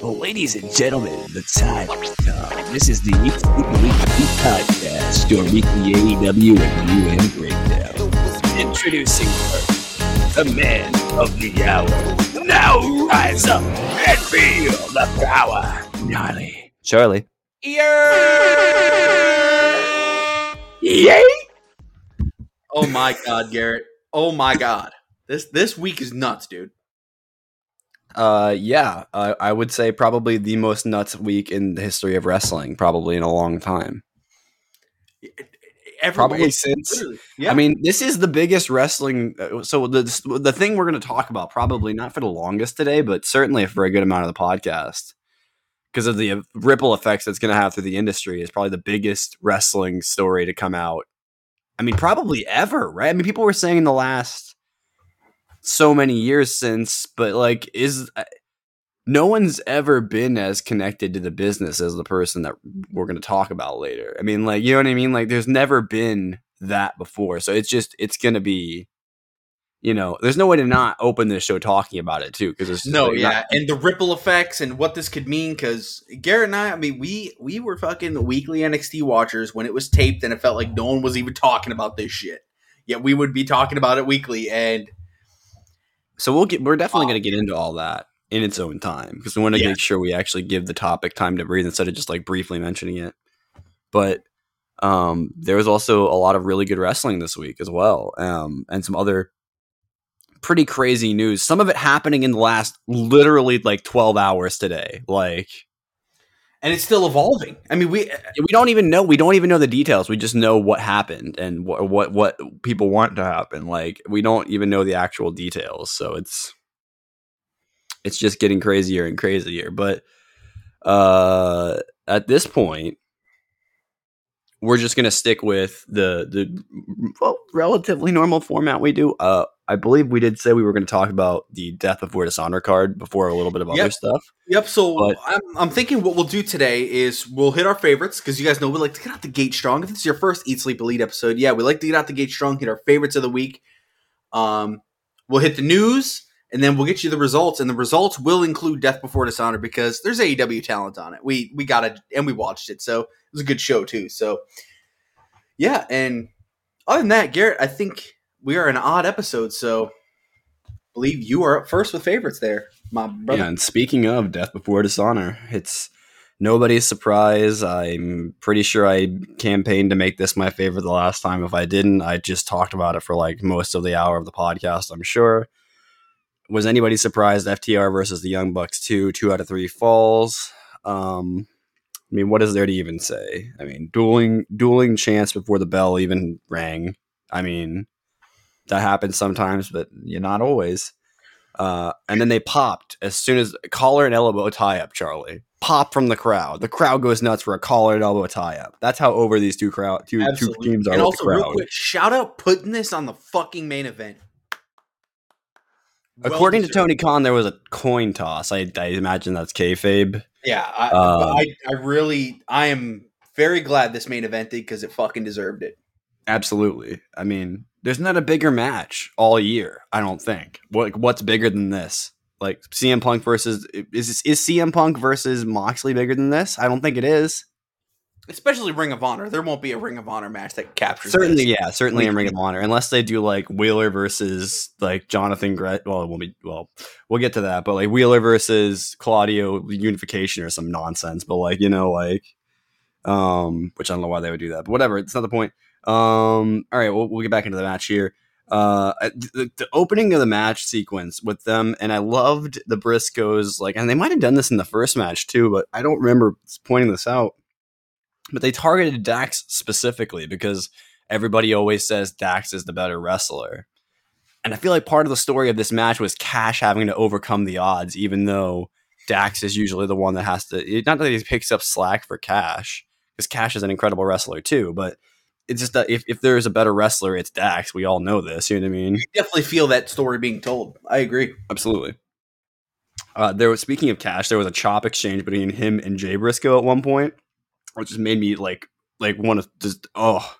Well, ladies and gentlemen, the time has come. This is the Weekly Podcast, your weekly AEW and UN breakdown. Introducing first, the man of the hour. Now rise up and feel the power. Gnarly. Charlie. Yay! Oh my god, Garrett. Oh my god. This this week is nuts, dude. Uh, yeah, uh, I would say probably the most nuts week in the history of wrestling, probably in a long time. Every- Probably since. yeah. I mean, this is the biggest wrestling. uh, So the the thing we're going to talk about, probably not for the longest today, but certainly for a good amount of the podcast, because of the uh, ripple effects it's going to have through the industry, is probably the biggest wrestling story to come out. I mean, probably ever, right? I mean, people were saying in the last so many years since, but like, is uh, no one's ever been as connected to the business as the person that we're going to talk about later. I mean, like, you know what I mean? Like, there's never been that before. So it's just, it's going to be, you know, there's no way to not open this show talking about it too. Cause it's no, like, yeah, not- and the ripple effects and what this could mean because Garrett and I, I mean, we we were fucking weekly NXT watchers when it was taped, and it felt like no one was even talking about this shit. Yet we would be talking about it weekly, and so we'll get, we're definitely going to get into all that in its own time because we want to Yeah. make sure we actually give the topic time to breathe instead of just like briefly mentioning it. But um, there was also a lot of really good wrestling this week as well, um, and some other pretty crazy news. Some of it happening in the last literally like twelve hours today. Like and it's still evolving. I mean, we we don't even know. We don't even know the details. We just know what happened and what what what people want to happen. Like we don't even know the actual details. So it's it's just getting crazier and crazier. But uh, at this point, we're just gonna stick with the the well, relatively normal format we do. Uh, I believe we did say we were going to talk about the Death Before Dishonor card before a little bit of other stuff. Yep. So But- I'm, I'm thinking what we'll do today is we'll hit our favorites because you guys know we like to get out the gate strong. If this is your first Eat Sleep Elite episode, yeah, we like to get out the gate strong, hit our favorites of the week. Um, we'll hit the news and then we'll get you the results, and the results will include Death Before Dishonor because there's AEW talent on it. We we got it and we watched it, so it was a good show too. So yeah, and other than that, Garrett, I think we are an odd episode, so believe you are up first with favorites there, my brother. Yeah, and speaking of Death Before Dishonor, it's nobody's surprise. I'm pretty sure I campaigned to make this my favorite the last time. If I didn't, I just talked about it for like most of the hour of the podcast, I'm sure. Was anybody surprised FTR versus the Young Bucks 2, two out of three falls? Um, I mean, what is there to even say? I mean, dueling dueling chance before the bell even rang. I mean, that happens sometimes, but you're not always. Uh, and then they popped as soon as collar and elbow tie up. Charlie pop from the crowd. The crowd goes nuts for a collar and elbow tie up. That's how over these two crowd two, two teams are. And also, real quick, shout out putting this on the fucking main event. According to. Tony Khan, there was a coin toss. I, I imagine that's kayfabe. yeah, I, Uh, I, I really, I am very glad this main evented because it fucking deserved it. Absolutely. I mean, there's not a bigger match all year. I don't think. What what's bigger than this? Like CM Punk versus is is CM Punk versus Moxley bigger than this? I don't think it is. Especially Ring of Honor. There won't be a Ring of Honor match that captures Certainly, this. yeah, certainly in Ring of Honor, unless they do like Wheeler versus like Jonathan Gret. Well, it won't be. Well, we'll get to that, but like Wheeler versus Claudio Unification or some nonsense. But like you know, like, um, which I don't know why they would do that, but whatever. It's not the point. Um, all right, we'll, we'll get back into the match here. Uh, the, the opening of the match sequence with them, and I loved the Briscoes. Like, and they might have done this in the first match too, but I don't remember pointing this out. But they targeted Dax specifically because everybody always says Dax is the better wrestler. And I feel like part of the story of this match was Cash having to overcome the odds, even though Dax is usually the one that has to. Not that he picks up slack for Cash, because Cash is an incredible wrestler too, but it's just that if, if there's a better wrestler, it's Dax. We all know this. You know what I mean? You definitely feel that story being told. I agree. Absolutely. Uh, there was speaking of Cash, there was a chop exchange between him and Jay Briscoe at one point, which just made me like like want to just oh.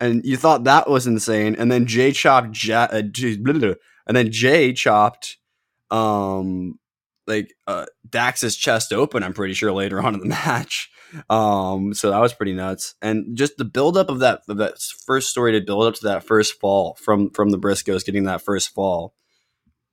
And you thought that was insane, and then Jay chopped ja- uh, J- blah, blah, blah. and then Jay chopped um like uh, Dax's chest open. I'm pretty sure later on in the match. Um, so that was pretty nuts, and just the buildup of that of that first story to build up to that first fall from from the Briscoes getting that first fall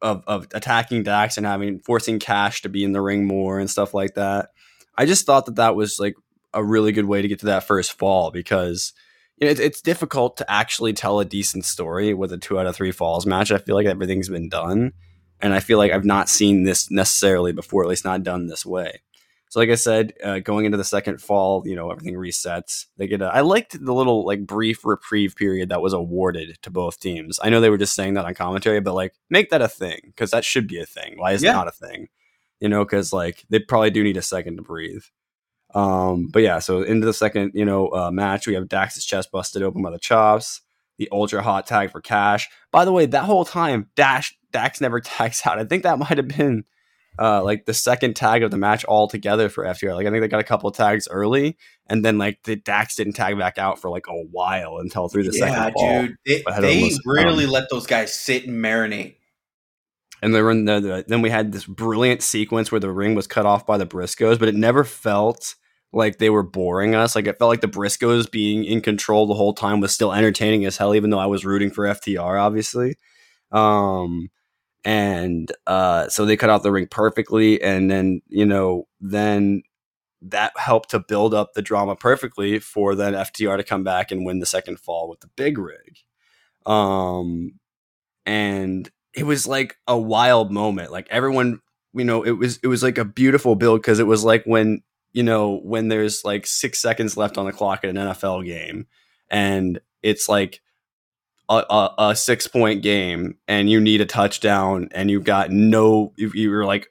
of of attacking Dax and having forcing Cash to be in the ring more and stuff like that. I just thought that that was like a really good way to get to that first fall because you know, it's, it's difficult to actually tell a decent story with a two out of three falls match. I feel like everything's been done. And I feel like I've not seen this necessarily before, at least not done this way. So, like I said, uh, going into the second fall, you know, everything resets. They get. A, I liked the little like brief reprieve period that was awarded to both teams. I know they were just saying that on commentary, but like make that a thing because that should be a thing. Why is yeah. it not a thing? You know, because like they probably do need a second to breathe. Um, but yeah, so into the second, you know, uh, match, we have Dax's chest busted open by the chops, the ultra hot tag for Cash. By the way, that whole time, Dash Dax never tags out. I think that might have been uh, like the second tag of the match altogether for FTR. Like I think they got a couple tags early, and then like the Dax didn't tag back out for like a while until through the yeah, second. Yeah, dude, they, they really let those guys sit and marinate. And then, the, then we had this brilliant sequence where the ring was cut off by the Briscoes, but it never felt like they were boring us. Like it felt like the Briscoes being in control the whole time was still entertaining as hell, even though I was rooting for FTR, obviously. Um, and uh, so they cut out the ring perfectly, and then you know, then that helped to build up the drama perfectly for then FTR to come back and win the second fall with the big rig. Um, and it was like a wild moment. Like everyone, you know, it was it was like a beautiful build because it was like when you know, when there's like six seconds left on the clock in an NFL game and it's like a, a, a six point game and you need a touchdown and you've got no, you're like,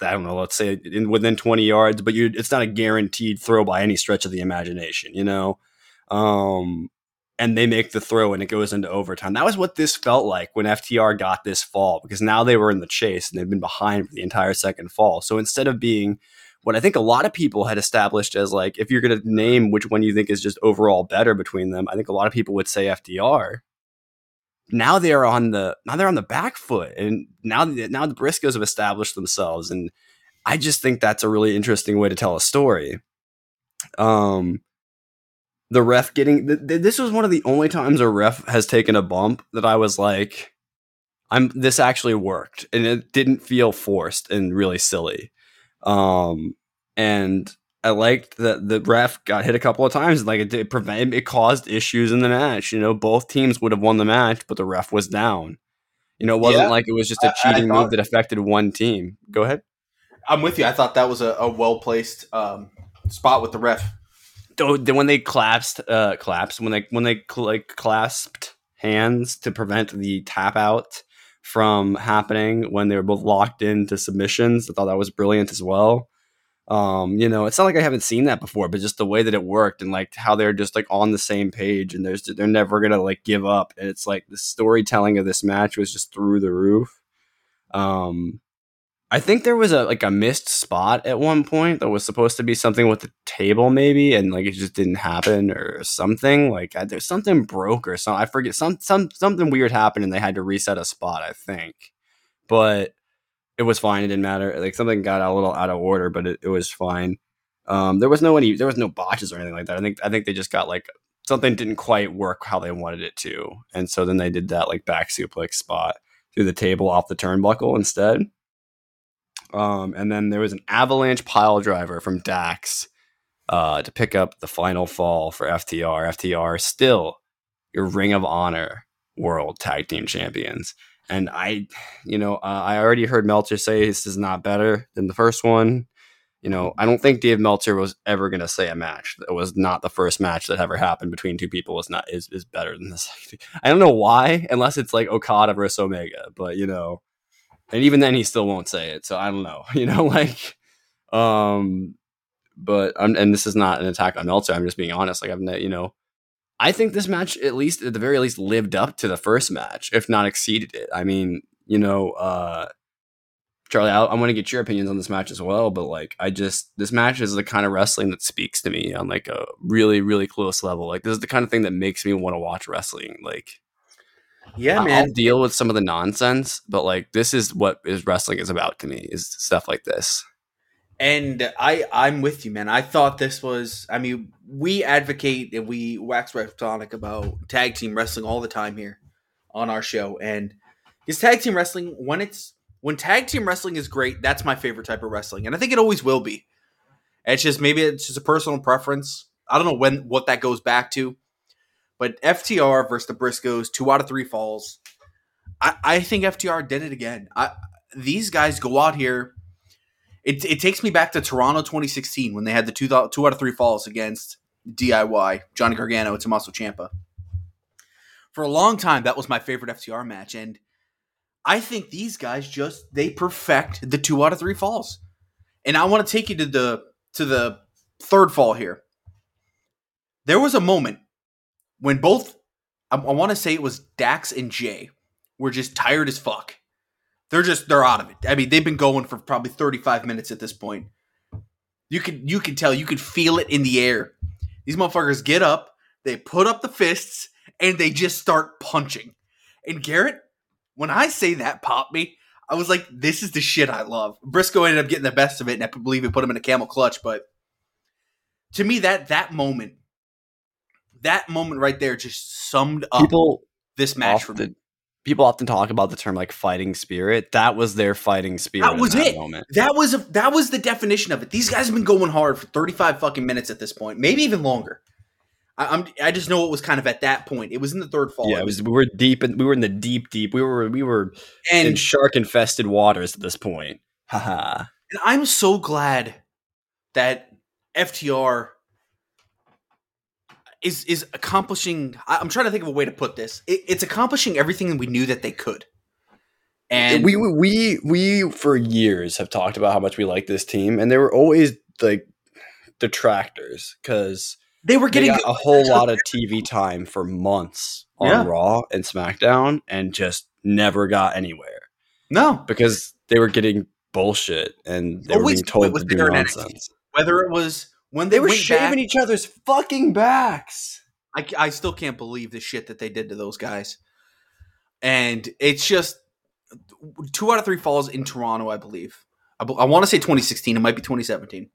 I don't know, let's say in, within 20 yards, but you it's not a guaranteed throw by any stretch of the imagination, you know? Um, and they make the throw and it goes into overtime. That was what this felt like when FTR got this fall because now they were in the chase and they've been behind for the entire second fall. So instead of being what I think a lot of people had established as like, if you're going to name which one you think is just overall better between them, I think a lot of people would say FTR. Now they are on the now they're on the back foot, and now now the Briscoes have established themselves, and I just think that's a really interesting way to tell a story. Um, the ref getting th- th- this was one of the only times a ref has taken a bump that I was like, I'm this actually worked, and it didn't feel forced and really silly. Um, and I liked that the ref got hit a couple of times. Like it, it prevent it caused issues in the match. You know, both teams would have won the match, but the ref was down. You know, it wasn't yeah. like it was just a cheating thought, move that affected one team. Go ahead. I'm with you. I thought that was a, a well placed um, spot with the ref. Then when they collapsed, uh, collapsed when they when they like clasped hands to prevent the tap out from happening when they were both locked into submissions. I thought that was brilliant as well. Um, you know, it's not like I haven't seen that before, but just the way that it worked and like how they're just like on the same page and there's they're never gonna like give up. And it's like the storytelling of this match was just through the roof. Um, I think there was a like a missed spot at one point that was supposed to be something with the table maybe, and like it just didn't happen or something. Like I, there's something broke or something. I forget some some something weird happened and they had to reset a spot. I think, but it was fine. It didn't matter. Like something got a little out of order, but it, it was fine. Um, there was no any there was no botches or anything like that. I think I think they just got like something didn't quite work how they wanted it to, and so then they did that like back suplex spot through the table off the turnbuckle instead um, and then there was an avalanche pile driver from Dax uh, to pick up the final fall for FTR. FTR still your Ring of Honor World Tag Team Champions. And I, you know, uh, I already heard Meltzer say this is not better than the first one. You know, I don't think Dave Meltzer was ever going to say a match that was not the first match that ever happened between two people is not is, is better than this. I don't know why, unless it's like Okada versus Omega. But you know, and even then he still won't say it. So I don't know, you know, like, um, but I'm, and this is not an attack on Meltzer. I'm just being honest. Like I've, you know, I think this match at least at the very least lived up to the first match, if not exceeded it. I mean, you know, uh, Charlie, I, I want to get your opinions on this match as well, but like, I just this match is the kind of wrestling that speaks to me on like a really, really close level. Like, this is the kind of thing that makes me want to watch wrestling. Like, Yeah, I'll man. deal with some of the nonsense, but like this is what is wrestling is about to me is stuff like this. And I, I'm with you, man. I thought this was. I mean, we advocate and we wax rhetoric about tag team wrestling all the time here on our show. And is tag team wrestling when it's when tag team wrestling is great? That's my favorite type of wrestling, and I think it always will be. It's just maybe it's just a personal preference. I don't know when what that goes back to, but FTR versus the Briscoes, two out of three falls. I, I think FTR did it again. I these guys go out here it, it takes me back to Toronto 2016 when they had the two, two out of three falls against DIY, Johnny Gargano and Tommaso Ciampa. For a long time, that was my favorite FTR match. And I think these guys just, they perfect the two out of three falls. And I want to take you to the, to the third fall here. There was a moment when both, I, I want to say it was Dax and Jay, were just tired as fuck they're just they're out of it. I mean, they've been going for probably 35 minutes at this point. You can you can tell, you can feel it in the air. These motherfuckers get up, they put up the fists, and they just start punching. And Garrett, when I say that popped me, I was like, this is the shit I love. Briscoe ended up getting the best of it, and I believe it put him in a camel clutch. But to me, that that moment, that moment right there just summed up People this match for me. People often talk about the term like fighting spirit. That was their fighting spirit. That was in that it. Moment. That was a, that was the definition of it. These guys have been going hard for 35 fucking minutes at this point, maybe even longer. I, I'm I just know it was kind of at that point. It was in the third fall. Yeah, it was. We were deep, in, we were in the deep, deep. We were, we were in shark infested waters at this point. Haha. and I'm so glad that FTR is is accomplishing. I'm trying to think of a way to put this. It, it's accomplishing everything we knew that they could. And we we we for years have talked about how much we like this team, and they were always like detractors because they were they getting got a whole lot of TV time for months on Yeah. Raw and SmackDown, and just never got anywhere no because they were getting bullshit and they were Always being told to do nonsense. whether it was when they, They were shaving back, each other's fucking backs. I, I still can't believe the shit that they did to those guys. And it's just two out of three falls in Toronto, I believe. I, I want to say 2016. It might be 2017.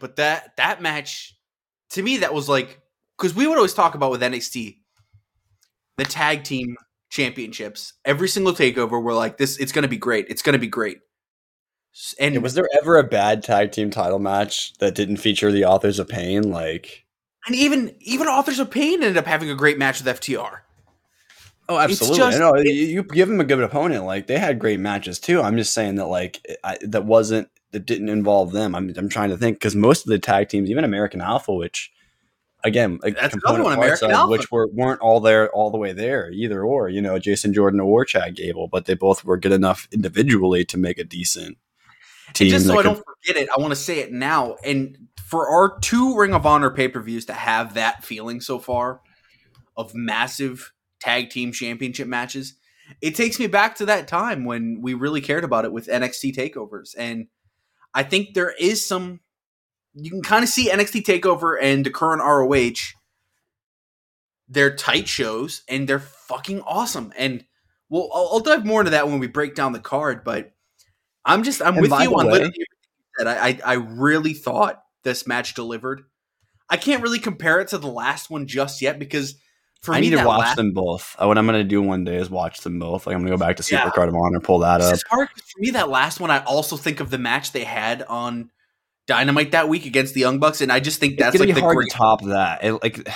But that that match, to me, that was like because we would always talk about with NXT the tag team championships. Every single takeover, we're like, this. It's going to be great. It's going to be great. And was there ever a bad tag team title match that didn't feature the authors of pain? Like, and even even Authors of Pain ended up having a great match with FTR. oh, absolutely. just- no, it- you, you give them a good opponent. Like, they had great matches too. I'm just saying that, like, I, that wasn't that didn't involve them. I'm I'm trying to think because most of the tag teams, even American Alpha, which again, like That's another one, American of Alpha. which were weren't all there all the way there either. Or you know, Jason Jordan or Chad Gable, but they both were good enough individually to make a decent team. And just so I could- don't forget it, I want to say it now. And for our two Ring of Honor pay per views to have that feeling so far of massive tag team championship matches, it takes me back to that time when we really cared about it with NXT takeovers. And I think there is some, you can kind of see NXT takeover and the current ROH. They're tight shows and they're fucking awesome. And well, I'll, I'll dive more into that when we break down the card, but I'm just I'm And with you on way- literally everything. I, I I really thought this match delivered. I can't really compare it to the last one just yet because for I me need to that watch last, them both. Uh, What I'm gonna do one day is watch them both. Like I'm gonna go back to Yeah. Supercard of Honor, pull that up. hard for me that last one. I also think of the match they had on Dynamite that week against the Young Bucks, and I just think It's that's like the hard great. to top that. It, like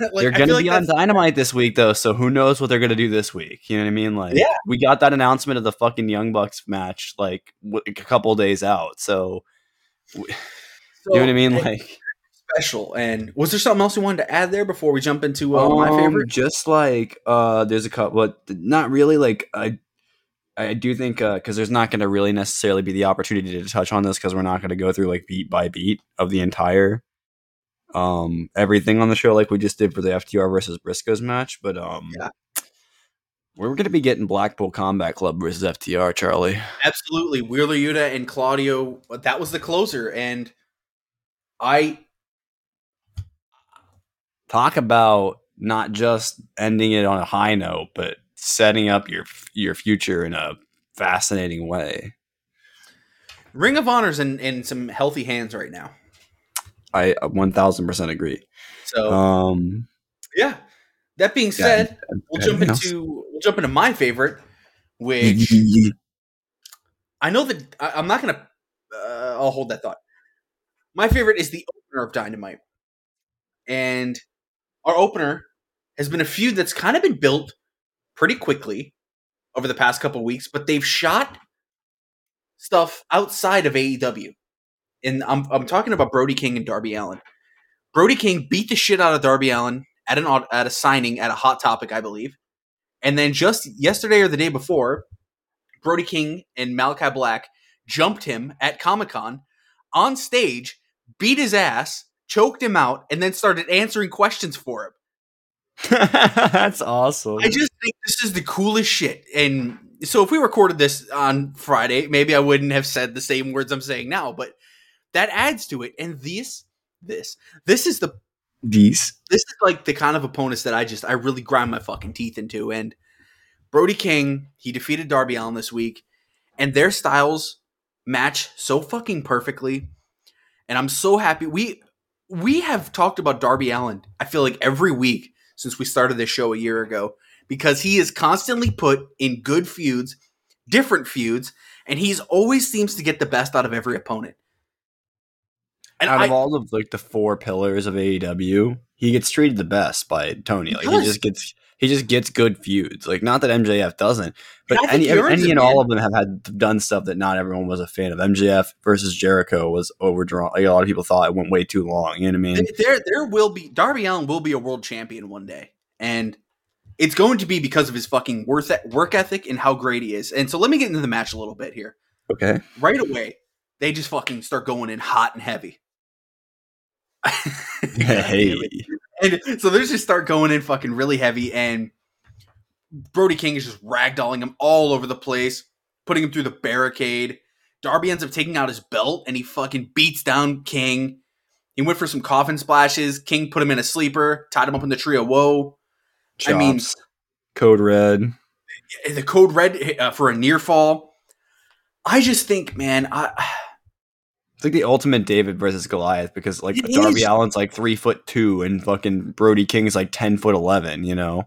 like, they're gonna feel like be on Dynamite this week though, so who knows what they're gonna do this week? You know what I mean? Like, Yeah. we got that announcement of the fucking Young Bucks match like w- a couple days out. So you know what I mean? so, Like, special. And was there something else you wanted to add there before we jump into uh, my um, favorite? just like uh, there's a couple, but not really. Like I. I do think because there's not going to really necessarily be the opportunity to touch on this because we're not going to go through like beat by beat of the entire um everything on the show like we just did for the FTR versus Briscoes match. But um, Yeah. we're going to be getting Blackpool Combat Club versus FTR, Charlie. Absolutely, Wheeler Yuta and Claudio. That was the closer, and I Talk about not just ending it on a high note, but setting up your your future in a fascinating way. Ring of Honor's in, in some healthy hands right now. I 1000% agree. So Um, yeah. That being said, we'll jump into we'll jump into my favorite, which I know that I, I'm not gonna. Uh, I'll hold that thought. My favorite is the opener of Dynamite, and our opener has been a feud that's kind of been built pretty quickly over the past couple weeks, but they've shot stuff outside of AEW, and I'm I'm talking about Brody King and Darby Allin. Brody King beat the shit out of Darby Allin at an at a signing at a Hot Topic, I believe, and then just yesterday or the day before, Brody King and Malakai Black jumped him at Comic Con on stage, beat his ass, choked him out, and then started answering questions for him. That's awesome. I just think this is the coolest shit. And so if we recorded this on Friday, maybe I wouldn't have said the same words I'm saying now, but that adds to it. And this, this, this is the These. this is like the kind of opponents that I just I really grind my fucking teeth into. And Brody King, he defeated Darby Allin this week, and their styles match so fucking perfectly. And I'm so happy. We we have talked about Darby Allin, I feel like every week since we started this show a year ago, because he is constantly put in good feuds, different feuds, and he's always seems to get the best out of every opponent. And Out I, of all of like the four pillars of AEW, he gets treated the best by Tony. He Like he just gets he just gets good feuds. Like not that MJF doesn't, but any, any and all of them have had done stuff that not everyone was a fan of. MJF versus Jericho was overdrawn. Like a lot of people thought it went way too long. You know what I mean? there there will be Darby Allin will be a world champion one day, and it's going to be because of his fucking worth work ethic and how great he is. And so let me get into the match a little bit here. Okay. Right away, they just fucking start going in hot and heavy. Hey. and so they just start going in fucking really heavy, and Brody King is just ragdolling him all over the place, putting him through the barricade. Darby ends up taking out his belt, and he fucking beats down King. He went for some coffin splashes. King put him in a sleeper, tied him up in the tree of woe. I mean- Code Red. The code red uh, for a near fall. I just think, man, I It's like the ultimate David versus Goliath because like It Darby is. Allin's like three foot two and fucking Brody King's like ten foot eleven. You know,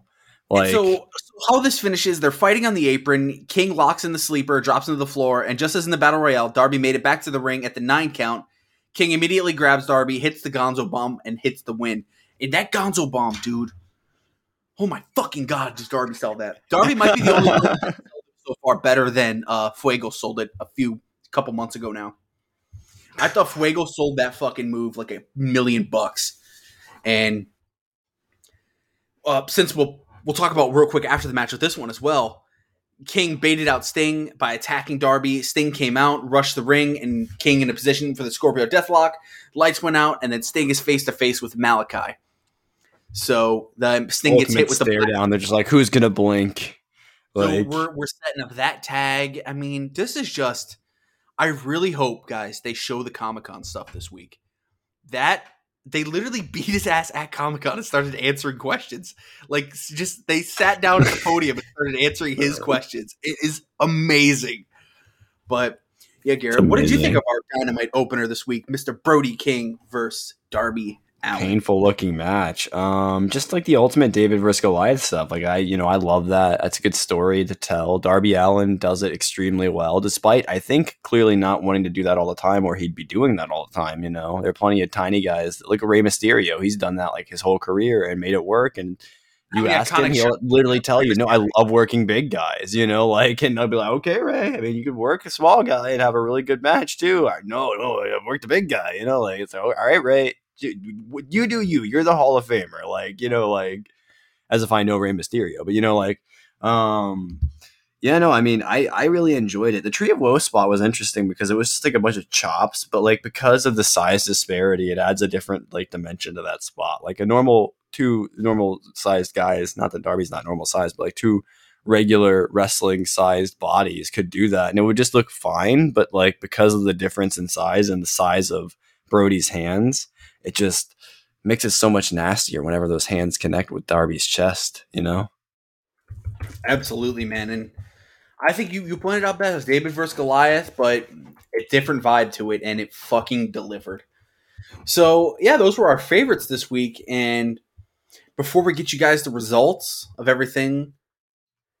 like so, so how this finishes, they're fighting on the apron. King locks in the sleeper, drops into the floor, and just as in the battle royale, Darby made it back to the ring at the nine count. King immediately grabs Darby, hits the Gonzo bomb, and hits the win. And that Gonzo bomb, dude. Oh my fucking god, does Darby sell that? Darby might be the only one that sold it so far better than uh, Fuego sold it a few couple months ago now. I thought Fuego sold that fucking move like a million bucks. And uh, since we'll we'll talk about real quick after the match with this one as well. King baited out Sting by attacking Darby. Sting came out, rushed the ring, and King in a position for the Scorpion Deathlock. Lights went out, and then Sting is face to face with Malakai. So the Sting gets hit with the stare down. They're just like, who's gonna blink? so we're we're setting up that tag. I mean, this is just. I really hope, guys, they show the Comic Con stuff this week. That they literally beat his ass at Comic Con and started answering questions. Like, just they sat down at the podium and started answering his questions. It is amazing. But yeah, Garrett, what did you think of our Dynamite opener this week, Mister Brody King versus Darby Painful looking match. Um, just like the ultimate David versus Goliath stuff. Like I, you know, I love that. That's a good story to tell. Darby Allin does it extremely well, despite I think clearly not wanting to do that all the time, or he'd be doing that all the time. You know, there are plenty of tiny guys like Rey Mysterio. He's done that like his whole career and made it work. And you many ask him, he'll literally tell you, "No, I love working big guys." You know, like, and I'll be like, "Okay, Ray. I mean, you could work a small guy and have a really good match too." Or, no, no, I've worked a big guy. You know, like, it's all right, Ray. You, do you. You're the Hall of Famer. Like, you know, like, as if I know Rey Mysterio, but you know, like, um. Yeah, no, I mean, I, I really enjoyed it. The Tree of Woe spot was interesting because it was just like a bunch of chops, but like because of the size disparity, it adds a different like dimension to that spot. Like a normal two normal sized guys, not that Darby's not normal size, but like two regular wrestling sized bodies could do that, and it would just look fine. But like because of the difference in size and the size of Brody's hands, it just makes it so much nastier whenever those hands connect with Darby's chest. You know. Absolutely, man. And I think you, you pointed out best David versus Goliath, but a different vibe to it, and it fucking delivered. So, yeah, those were our favorites this week. And before we get you guys the results of everything,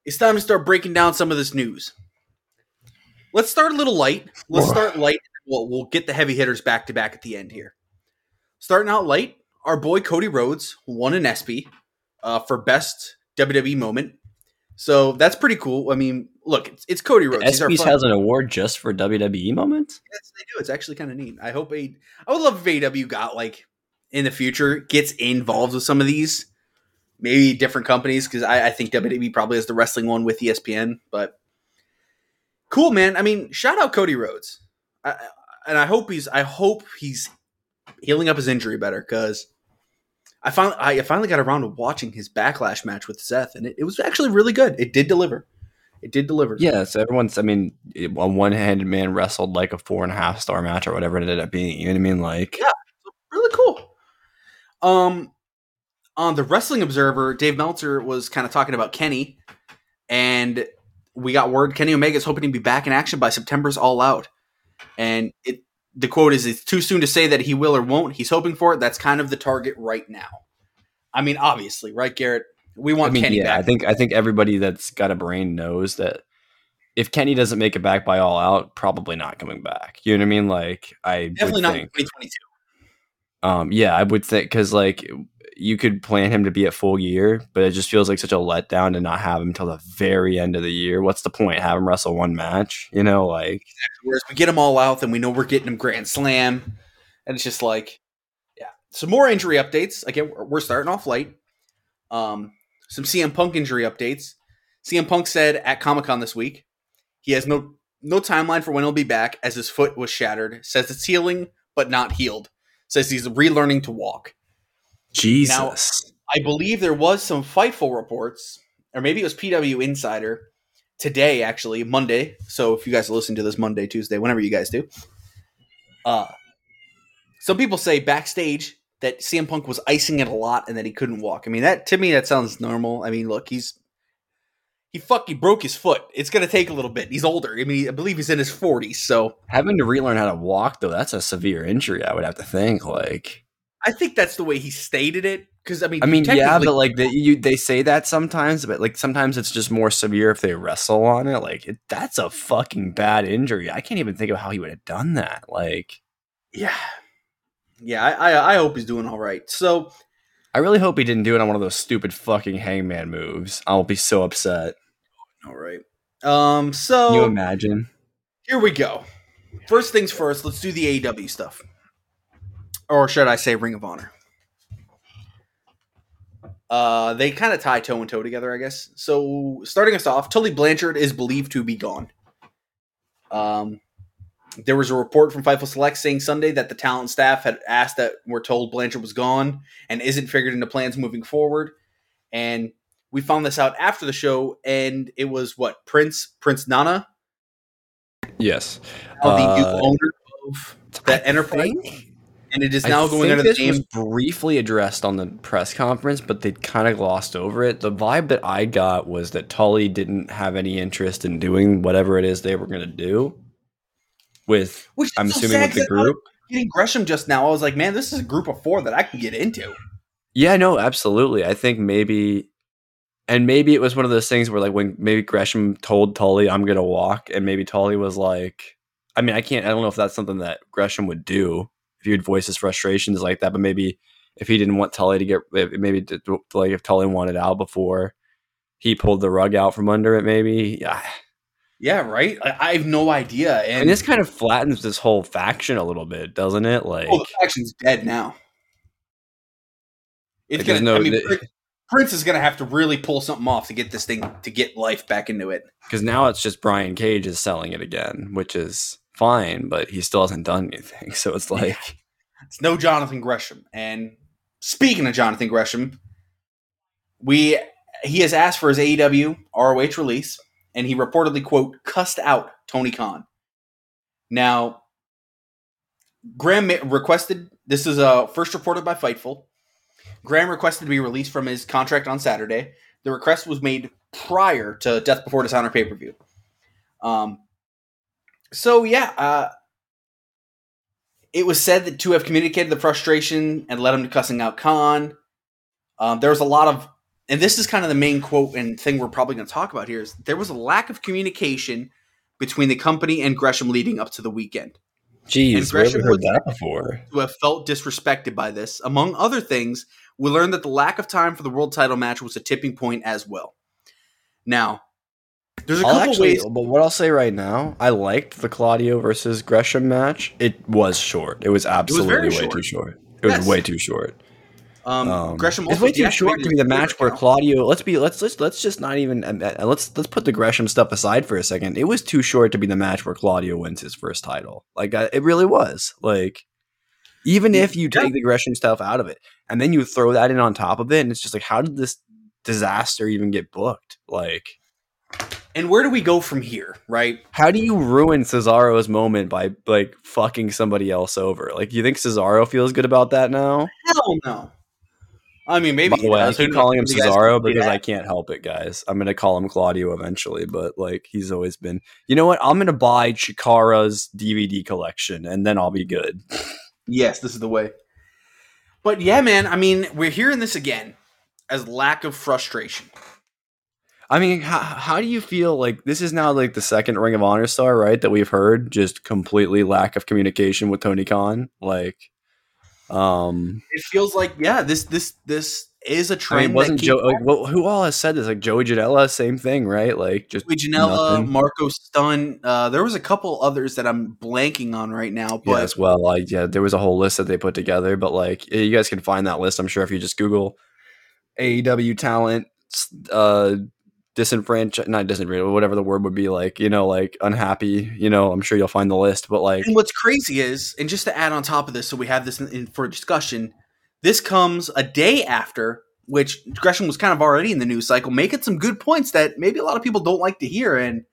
it's time to start breaking down some of this news. Let's start a little light. Let's start light. We'll, we'll get the heavy hitters back to back at the end here. Starting out light, our boy Cody Rhodes won an ESPY uh, for best WWE moment. So that's pretty cool. I mean, look, it's, it's Cody Rhodes. ESPYS has an award just for WWE moments. Yes, they do. It's actually kind of neat. I hope a. I would love if AW got like in the future gets involved with some of these, maybe different companies because I, I think WWE probably has the wrestling one with ESPN. But cool, man. I mean, shout out Cody Rhodes, I- and I hope he's. I hope he's healing up his injury better because. I finally, I finally got around to watching his backlash match with Seth, and it, it was actually really good. It did deliver. It did deliver. Yeah, so everyone's. I mean, a one-handed man wrestled like a four and a half star match or whatever it ended up being. You know what I mean? Like, Yeah. really cool. Um, on the Wrestling Observer, Dave Meltzer was kind of talking about Kenny, and we got word Kenny Omega is hoping to be back in action by September's All Out, and it the quote is it's too soon to say that he will or won't. He's hoping for it. That's kind of the target right now. I mean, obviously, right, Garrett? We want I mean, Kenny yeah, back. I think I think everybody that's got a brain knows that if Kenny doesn't make it back by all out, probably not coming back. You know what I mean? Like, I Definitely not in 2022. um, yeah, I would think because like you could plan him to be at full year, but it just feels like such a letdown to not have him till the very end of the year. What's the point? Have him wrestle one match? You know, like Whereas we get them all out, then we know we're getting them Grand Slam, and it's just like, yeah. Some more injury updates. Again, we're- we're starting off light. Um, some CM Punk injury updates. CM Punk said at Comic Con this week he has no no timeline for when he'll be back, as his foot was shattered. Says it's healing but not healed. Says he's relearning to walk. Jesus. I believe there was some Fightful reports, or maybe it was PW Insider today, actually Monday. So if you guys listen to this Monday, Tuesday, whenever you guys do, uh, some people say backstage that CM Punk was icing it a lot and that he couldn't walk. I mean, that to me that sounds normal. I mean, look, he's he fucking broke his foot. It's gonna take a little bit. He's older. I mean, I believe he's in his forties. So Having to relearn how to walk though, that's a severe injury. I would have to think. Like, I think that's the way he stated it. Because I mean, I mean, yeah, but like they, you, they say that sometimes, but like sometimes it's just more severe if they wrestle on it. Like it, that's a fucking bad injury. I can't even think of how he would have done that. Like, yeah, yeah. I, I I hope he's doing all right. So I really hope he didn't do it on one of those stupid fucking hangman moves. I'll be so upset. All right. Um. Can So you imagine? here we go. First things first. Let's do the AEW stuff, or should I say Ring of Honor? Uh, they kind of tie toe and toe together, I guess. So starting us off, Tully Blanchard is believed to be gone. Um, there was a report from Fightful Select saying Sunday that the talent staff had asked that we're told Blanchard was gone and isn't figured into plans moving forward. And we found this out after the show, and it was what Prince Prince Nana, Yes. now the new Uh, owner of that I enterprise, think- and it is I now going think under the this name. briefly addressed on the press conference, but they kind of glossed over it. The vibe that I got was that Tully didn't have any interest in doing whatever it is they were going to do. With Which I'm so assuming with the group. Getting Gresham just now, I was like, man, this is a group of four that I can get into. Yeah, no, absolutely. I think maybe, and maybe it was one of those things where like when maybe Gresham told Tully, "I'm gonna walk," and maybe Tully was like, I mean, I can't, I don't know if that's something that Gresham would do if he would voice his frustrations like that, but maybe if he didn't want Tully to get, maybe to- like if Tully wanted out before he pulled the rug out from under it, maybe. Yeah, Yeah, right. I, I have no idea. And, and this kind of flattens this whole faction a little bit, doesn't it? Like, oh, the faction's dead now. It's Like, gonna. I no- mean, the- Prince, Prince is gonna have to really pull something off to get this thing to get life back into it. because now it's just Brian Cage is selling it again, which is fine, but he still hasn't done anything. So it's like, It's no Jonathan Gresham. And speaking of Jonathan Gresham, we he has asked for his AEW ROH release, and he reportedly quote cussed out Tony Khan. Now, Graham requested this is uh, first reported by Fightful. Graham requested to be released from his contract on Saturday. The request was made prior to Death Before Dishonor pay per view. Um, so yeah, uh, it was said that to have communicated the frustration and led him to cussing out Khan. Um, there was a lot of, and this is kind of the main quote and thing we're probably going to talk about here is there was a lack of communication between the company and Gresham leading up to the weekend. Have we heard that before? Who have felt disrespected by this. Among other things, we learned that the lack of time for the world title match was a tipping point as well. Now, there's a I'll couple actually, ways. but what I'll say right now, I liked the Claudio versus Gresham match. It was short. It was absolutely very way short. too short. It was way too short. Um, Um, Gresham it's way too short to be the match where. Claudio. Let's be let's let's let's just not even uh, uh, let's let's put the Gresham stuff aside for a second. It was too short to be the match where Claudio wins his first title. Like uh, it really was. Like even if you Yeah. take the Gresham stuff out of it and then you throw that in on top of it, and it's just like, how did this disaster even get booked? Like. And where do we go from here, right? How do you ruin Cesaro's moment by like fucking somebody else over? Like, you think Cesaro feels good about that now? Hell no. I mean, maybe. By the way, I keep calling him Cesaro because. I can't help it, guys. I'm gonna call him Claudio eventually, but like he's always been. You know what? I'm gonna buy Chikara's DVD collection, and then I'll be good. Yes, this is the way. But yeah, man. I mean, we're hearing this again as lack of frustration. I mean, how, how do you feel like this is now like the second Ring of Honor star, right? That we've heard just completely lack of communication with Tony Khan. Like, um, It feels like yeah, this this this is a trend. mean, wasn't Joe like well, who all has said this? Like Joey Janela, same thing, right? Like just Joey Janela, nothing. Marko Stunt. Uh, there was a couple others that I'm blanking on right now, yeah, as well. Like yeah, there was a whole list that they put together, but like you guys can find that list. I'm sure if you just Google AEW talent, uh, disenfranchised, not disenfranchised, whatever the word would be, like you know, like unhappy. You know, I'm sure you'll find the list. But like, And what's crazy is, and just to add on top of this, so we have this in, in, for discussion. This comes a day after, which Gresham was kind of already in the news cycle, making some good points that maybe a lot of people don't like to hear. And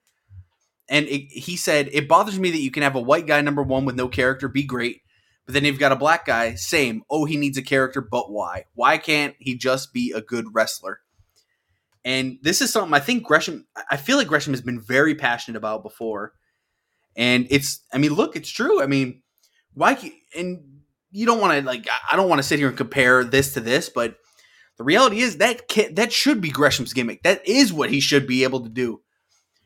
and it, he said, "It bothers me that you can have a white guy number one with no character be great, but then you've got a black guy, same. Oh, he needs a character, but why? Why can't he just be a good wrestler?" And this is something I think Gresham. I feel like Gresham has been very passionate about before. And it's, I mean, look, it's true. I mean, why? And you don't want to like, I- don't want to sit here and compare this to this, but the reality is that that should be Gresham's gimmick. That is what he should be able to do.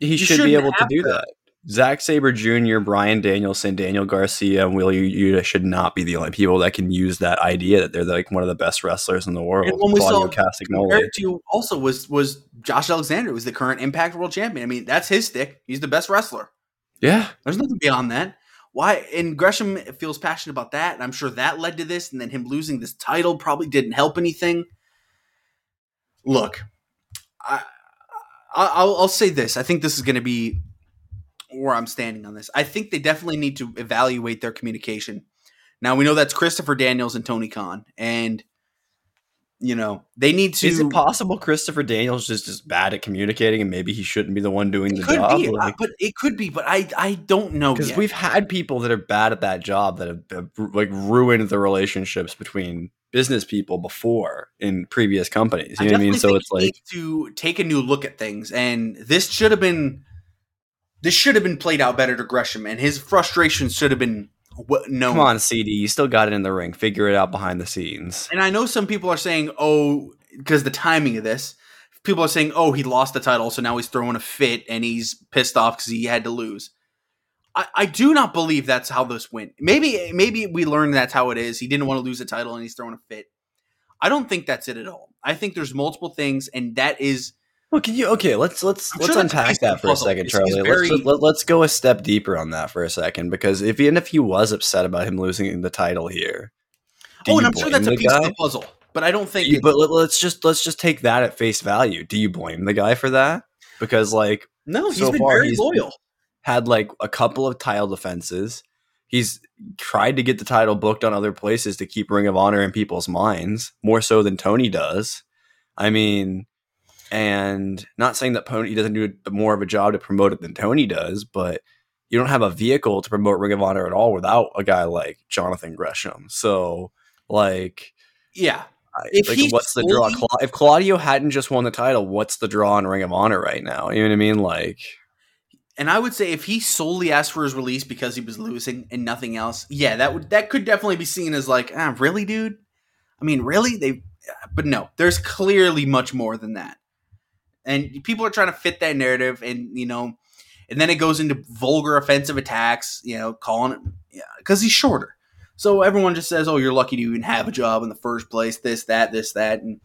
he you should be able to do that. Zack Sabre Jr., Bryan Danielson, Daniel Garcia, and Will Yuta should not be the only people that can use that idea that they're like one of the best wrestlers in the world. And when we Claudio saw compared to also was was Josh Alexander was the current Impact World Champion. I mean, that's his stick. He's the best wrestler. Yeah, There's nothing beyond that. Why? And Gresham feels passionate about that, and I'm sure that led to this. And then him losing this title probably didn't help anything. Look, I, I I'll, I'll say this. I think this is going to be where I'm standing on this. I think they definitely need to evaluate their communication. Now we know that's Christopher Daniels and Tony Khan, and you know they need to. Is it possible Christopher Daniels is just bad at communicating and maybe he shouldn't be the one doing the could job? be, Like, uh, but it could be, but I I don't know because we've had people that are bad at that job that have, have like ruined the relationships between business people before in previous companies. You know what I mean? So it's like need to take a new look at things, and this should have been this should have been played out better to Gresham, and his frustration should have been what known. come on, CD, you still got it in the ring. Figure it out behind the scenes. And I know some people are saying, "Oh, because the timing of this." People are saying, "Oh, he lost the title, so now he's throwing a fit and he's pissed off because he had to lose." I, I do not believe that's how this went. Maybe, maybe we learned that's how it is. He didn't want to lose the title and he's throwing a fit. I don't think that's it at all. I think there's multiple things, and that is Well, can you okay? Let's let's I'm let's sure unpack that for a second, Charlie. he's Let's very- just, let, let's go a step deeper on that for a second because if even if he was upset about him losing the title here, oh, and I'm sure that's a piece guy? of the puzzle. But I don't think. You- but let, us just let's just take that at face value. Do you blame the guy for that? Because like no, he's so been far, very loyal. had like a couple of title defenses. He's tried to get the title booked on other places to keep Ring of Honor in people's minds more so than Tony does. I mean, and not saying that Tony doesn't do more of a job to promote it than Tony does, but you don't have a vehicle to promote Ring of Honor at all without a guy like Jonathan Gresham. So, like, Yeah, If like, what's the draw? Cla- if Claudio hadn't just won the title, what's the draw in Ring of Honor right now? You know what I mean? Like, And I would say if he solely asked for his release because he was losing and nothing else, yeah, that would that could definitely be seen as like, ah, really, dude. I mean, really? They, but no, there's clearly much more than that, and people are trying to fit that narrative, and you know, and then it goes into vulgar offensive attacks, you know, calling it because he's shorter. So everyone just says, "Oh, you're lucky to even have a job in the first place." This, that, this, that, and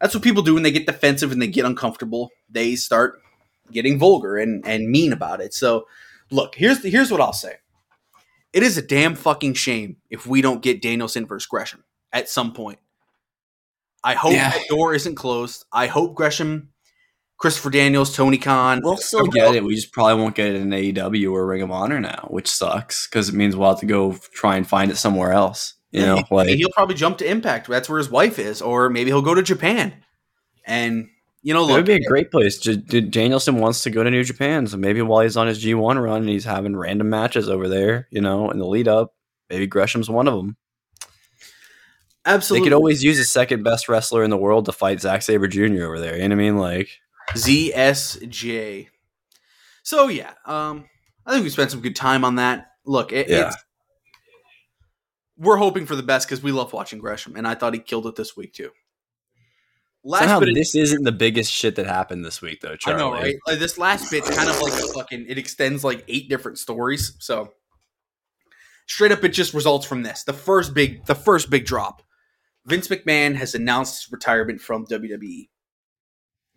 that's what people do when they get defensive and they get uncomfortable. They start getting vulgar and, and mean about it. So, look, here's the, here's what I'll say. It is a damn fucking shame if we don't get Danielson versus Gresham at some point. I hope Yeah. that door isn't closed. I hope Gresham, Christopher Daniels, Tony Khan. we'll still get it. We just probably won't get it in AEW or Ring of Honor now, which sucks because it means we'll have to go try and find it somewhere else. You know, like he'll probably jump to Impact. That's where his wife is, or maybe he'll go to Japan. And you know, it would be a great place. Danielson wants to go to New Japan, so maybe while he's on his G1 run and he's having random matches over there, you know, in the lead up, maybe Gresham's one of them. absolutely They could always use the second best wrestler in the world to fight Zack Sabre Jr. over there. You know what I mean? Like, ZSJ. So yeah, um, I think we spent some good time on that. Look, it, Yeah. it's we're hoping for the best because we love watching Gresham, and I thought he killed it this week too. Last somehow bit, this isn't the biggest shit that happened this week, though, I Charlie. know, right? Like, this last bit's kind of like a fucking. It extends like eight different stories. So straight up, it just results from this. The first big, the first big drop. Vince McMahon has announced his retirement from WWE.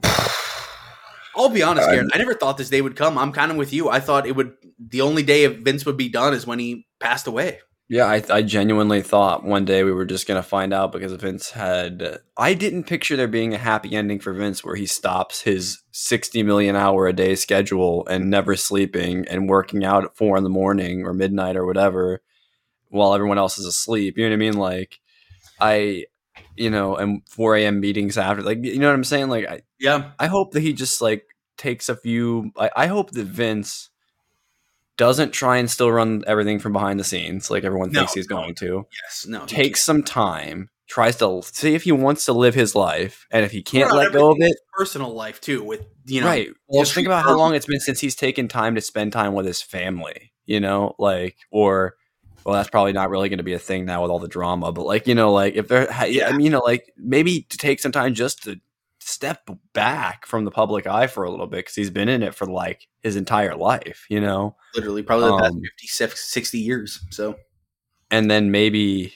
I'll be honest, uh, I'm- I never thought this day would come. I'm kind of with you. I thought it would. The only day of Vince would be done is when he passed away. Yeah, I, I genuinely thought one day we were just going to find out because Vince had. I didn't picture there being a happy ending for Vince where he stops his 60 million hour a day schedule and never sleeping and working out at four in the morning or midnight or whatever while everyone else is asleep. You know what I mean? Like, I, you know, and 4 a.m. meetings after. Like, you know what I'm saying? Like, I, Yeah, I hope that he just like takes a few. I, I hope that Vince doesn't try and still run everything from behind the scenes like everyone No, thinks he's no. going to. yes, no. Takes some time, tries to see if he wants to live his life, and if he can't Well, let go of it, personal life too. With you know, right? Just think about how long it's been since he's taken time to spend time with his family. You know, like or. Well, that's probably not really going to be a thing now with all the drama, but like you know, like if there, I Yeah. mean, you know, like maybe to take some time just to step back from the public eye for a little bit because he's been in it for like his entire life, you know, literally probably the past Um, 50, 60 years. So and then maybe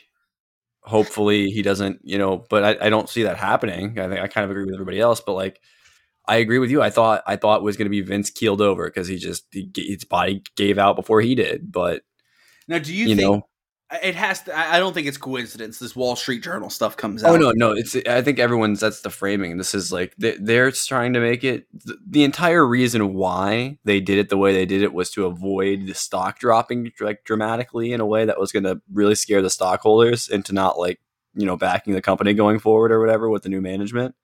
hopefully he doesn't, you know, but I, I don't see that happening. I think I kind of agree with everybody else, but like I agree with you. I thought I thought it was going to be Vince keeled over because he just he, his body gave out before he did, but now, do you, you, think know, it has to? I don't think it's coincidence. This Wall Street Journal stuff comes out. Oh no, no! It's I think everyone's that's the framing. This is like they, they're trying to make it. The, the entire reason why they did it the way they did it was to avoid the stock dropping like dramatically in a way that was going to really scare the stockholders into not like you know backing the company going forward or whatever with the new management.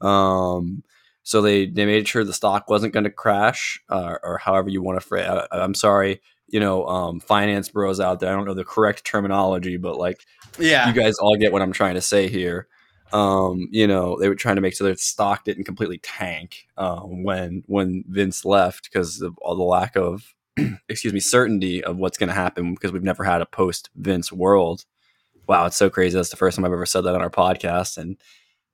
Um, so they they made sure the stock wasn't going to crash uh, or however you want to phrase. I, I'm sorry, you know, um, finance bros out there. I don't know the correct terminology, but like Yeah, you guys all get what I'm trying to say here. Um, you know, they were trying to make sure their stock didn't completely tank um, when when Vince left because of all the lack of, excuse me, certainty of what's going to happen because we've never had a post Vince world. Wow, it's so crazy. That's the first time I've ever said that on our podcast, and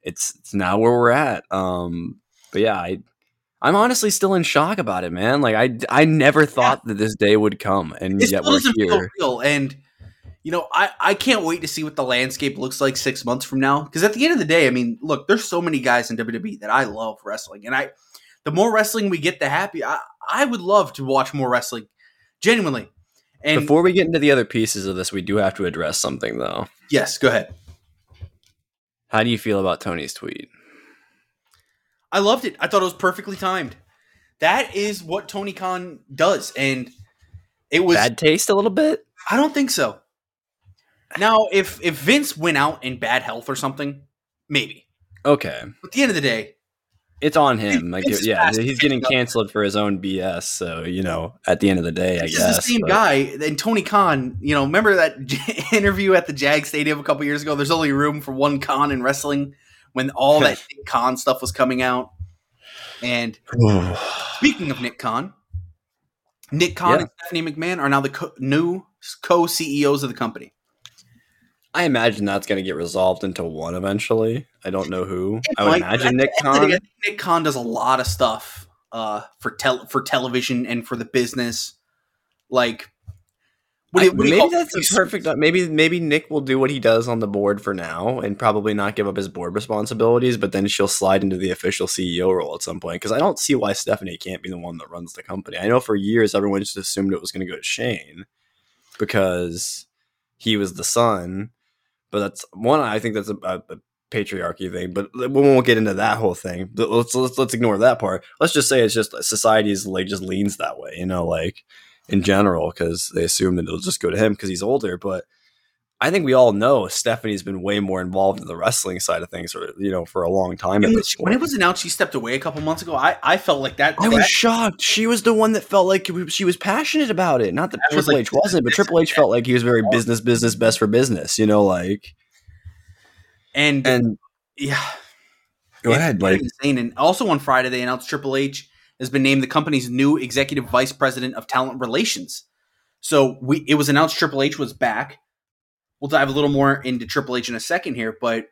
it's it's now where we're at. Um, but yeah, I I'm honestly still in shock about it, man. Like I I never thought that this day would come, and it yet we're here. real. And you know, I I can't wait to see what the landscape looks like six months from now. Because at the end of the day, I mean, look, there's so many guys in WWE that I love wrestling, and I the more wrestling we get, the happy. I I would love to watch more wrestling, genuinely. And Before we get into the other pieces of this, we do have to address something though. yes, go ahead. How do you feel about Tony's tweet? I loved it. I thought it was perfectly timed. That is what Tony Khan does, and it was. Bad taste a little bit? I don't think so. Now, if if Vince went out in bad health or something, maybe. Okay. But at the end of the day, It's on him. Like, yeah, he's getting canceled for his own BS. So you know, at the end of the day, I This guess the same but- guy. And Tony Khan, you know, remember that interview at the Jag Stadium a couple years ago? There's only room for one Khan in wrestling when all that Nick Khan stuff was coming out. And speaking of Nick Khan, Nick Khan Yeah. and Stephanie McMahon are now the co- new co CEOs of the company. I imagine that's going to get resolved into one eventually. I don't know who. I would imagine Nick I Khan. Nick Khan does a lot of stuff uh, for tel- for television and for the business. Like, what do what maybe that's the perfect. Uh, maybe maybe Nick will do what he does on the board for now, and probably not give up his board responsibilities. But then she'll slide into the official CEO role at some point. Because I don't see why Stephanie can't be the one that runs the company. I know for years everyone just assumed it was going to go to Shane because he was the son. But that's one. I think that's a, a, a patriarchy thing. But we won't get into that whole thing. Let's let's let's ignore that part. Let's just say it's just society's like just leans that way. You know, like in general because they assume that it'll just go to him because he's older. But I think we all know Stephanie's been way more involved in the wrestling side of things, or you know, for a long time. At when, it was announced she stepped away a couple months ago, I, I felt like that. I was shocked. She was the one that felt like she was passionate about it. Not that I was Triple like, H wasn't, but Triple H felt like he was very business, business, best for business. You know, like and, and yeah, go ahead, like insane. And also on Friday, they announced Triple H has been named the company's new executive vice president of talent relations. So we it was announced Triple H was back. We'll dive a little more into Triple H in a second here, but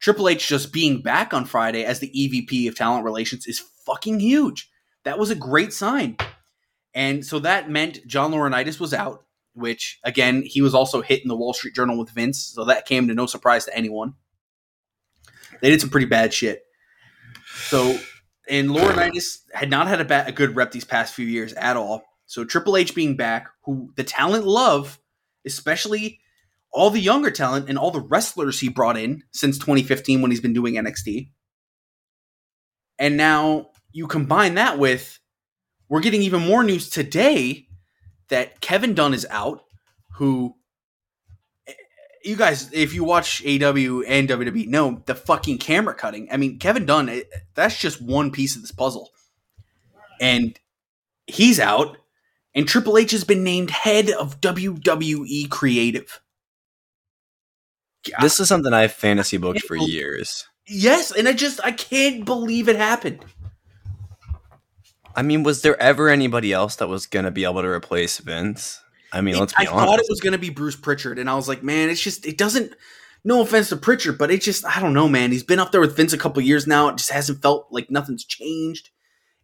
Triple H just being back on Friday as the EVP of talent relations is fucking huge. That was a great sign. And so that meant John Laurinaitis was out, which again, he was also hit in the Wall Street Journal with Vince, so that came to no surprise to anyone. They did some pretty bad shit. So, and Laurinaitis had not had a, ba- a good rep these past few years at all. So Triple H being back, who the talent love, especially all the younger talent and all the wrestlers he brought in since 2015 when he's been doing NXT. And now you combine that with we're getting even more news today that Kevin Dunn is out, who you guys, if you watch AW and WWE, know the fucking camera cutting. I mean, Kevin Dunn, eh, that's just one piece of this puzzle. And he's out, and Triple H has been named head of WWE Creative. this is something I've fantasy booked for years. Yes, and I just I can't believe it happened. I mean, was there ever anybody else that was gonna be able to replace Vince? I mean, It- let's be I honest. thought it was going to be Bruce Pritchard, and I was like, man, it's just it doesn't. No offense to Pritchard, but it just I don't know, man. He's been up there with Vince a couple years now. It just hasn't felt like nothing's changed.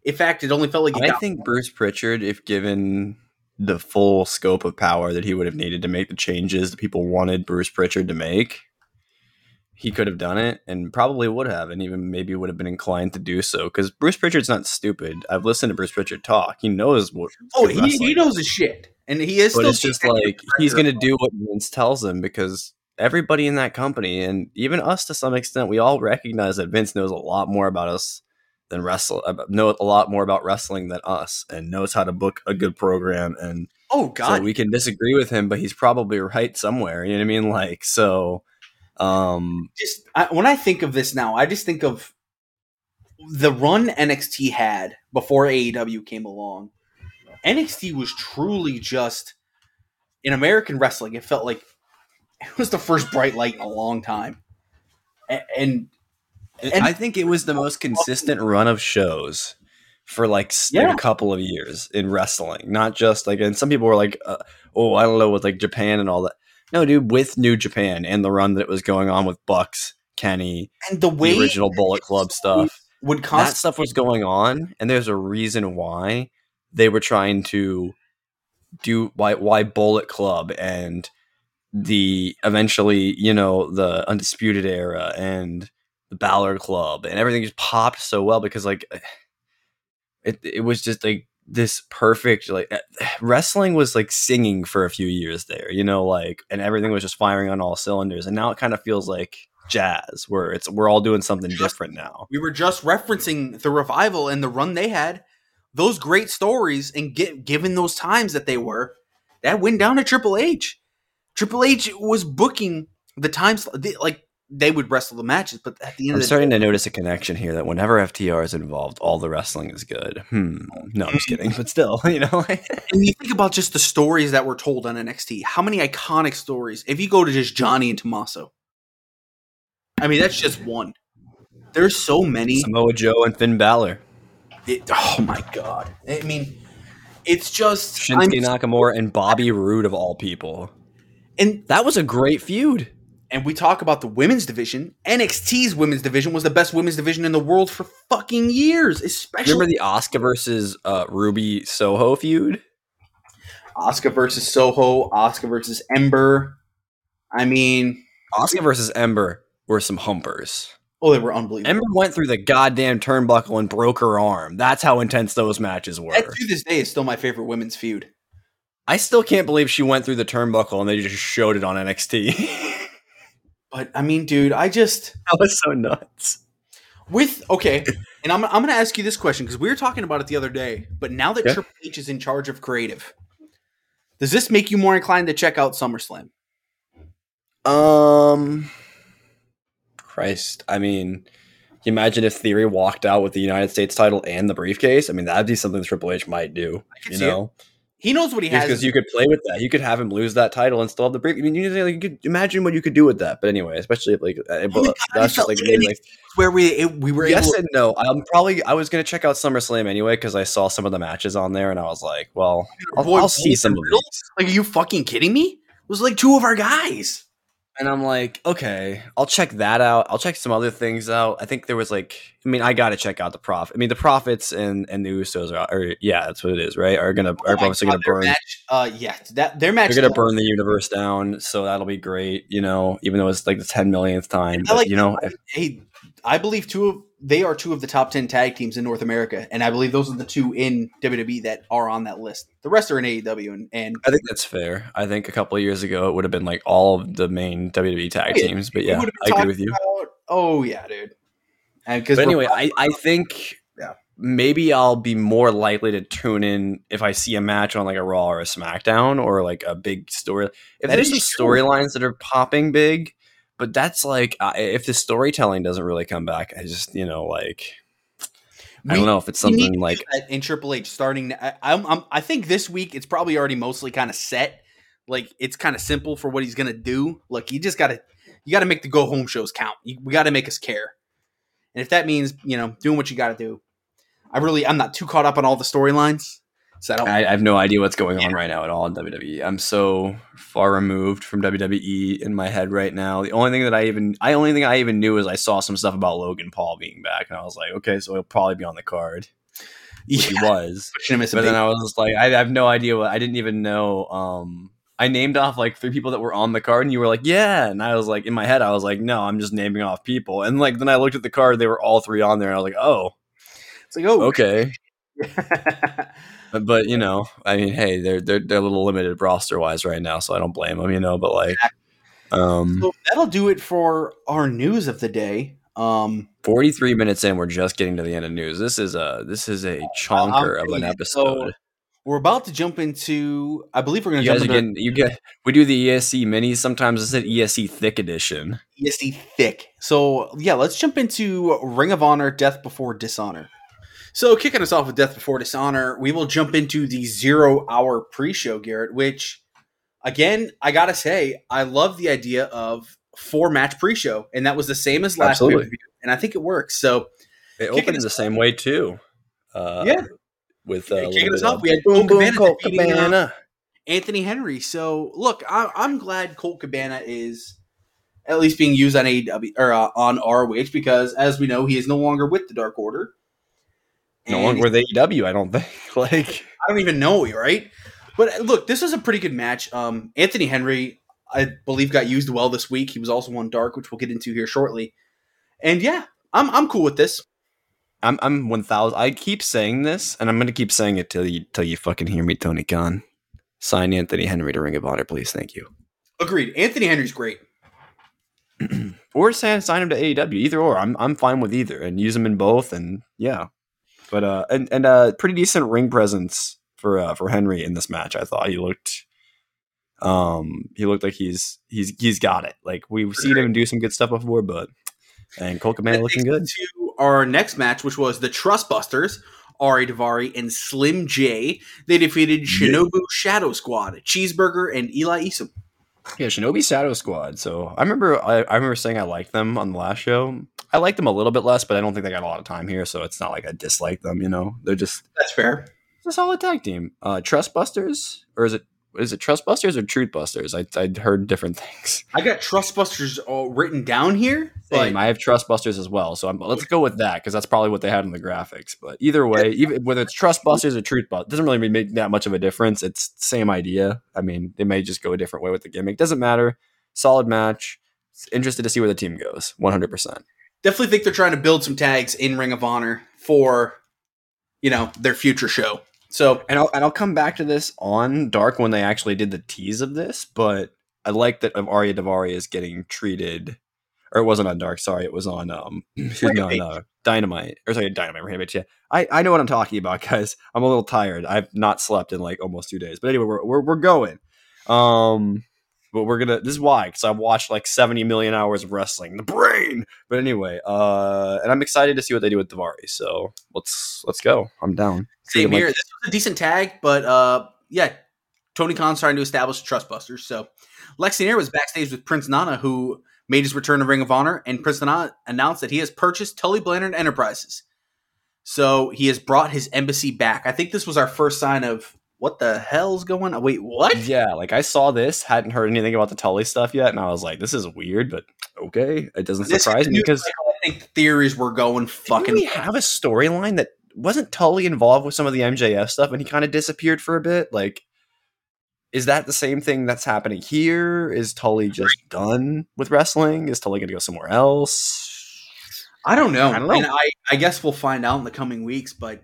In fact, it only felt like it I think Bruce Pritchard, if given the full scope of power that he would have needed to make the changes that people wanted Bruce Pritchard to make, he could have done it and probably would have, and even maybe would have been inclined to do so. Because Bruce Pritchard's not stupid. I've listened to Bruce Pritchard talk. He knows what. Oh, he, he knows his shit, and he is. but still it's just like he's going to do what Vince tells him because everybody in that company and even us to some extent, we all recognize that Vince knows a lot more about us than wrestle, know a lot more about wrestling than us, and knows how to book a good program. And Oh God, so we can disagree with him, but he's probably right somewhere. You know what I mean? Like so. Um, just I, when I think of this now, I just think of the run NXT had before AEW came along. NXT was truly just in American wrestling. It felt like it was the first bright light in a long time, A- and And- I think it was the most consistent run of shows for like Yeah. a couple of years in wrestling, not just like. And some people were like, uh, "Oh, I don't know," with like Japan and all that. No, dude, with New Japan and the run that was going on with Bucks, Kenny, and the way the original Bullet Club stuff, would that stuff was going on, and there's a reason why they were trying to do why why Bullet Club and the eventually you know the Undisputed Era and the Balor Club and everything just popped so well because like it it was just like this perfect like eh, wrestling was like singing for a few years there you know like and everything was just firing on all cylinders and now it kind of feels like jazz where it's we're all doing something different now we were just referencing the revival and the run they had. Those great stories and get given those times that they were, that went down to Triple H. Triple H was booking the times like they would wrestle the matches, but at the end I'm of the starting to notice a connection here that whenever FTR is involved, all the wrestling is good. Hmm. No, I'm just kidding. But still, you know. And you think about just the stories that were told on NXT. How many iconic stories? If you go to just Johnny and Tommaso, I mean, that's just one. There's so many. Samoa Joe and Finn Balor, It, oh my god! I mean, it's just I'm- Shinsuke Nakamura, and Bobby Roode of all people. and That was a great feud. and we talk about the women's division. NXT's women's division was the best women's division in the world for fucking years, especially Remember the Asuka versus uh, Ruby Soho feud? Asuka versus Soho, Asuka versus Ember. I mean, Asuka versus Ember were some humpers. Oh, they were unbelievable. Ember went through the goddamn turnbuckle and broke her arm. That's how intense those matches were. that to this day is still my favorite women's feud. I still can't believe she went through the turnbuckle and they just showed it on NXT. But I mean, dude, I just that was so nuts. with okay, and I'm I'm gonna ask you this question because we were talking about it the other day. But now that Yeah. Triple H is in charge of creative, does this make you more inclined to check out SummerSlam? Um, Christ, I mean, you imagine if Theory walked out with the United States title and the briefcase. I mean, that'd be something Triple H might do. You know, He knows what he has. because you could play with that. You could have him lose that title and still have the brief. I mean, you, like, you could imagine what you could do with that. But anyway, especially if like, uh, but God, that's just like, maybe, like where we it, we were yes able. and no. I'm probably I was gonna check out SummerSlam anyway because I saw some of the matches on there and I was like, well, I'll, I'll see some of these. Like, are you fucking kidding me? It was like two of our guys. And I'm like, okay, I'll check that out. I'll check some other things out. I think there was like, I mean, I got to check out the prof. I mean, the profits and and the Usos are, or yeah, that's what it is, right? Are gonna Oh are obviously gonna burn. Match, uh, yeah, that their match. They're gonna burn the universe down, so that'll be great. You know, even though it's like the ten millionth time, but like- you know, Hey, I believe two of they are two of the top ten tag teams in North America, and I believe those are the two in WWE that are on that list. The rest are in AEW, and, and I think that's fair. I think a couple of years ago it would have been like all of the main WWE tag oh, Yeah, teams, but yeah, I agree with you. about- oh yeah, dude. And But anyway, I, I think Yeah. maybe I'll be more likely to tune in if I see a match on like a Raw or a SmackDown or like a big story. If That there's some storylines that are popping big, but that's like uh, if the storytelling doesn't really come back, I just you know like I don't know if it's something like in Triple H starting. I, I'm, I'm, I think this week it's probably already mostly kind of set. Like it's kind of simple for what he's gonna do. Look, you just gotta, you gotta make the go home shows count. You, we gotta make us care. And if that means you know doing what you gotta do, I really, I'm not too caught up on all the storylines, so I don't. I, I have no idea what's going on right now at all in WWE. I'm so far removed from WWE in my head right now. The only thing that I even, I only thing I even knew is I saw some stuff about Logan Paul being back, and I was like, okay, so he'll probably be on the card. Which he yeah, was. pushing him as a But then I was just like, I have no idea what I didn't even know. Um, I named off like three people that were on the card, and you were like, yeah. And I was like, in my head, I was like, no, I'm just naming off people. And like, then I looked at the card, they were all three on there, and I was like, oh, it's like oh okay. But, you know, I mean, hey, they're they're they're a little limited roster wise right now, so I don't blame them, you know. But like, um, so that'll do it for our news of the day. Um, 43 minutes in, we're just getting to the end of news. This is a this is a chonker of an So, episode. we're about to jump into. I believe we're going You to guys jump into getting you get we do the ESC minis. Sometimes it's an ESC thick edition. ESC thick. So yeah, let's jump into Ring of Honor: Death Before Dishonor. So kicking us off with Death Before Dishonor, we will jump into the zero-hour pre-show, Garrett. Which, again, I gotta say, I love the idea of four-match pre-show, and that was the same as last Absolutely. pay-per-view, and I think it works. So It Kicking opened the same way too. Uh, Yeah. with uh, kicking us off, we had boom Colt boom Colt uh, Cabana. Anthony Henry. So look, I, I'm glad Colt Cabana is at least being used on AEW or uh, on ROH because, as we know, he is no longer with the Dark Order. No And longer with AEW, I don't think. Like I don't even know, right? But uh, look, this is a pretty good match. Um, Anthony Henry, I believe, got used well this week. He was also on Dark, which we'll get into here shortly. And yeah, I'm I'm cool with this. I'm I'm one thousand. I keep saying this, and I'm gonna keep saying it till you till you fucking hear me, Tony Khan. Sign Anthony Henry to Ring of Honor, please. Thank you. Agreed. Anthony Henry's great. or sign sign him to AEW. Either or, I'm I'm fine with either, and use him in both. And yeah, but uh, and and uh, pretty decent ring presence for uh for Henry in this match. I thought he looked. Um, he looked like he's he's he's got it. Like we've seen him do some good stuff before, but and Colt Cabana looking good. To our next match, which was the Trustbusters, Ari Daivari and Slim J. They defeated Shinobi Shadow Squad, Cheeseburger, and Eli Isom. Yeah, Shinobi Shadow Squad. So I remember I, I remember saying I liked them on the last show. I liked them a little bit less, but I don't think they got a lot of time here, so it's not like I dislike them. You know, they're just That's fair. it's a solid tag team. Uh, Trustbusters, or is it is it Trustbusters or Truthbusters? I I'd heard different things. I got Trustbusters all written down here. Same. I have Trustbusters as well, so I'm, let's go with that because that's probably what they had in the graphics. But either way, even whether it's Trustbusters or Truthbusters, doesn't really make that much of a difference. It's the same idea. I mean, they may just go a different way with the gimmick. Doesn't matter. Solid match. Interested to see where the team goes. One hundred percent. definitely think they're trying to build some tags in Ring of Honor for, you know, their future show. So And I'll and I'll come back to this on Dark when they actually did the tease of this, but I like that Arya Daivari is getting treated, or it wasn't on Dark. Sorry, it was on um, on uh, Dynamite or sorry, Dynamite Rampage. Yeah, I I know what I'm talking about, guys. I'm a little tired. I've not slept in like almost two days, but anyway, we're we're, we're going. Um, but we're gonna. This is why because I've watched like 70 million hours of wrestling. The brain. But anyway, uh, and I'm excited to see what they do with Daivari. So let's let's go. I'm down. same Like- here. This was a decent tag, but uh, yeah, Tony Khan's trying to establish Trustbusters. So Lexi Nair was backstage with Prince Nana, who made his return to Ring of Honor, and Prince Nana announced that he has purchased Tully Blanchard Enterprises. So he has brought his embassy back. I think this was our first sign of what the hell's going on. Wait, what? Yeah, like I saw this, hadn't heard anything about the Tully stuff yet, and I was like, "This is weird," but okay, it doesn't This surprise me because cycle, I think theories were going fucking we have a storyline that wasn't Tully involved with some of the MJF stuff, and he kind of disappeared for a bit. Like, is that the same thing that's happening here? Is Tully just done with wrestling? Is Tully going to go somewhere else? I don't know. I don't know. And I, I guess we'll find out in the coming weeks. But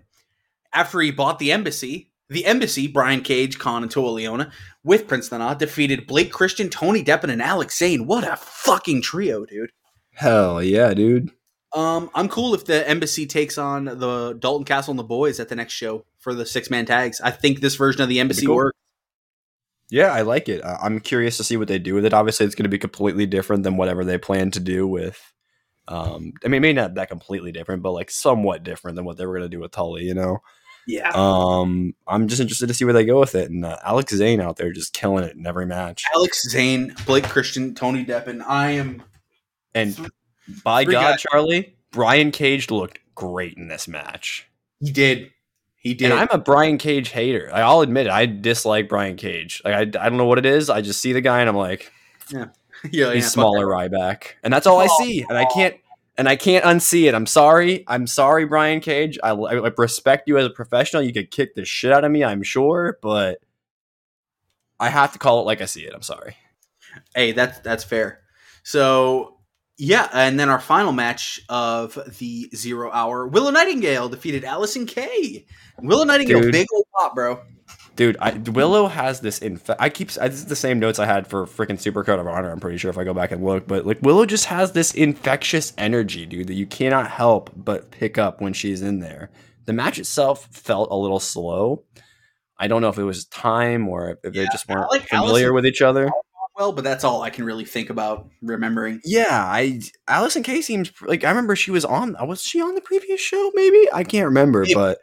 after he bought the embassy, the embassy, Brian Cage, Kaun, and Toa Liona, with Prince Nana, defeated Blake Christian, Tony Deppen, and Alex Zane. What a fucking trio, dude. Hell yeah, dude! Um, I'm cool if the embassy takes on the Dalton Castle and the boys at the next show for the six man tags. I think this version of the embassy cool. works. Yeah, I like it. I- I'm curious to see what they do with it. Obviously, it's going to be completely different than whatever they plan to do with. Um, I mean, maybe not that completely different, but like somewhat different than what they were going to do with Tully. You know. Yeah. Um, I'm just interested to see where they go with it. And uh, Alex Zane out there just killing it in every match. Alex Zane, Blake Christian, Tony Deppen. I am And by God, guys. Charlie, Brian Cage looked great in this match. he did. He did. And I'm a Brian Cage hater. Like, I'll admit it. I dislike Brian Cage. Like I, I don't know what it is. I just see the guy and I'm like, yeah, yeah, he's fuck smaller Ryback, and that's all I see. And I can't, and I can't unsee it. I'm sorry. I'm sorry, Brian Cage. I, I respect you as a professional. You could kick the shit out of me, I'm sure, but I have to call it like I see it. I'm sorry. Hey, that's that's fair. So yeah, and then our final match of the zero hour, Willow Nightingale defeated Allysin Kay. Willow Nightingale, Dude. big old pop, bro. Dude, I, Willow has this. Inf- I keep. I, this is the same notes I had for freaking Supercard of Honor. I'm pretty sure if I go back and look, but like Willow just has this infectious energy, dude, that you cannot help but pick up when she's in there. The match itself felt a little slow. I don't know if it was time or if they just weren't like familiar Allison- with each other. Well, but that's all I can really think about remembering. Yeah, I Allysin Kay seems like I remember she was on. Was she on the previous show? Maybe I can't remember, Maybe. but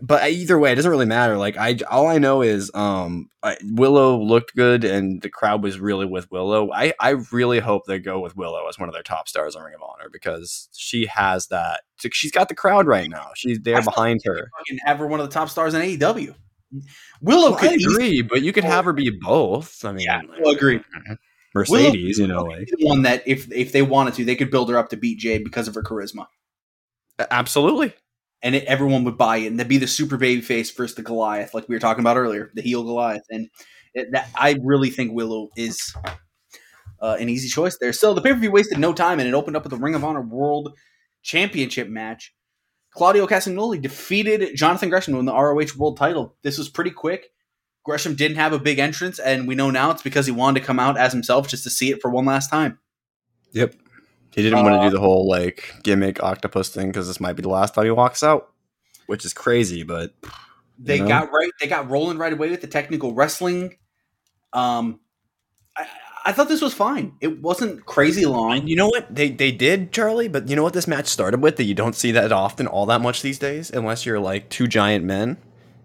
but either way, it doesn't really matter. Like I, all I know is um I, Willow looked good, and the crowd was really with Willow. I I really hope they go with Willow as one of their top stars on Ring of Honor because she has that. She's got the crowd right now. She's there I behind her. Have her one of the top stars in AEW. Willow Well, could I easily agree, but you could have her be both. I mean, Yeah, well, agreed. Mercedes, you know, like the one that if if they wanted to, they could build her up to beat Jade because of her charisma, absolutely. And it, everyone would buy it, and that'd be the super baby face versus the Goliath, like we were talking about earlier, the heel Goliath, and it, that, I really think Willow is uh, an easy choice there. So the pay per view wasted no time, and it opened up with a Ring of Honor World Championship match. Claudio Castagnoli defeated Jonathan Gresham in the ROH World Title. This was pretty quick. Gresham didn't have a big entrance, and we know now it's because he wanted to come out as himself just to see it for one last time. Yep. He didn't want to Uh, do the whole like gimmick octopus thing because this might be the last time he walks out, which is crazy. But They know? got right. They got rolling right away with the technical wrestling Um, I, I thought this was fine. It wasn't crazy long. You know what they they did, Charlie? But you know what this match started with that you don't see that often, all that much these days, unless you're like two giant men.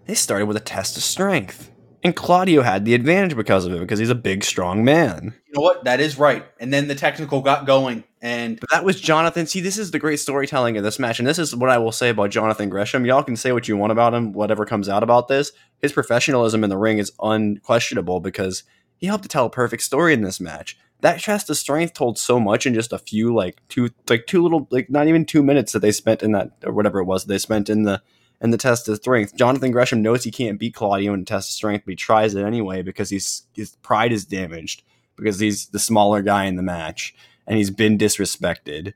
They started with a test of strength, and Claudio had the advantage because of it because he's a big, strong man. You know what? That is right. And then the technical got going, and But that was Jonathan. See, this is the great storytelling of this match, and this is what I will say about Jonathan Gresham. Y'all can say what you want about him, whatever comes out about this. His professionalism in the ring is unquestionable because he helped to tell a perfect story in this match. That test of strength told so much in just a few, like two, like two little, like not even two minutes that they spent in that or whatever it was they spent in the in the test of strength. Jonathan Gresham knows he can't beat Claudio in the test of strength, but he tries it anyway because he's his pride is damaged because he's the smaller guy in the match and he's been disrespected.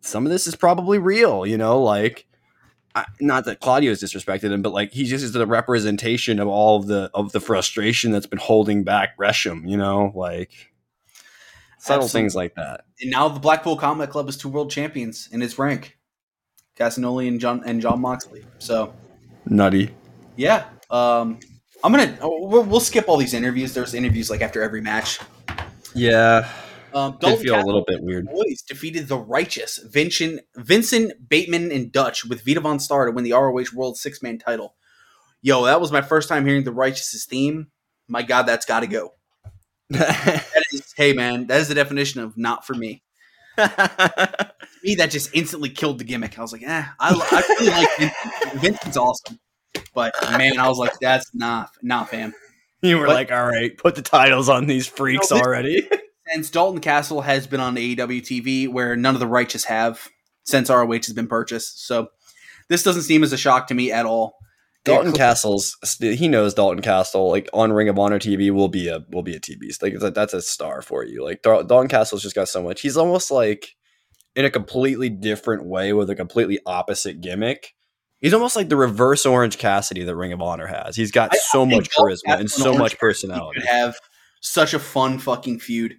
Some of this is probably real, you know, like I, not that Claudio has disrespected him, but like he just is the representation of all of the of the frustration that's been holding back Gresham, you know, like subtle Absolutely. things like that. and now the Blackpool Combat Club is two world champions in its rank. Castagnoli and John and Jon Moxley. So Nutty. yeah, um, I'm gonna oh, we'll, we'll skip all these interviews. There's interviews like after every match. Yeah, Um, did Dalton feel a little bit weird. Boys defeated the Righteous, Vincent, Vincent Bateman and Dutch with Vita VonStarr to win the ROH World Six Man Title. Yo, that was my first time hearing the Righteous's theme. My God, that's got to go. That is, hey man, that is the definition of not for me. To me, that just instantly killed the gimmick. I was like, eh, I, I really like Vincent. Vincent's awesome, but man, I was like, that's not not fam. you were But- like, all right, put the titles on these freaks No, this- already. Since Dalton Castle has been on AEW TV, where none of the righteous have since ROH has been purchased, so this doesn't seem as a shock to me at all. Dalton Castle's he knows Dalton Castle like on Ring of Honor TV will be a will be a TV like that- that's a star for you. Like Dal- Dalton Castle's just got so much he's almost like in a completely different way with a completely opposite gimmick. He's almost like the reverse Orange Cassidy that Ring of Honor has. He's got I- so I much charisma and so and much personality could have such a fun fucking feud.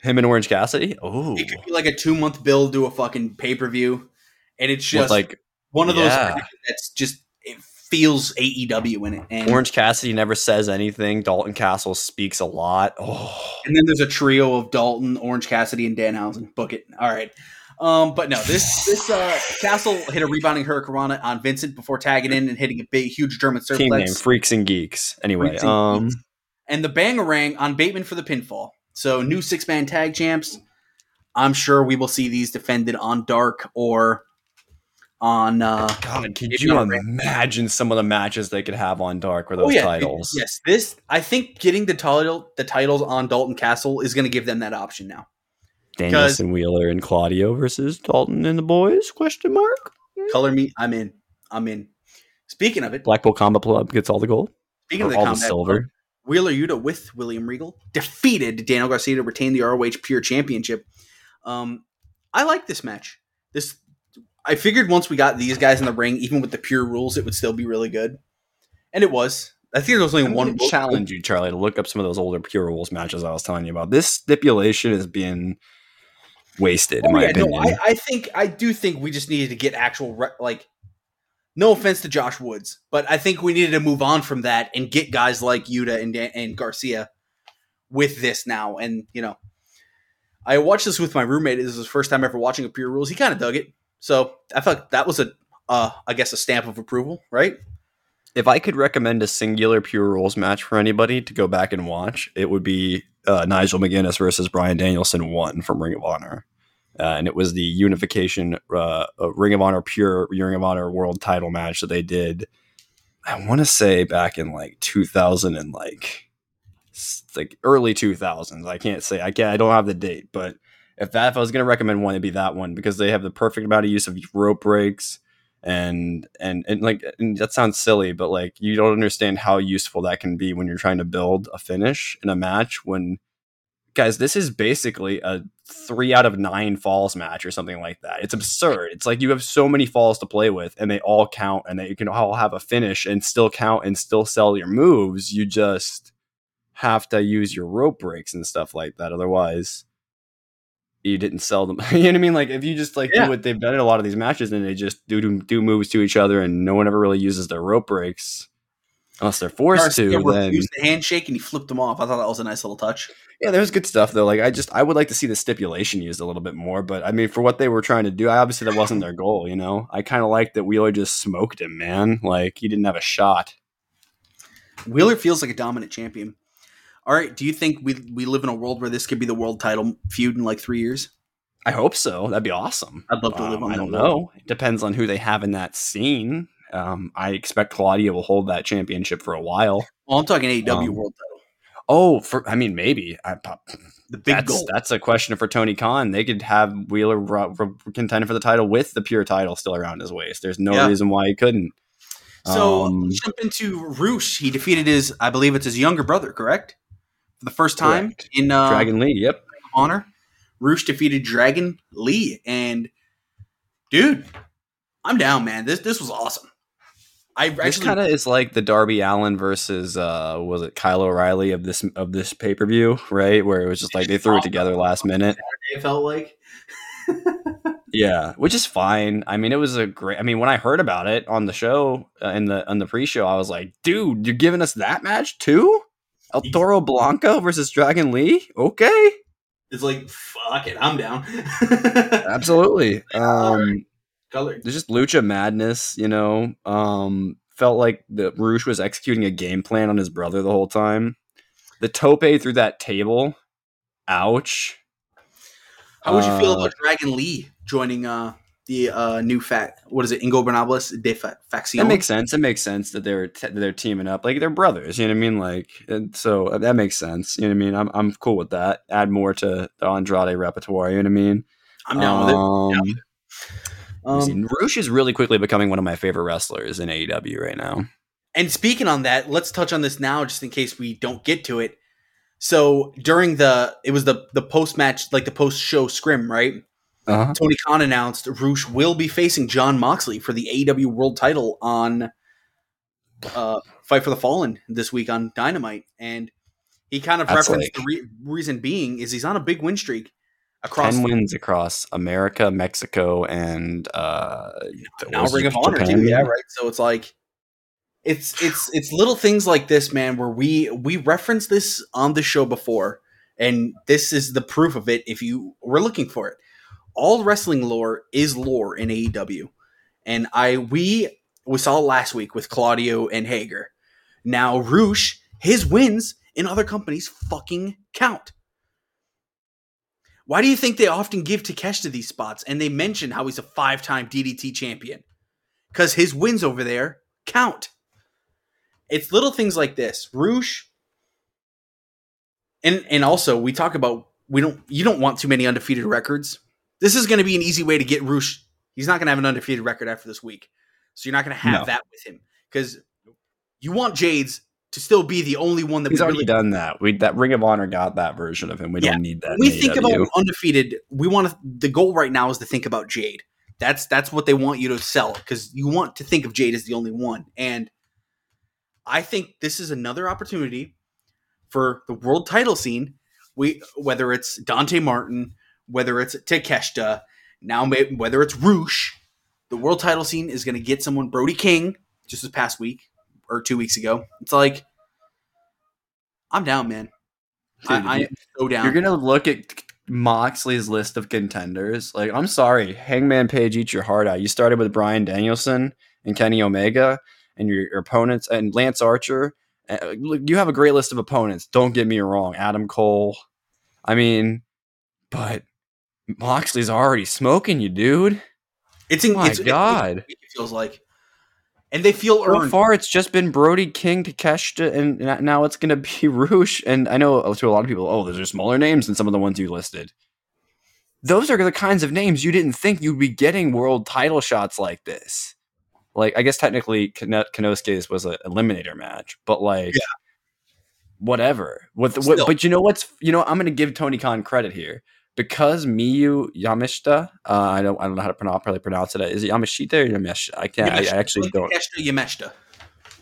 him and Orange Cassidy? Oh It could be like a two month build to a fucking pay per view, and it's with just like one of those yeah. matches that's just feels AEW in it. And, Orange Cassidy never says anything Dalton Castle speaks a lot oh and then there's a trio of Dalton, Orange Cassidy, and Dan Danhausen. Book it. All right. Um, but no, this this uh, Castle hit a rebounding Hurricane on Vincent before tagging in and hitting a big, huge German suplex. team name Freaks and Geeks anyway Freaks and um Geeks. and the bangarang on Bateman for the pinfall. So new six man tag champs. I'm sure we will see these defended on Dark or on. Uh, God, could you imagine some of the matches they could have on Dark with oh those yeah, titles? yes. This I think getting the title the titles on Dalton Castle is going to give them that option now. Danielson, Wheeler, and Claudio versus Dalton and the boys? Question mark. Color me, I'm in. I'm in. Speaking of it, Blackpool Combat Club gets all the gold, speaking of the all the silver. club, Wheeler Yuta with William Regal defeated Daniel Garcia to retain the ROH Pure Championship. Um, I like this match. This I figured once we got these guys in the ring, even with the pure rules, it would still be really good, and it was. I think there was only I'm one challenge you, Charlie, to look up some of those older Pure Rules matches I was telling you about. This stipulation is being wasted, in Oh, my yeah, opinion. No, I, I think I do think we just needed to get actual re- like. No offense to Josh Woods, but I think we needed to move on from that and get guys like Yuta and and Garcia with this now. And you know, I watched this with my roommate. This is his first time ever watching a Pure Rules. He kind of dug it, so I thought that was a, uh, I guess, a stamp of approval, right? if I could recommend a singular Pure Rules match for anybody to go back and watch, it would be uh, Nigel McGuinness versus Bryan Danielson one from Ring of Honor, uh, and it was the unification uh, of Ring of Honor Pure Ring of Honor World Title match that they did. I want to say back in like 2000 and like like early 2000s. I can't say I can't. I don't have the date, but if that if I was to recommend one, it'd be that one because they have the perfect amount of use of rope breaks and and and like and that sounds silly but like you don't understand how useful that can be when you're trying to build a finish in a match when guys this is basically a three out of nine falls match or something like that. It's absurd. It's like you have so many falls to play with and they all count and that you can all have a finish and still count and still sell your moves. You just have to use your rope breaks and stuff like that otherwise you didn't sell them. you know what I mean? Like if you just like Yeah. do what they've done in a lot of these matches and they just do do, do moves to each other and no one ever really uses their rope breaks. Unless they're forced Garcia to, then the handshake and he flipped him off. I thought that was a nice little touch. yeah, there's good stuff though. Like I just I would like to see the stipulation used a little bit more, but I mean for what they were trying to do, I obviously that wasn't their goal. You know, I kind of like that Wheeler just smoked him, man. Like he didn't have a shot. Wheeler feels like a dominant champion. All right, do you think we we live in a world where this could be the world title feud in like three years? I hope so. That'd be awesome. I'd love to live Um, on I don't world. know. It depends on who they have in that scene. Um, I expect Claudio will hold that championship for a while. Well, I'm talking AEW Um, world title, Oh, for I mean, maybe I, the big that's goal. that's a question for Tony Khan. They could have Wheeler ro- ro- contend for the title with the pure title still around his waist. There's no Yeah. reason why he couldn't. So Um, let's jump into Rush. He defeated his, I believe it's his younger brother, correct? For the first time Correct. in uh, Dragon Lee, yep. Honor. Rush defeated Dragon Lee, and dude, I'm down, man. This this was awesome. I This kind of is like the Darby Allin versus uh was it Kyle O'Reilly of this of this pay per view, right? Where it was just like they threw it together last minute. it felt like Yeah, which is fine. I mean, it was a great. I mean, when I heard about it on the show uh, in the on the pre-show, I was like, "Dude, you're giving us that match too? El Toro Blanco versus Dragon Lee? Okay, it's like fuck it, I'm down. absolutely." Um, Color. there's just lucha madness, you know. Um, felt like the Rush was executing a game plan on his brother the whole time. The tope through that table, ouch. How would you feel Uh, about Dragon Lee joining uh the uh new fat what is it, Ingo Ingobernables de Fa- Faccion? That makes sense. It makes sense that they're t- they're teaming up. Like they're brothers. You know what I mean? Like and so uh, that makes sense. You know what I mean? I'm I'm cool with that. Add more to the Andrade repertoire. You know what I mean? I'm down with it. Um, Um, see, Rush is really quickly becoming one of my favorite wrestlers in AEW right now. And speaking on that, let's touch on this now, just in case we don't get to it. So during the, it was the the post match, like the post show scrim, right? Uh-huh. Tony Khan announced Rush will be facing Jon Moxley for the AEW World Title on uh, Fight for the Fallen this week on Dynamite, and he kind of That's referenced like- the re- reason being is he's on a big win streak across Ten wins across America, Mexico, and uh, now Ring of Honor too. Yeah, right. So it's like it's it's it's little things like this, man, where we we referenced this on the show before, and this is the proof of it. If you were looking for it, all wrestling lore is lore in AEW, and I we we saw last week with Claudio and Hager. Now Rush, his wins in other companies fucking count. Why do you think they often give Takeshita these spots and they mention how he's a five time DDT champion? Because his wins over there count. It's little things like this. Rush, and and also we talk about we don't you don't want too many undefeated records. This is going to be an easy way to get Rush. He's not going to have an undefeated record after this week, so you're not going to have No. that with him because you want Jade's to still be the only one that He's we already really done that. We that Ring of Honor got that version of him. We Yeah. don't need that. when we think about undefeated, we want to. The goal right now is to think about Jade. That's that's what they want you to sell because you want to think of Jade as the only one. And I think this is another opportunity for the world title scene. We whether it's Dante Martin, whether it's Takeshita, now may, whether it's Rush, the world title scene is going to get someone Brody King just this past week or two weeks ago. It's like I'm down, man. I, Dude, I you- am so down. You're gonna look at Moxley's list of contenders. Like, I'm sorry, Hangman Page, eat your heart out. You started with Bryan Danielson and Kenny Omega, and your, your opponents and Lance Archer. Uh, look, you have a great list of opponents. Don't get me wrong, Adam Cole. I mean, but Moxley's already smoking you, dude. It's in, My it's, God. It, feels like, and they feel So earned. far, it's just been Brody King, Takeshita, and now it's gonna be Rush. And I know to a lot of people, oh, those are smaller names than some of the ones you listed. Those are the kinds of names you didn't think you'd be getting world title shots like this. Like, I guess technically Kano- Konosuke's was an eliminator match, but like, whatever. What, the, what? But you know what's? You know, I'm gonna give Tony Khan credit here because Miyu Yamashita. Uh, I don't. I don't know how to pronounce, probably pronounce it. Is it Yamashita or Yamashita? I can't. I, I actually don't. Yameshta.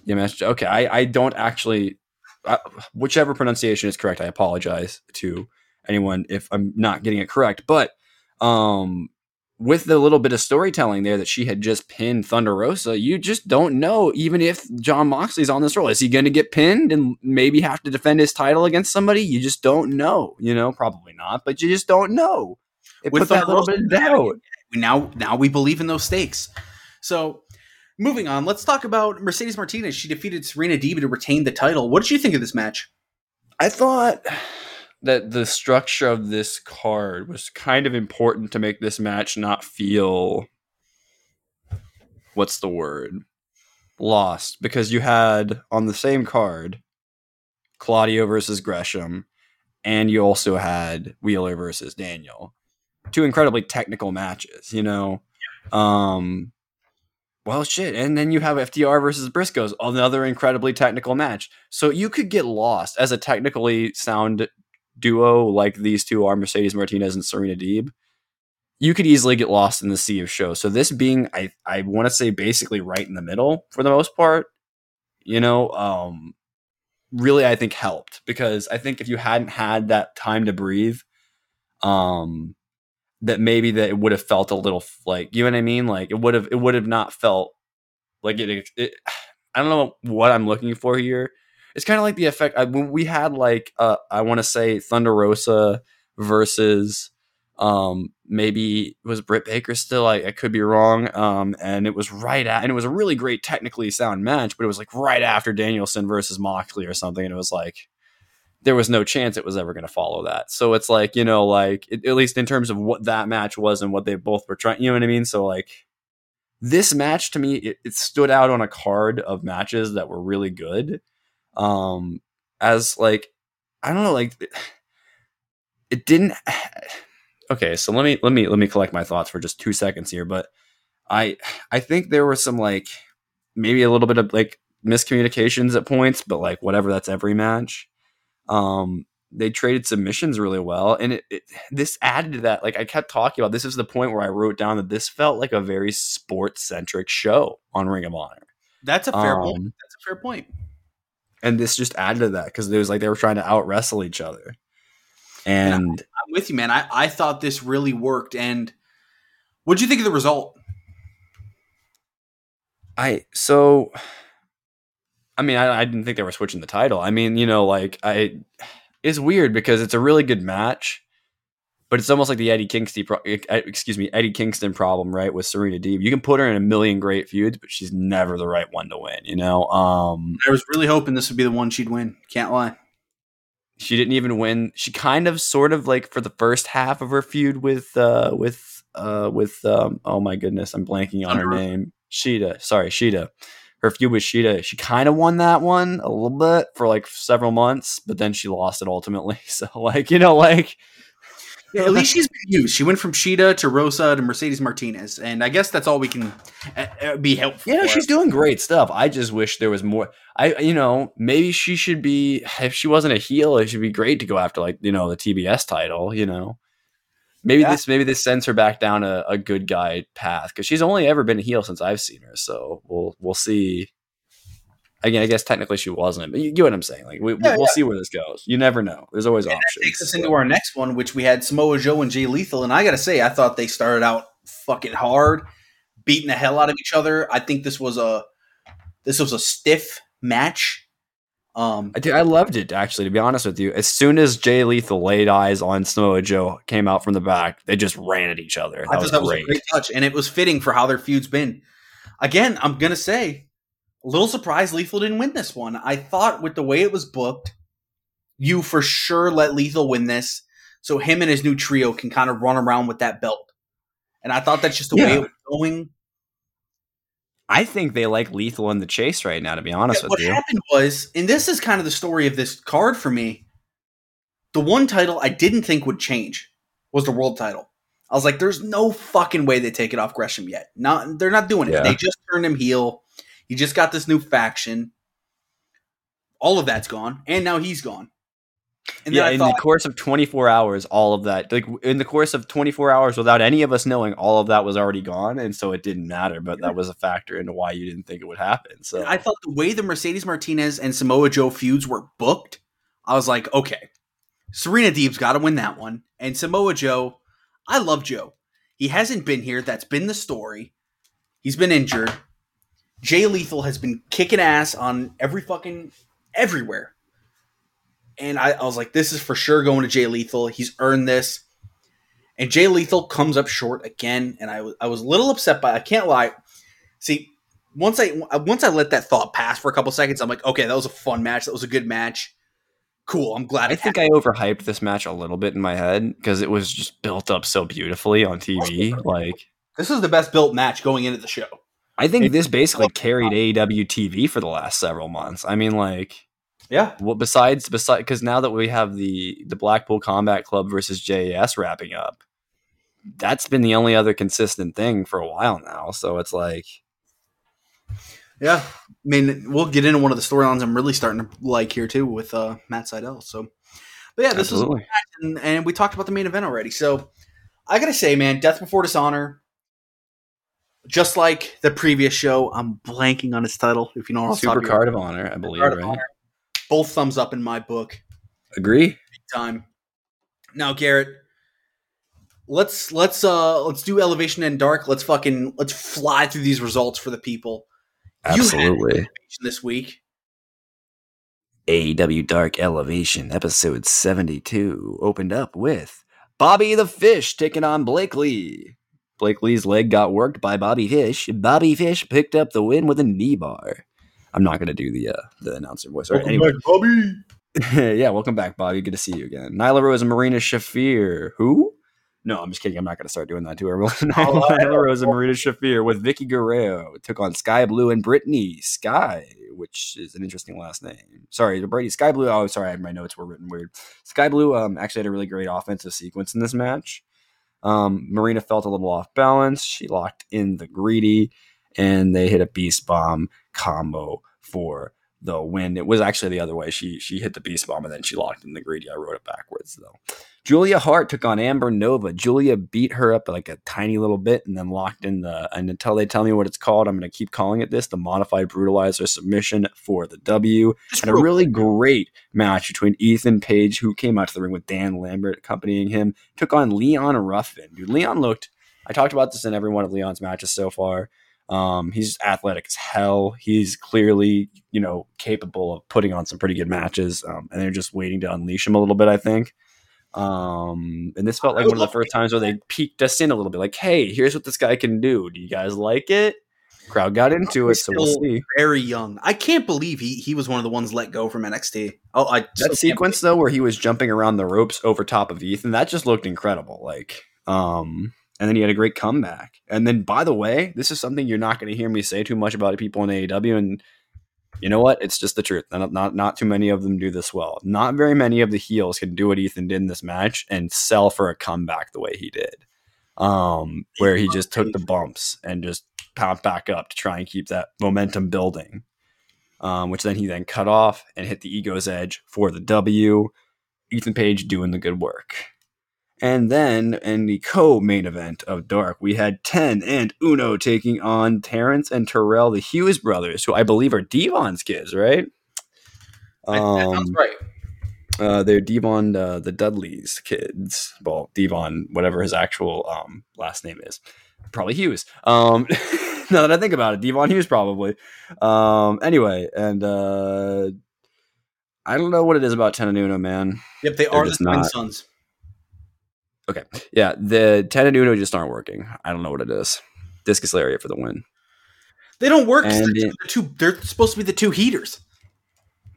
Yamashita. Okay, I, I don't actually, uh, whichever pronunciation is correct. I apologize to anyone if I'm not getting it correct. But um, with the little bit of storytelling there that she had just pinned Thunder Rosa, you just don't know. Even if Jon Moxley's on this role, is he going to get pinned and maybe have to defend his title against somebody? You just don't know. You know, probably not, but you just don't know. It With put that little bit of doubt. now now we believe in those stakes. So moving on, let's talk about Mercedes Martinez. She defeated Serena Deeb to retain the title. What did you think of this match? I thought that the structure of this card was kind of important to make this match not feel what's the word? Lost because you had on the same card Claudio versus Gresham and you also had Wheeler versus Daniel. Two incredibly technical matches you know? Um well shit and then you have FTR versus Briscoes another incredibly technical match. So you could get lost as a technically sound duo like these two are Mercedes Martinez and Serena Deeb, you could easily get lost in the sea of shows. So this being, I I want to say basically right in the middle for the most part, you know, um, really I think helped because I think if you hadn't had that time to breathe, um, that maybe that it would have felt a little like you know what I mean, like it would have it would have not felt like it, it I don't know what I'm looking for here it's kind of like the effect I, when we had like uh, I want to say Thunder Rosa versus um, maybe was Britt Baker still? I, I could be wrong um, and it was right at and it was a really great technically sound match but it was like right after Danielson versus Moxley or something and it was like there was no chance it was ever going to follow that. So it's like you know like it, at least in terms of what that match was and what they both were trying you know what I mean? So like this match to me it, it stood out on a card of matches that were really good um as like i don't know like it didn't okay so let me let me let me collect my thoughts for just two seconds here but i i think there were some like maybe a little bit of like miscommunications at points but like whatever that's every match um they traded submissions really well and it, it this added to that like i kept talking about this is the point where i wrote down that this felt like a very sports centric show on ring of honor That's a fair Um, point. That's a fair point. And this just added to that because it was like they were trying to out wrestle each other. And I'm with you, man. I, I thought this really worked. And what do you think of the result? I so I mean I, I didn't think they were switching the title. I mean, you know, like I it's weird because it's a really good match, but it's almost like the Eddie Kingston pro- excuse me, Eddie Kingston problem, right, with Serena Deeb. You can put her in a million great feuds, but she's never the right one to win, you know? Um I was really hoping this would be the one she'd win. Can't lie. she didn't even win. She kind of sort of like for the first half of her feud with uh with uh with um oh my goodness, I'm blanking on her name. Shida. Sorry, Shida. Her feud with Shida, she kind of won that one a little bit for like several months, but then she lost it ultimately. So like, you know, like at least she's been used. She went from Shida to Rosa to Mercedes Martinez, and I guess that's all we can uh, uh, be helpful. you know, for. she's doing great stuff. I just wish there was more. I, you know, maybe she should be. If she wasn't a heel, it should be great to go after like you know the TBS title. You know, maybe Yeah. this maybe this sends her back down a, a good guy path because she's only ever been a heel since I've seen her. So we'll we'll see. Again, I guess technically she wasn't, but you get what I'm saying. Like we, Yeah, we'll see where this goes. You never know. There's always options. takes us so. into our next one, which we had Samoa Joe and Jay Lethal, and I gotta say, I thought they started out fucking hard, beating the hell out of each other. I think this was a this was a stiff match. Um, I, did, I loved it actually. To be honest with you, as soon as Jay Lethal laid eyes on Samoa Joe, came out from the back, they just ran at each other. That I was thought that was a great. great touch, and it was fitting for how their feud's been. Again, I'm gonna say, a little surprised Lethal didn't win this one. I thought with the way it was booked, you for sure let Lethal win this, so him and his new trio can kind of run around with that belt. And I thought that's just the way Yeah. it was going. I think they like Lethal in the chase right now. To be honest Yeah, with what you, happened was, and this is kind of the story of this card for me. The one title I didn't think would change was the world title. I was like, "There's no fucking way they take it off Gresham yet. Not, they're not doing it. Yeah. They just turned him heel. He just got this new faction. All of that's gone, and now he's gone. And yeah, in thought, the course of 24 hours, all of that, like in the course of 24 hours, without any of us knowing, all of that was already gone, and so it didn't matter. But that was a factor into why you didn't think it would happen. So I thought the way the Mercedes Martinez and Samoa Joe feuds were booked, I was like, okay, Serena Deeb's got to win that one. And Samoa Joe, I love Joe. He hasn't been here. That's been the story. He's been injured. Jay Lethal has been kicking ass on every fucking everywhere. And I, I was like, this is for sure going to Jay Lethal. He's earned this. And Jay Lethal comes up short again. And I was I was a little upset by I can't lie. See, once I once I let that thought pass for a couple seconds, I'm like, okay, that was a fun match. That was a good match. Cool. I'm glad. I think I overhyped this match a little bit in my head because it was just built up so beautifully on TV. Like this is the best built match going into the show. I think this basically carried AEW TV for the last several months. I mean, like, yeah. Well, besides, besides, because now that we have the the Blackpool Combat Club versus JAS wrapping up, that's been the only other consistent thing for a while now. So it's like, yeah. I mean, we'll get into one of the storylines I'm really starting to like here too with uh, Matt Sydal. So, but yeah, this Absolutely. is and, and we talked about the main event already. So, I gotta say, man, Death Before Dishonor, just like the previous show, I'm blanking on its title. If you know Supercard of Honor, I believe, right? Honor. Both thumbs up in my book. Agree. Big time. Now, Garrett, let's let's uh let's do elevation and dark. Let's fucking let's fly through these results for the people. Absolutely. this week. AEW Dark Elevation episode 72 opened up with Bobby the Fish taking on Blake Lee. Blake Lee's leg got worked by Bobby Fish. Bobby Fish picked up the win with a knee bar. I'm not going to do the uh, the announcer voice. Right, anyway. Bobby. yeah, welcome back, Bobby. Good to see you again. Nyla Rose and Marina Shafir. Who? No, I'm just kidding. I'm not going to start doing that to her. Nyla Rose and Marina Shafir with Vickie Guerrero took on Skye Blue and Brittany Sky, which is an interesting last name. Sorry, Brady Skye Blue. Oh, sorry, my notes were written weird. Skye Blue um, actually had a really great offensive sequence in this match. Um, Marina felt a little off balance. She locked in the greedy, and they hit a beast bomb combo for the win. It was actually the other way. She she hit the beast bomb and then she locked in the greedy. I wrote it backwards though. Julia Hart took on Amber Nova. Julia beat her up like a tiny little bit and then locked in the. And until they tell me what it's called, I'm going to keep calling it this: the modified brutalizer submission for the W. And a really great match between Ethan Page, who came out to the ring with Dan Lambert accompanying him, took on Leon Ruffin. Dude, Leon looked. I talked about this in every one of Leon's matches so far. Um, he's athletic as hell. He's clearly, you know, capable of putting on some pretty good matches. Um, and they're just waiting to unleash him a little bit, I think. Um, and this felt like one of the first times where they peeked us in a little bit, like, "Hey, here's what this guy can do. Do you guys like it?" Crowd got into it, He's so we'll see. Very young. I can't believe he he was one of the ones let go from NXT. Oh, I That sequence though, where he was jumping around the ropes over top of Ethan, that just looked incredible. Like, um, and then he had a great comeback. And then, by the way, this is something you're not going to hear me say too much about people in AEW. And you know what? It's just the truth. Not, not not too many of them do this well. Not very many of the heels can do what Ethan did in this match and sell for a comeback the way he did. Um, where he just took the bumps and just pound back up to try and keep that momentum building. Um, which then he then cut off and hit the ego's edge for the W. Ethan Page doing the good work. And then in the co-main event of Dark, we had Ten and Uno taking on Terrence and Terrell, the Hughes brothers, who I believe are Devon's kids, right? That- that sounds Um, right. uh, they're Devon, uh, the Dudley's kids. Well, Devon, whatever his actual um, last name is, probably Hughes. Um, now that I think about it, Devon Hughes probably. Um, anyway, and uh, I don't know what it is about Ten and Uno, man. Yep, they they're are the twin not- sons. Yeah, the Ten and Uno just aren't working. I don't know what it is. Discus Lariat for the win. They don't work. They're, it- the two, they're supposed to be the two heaters.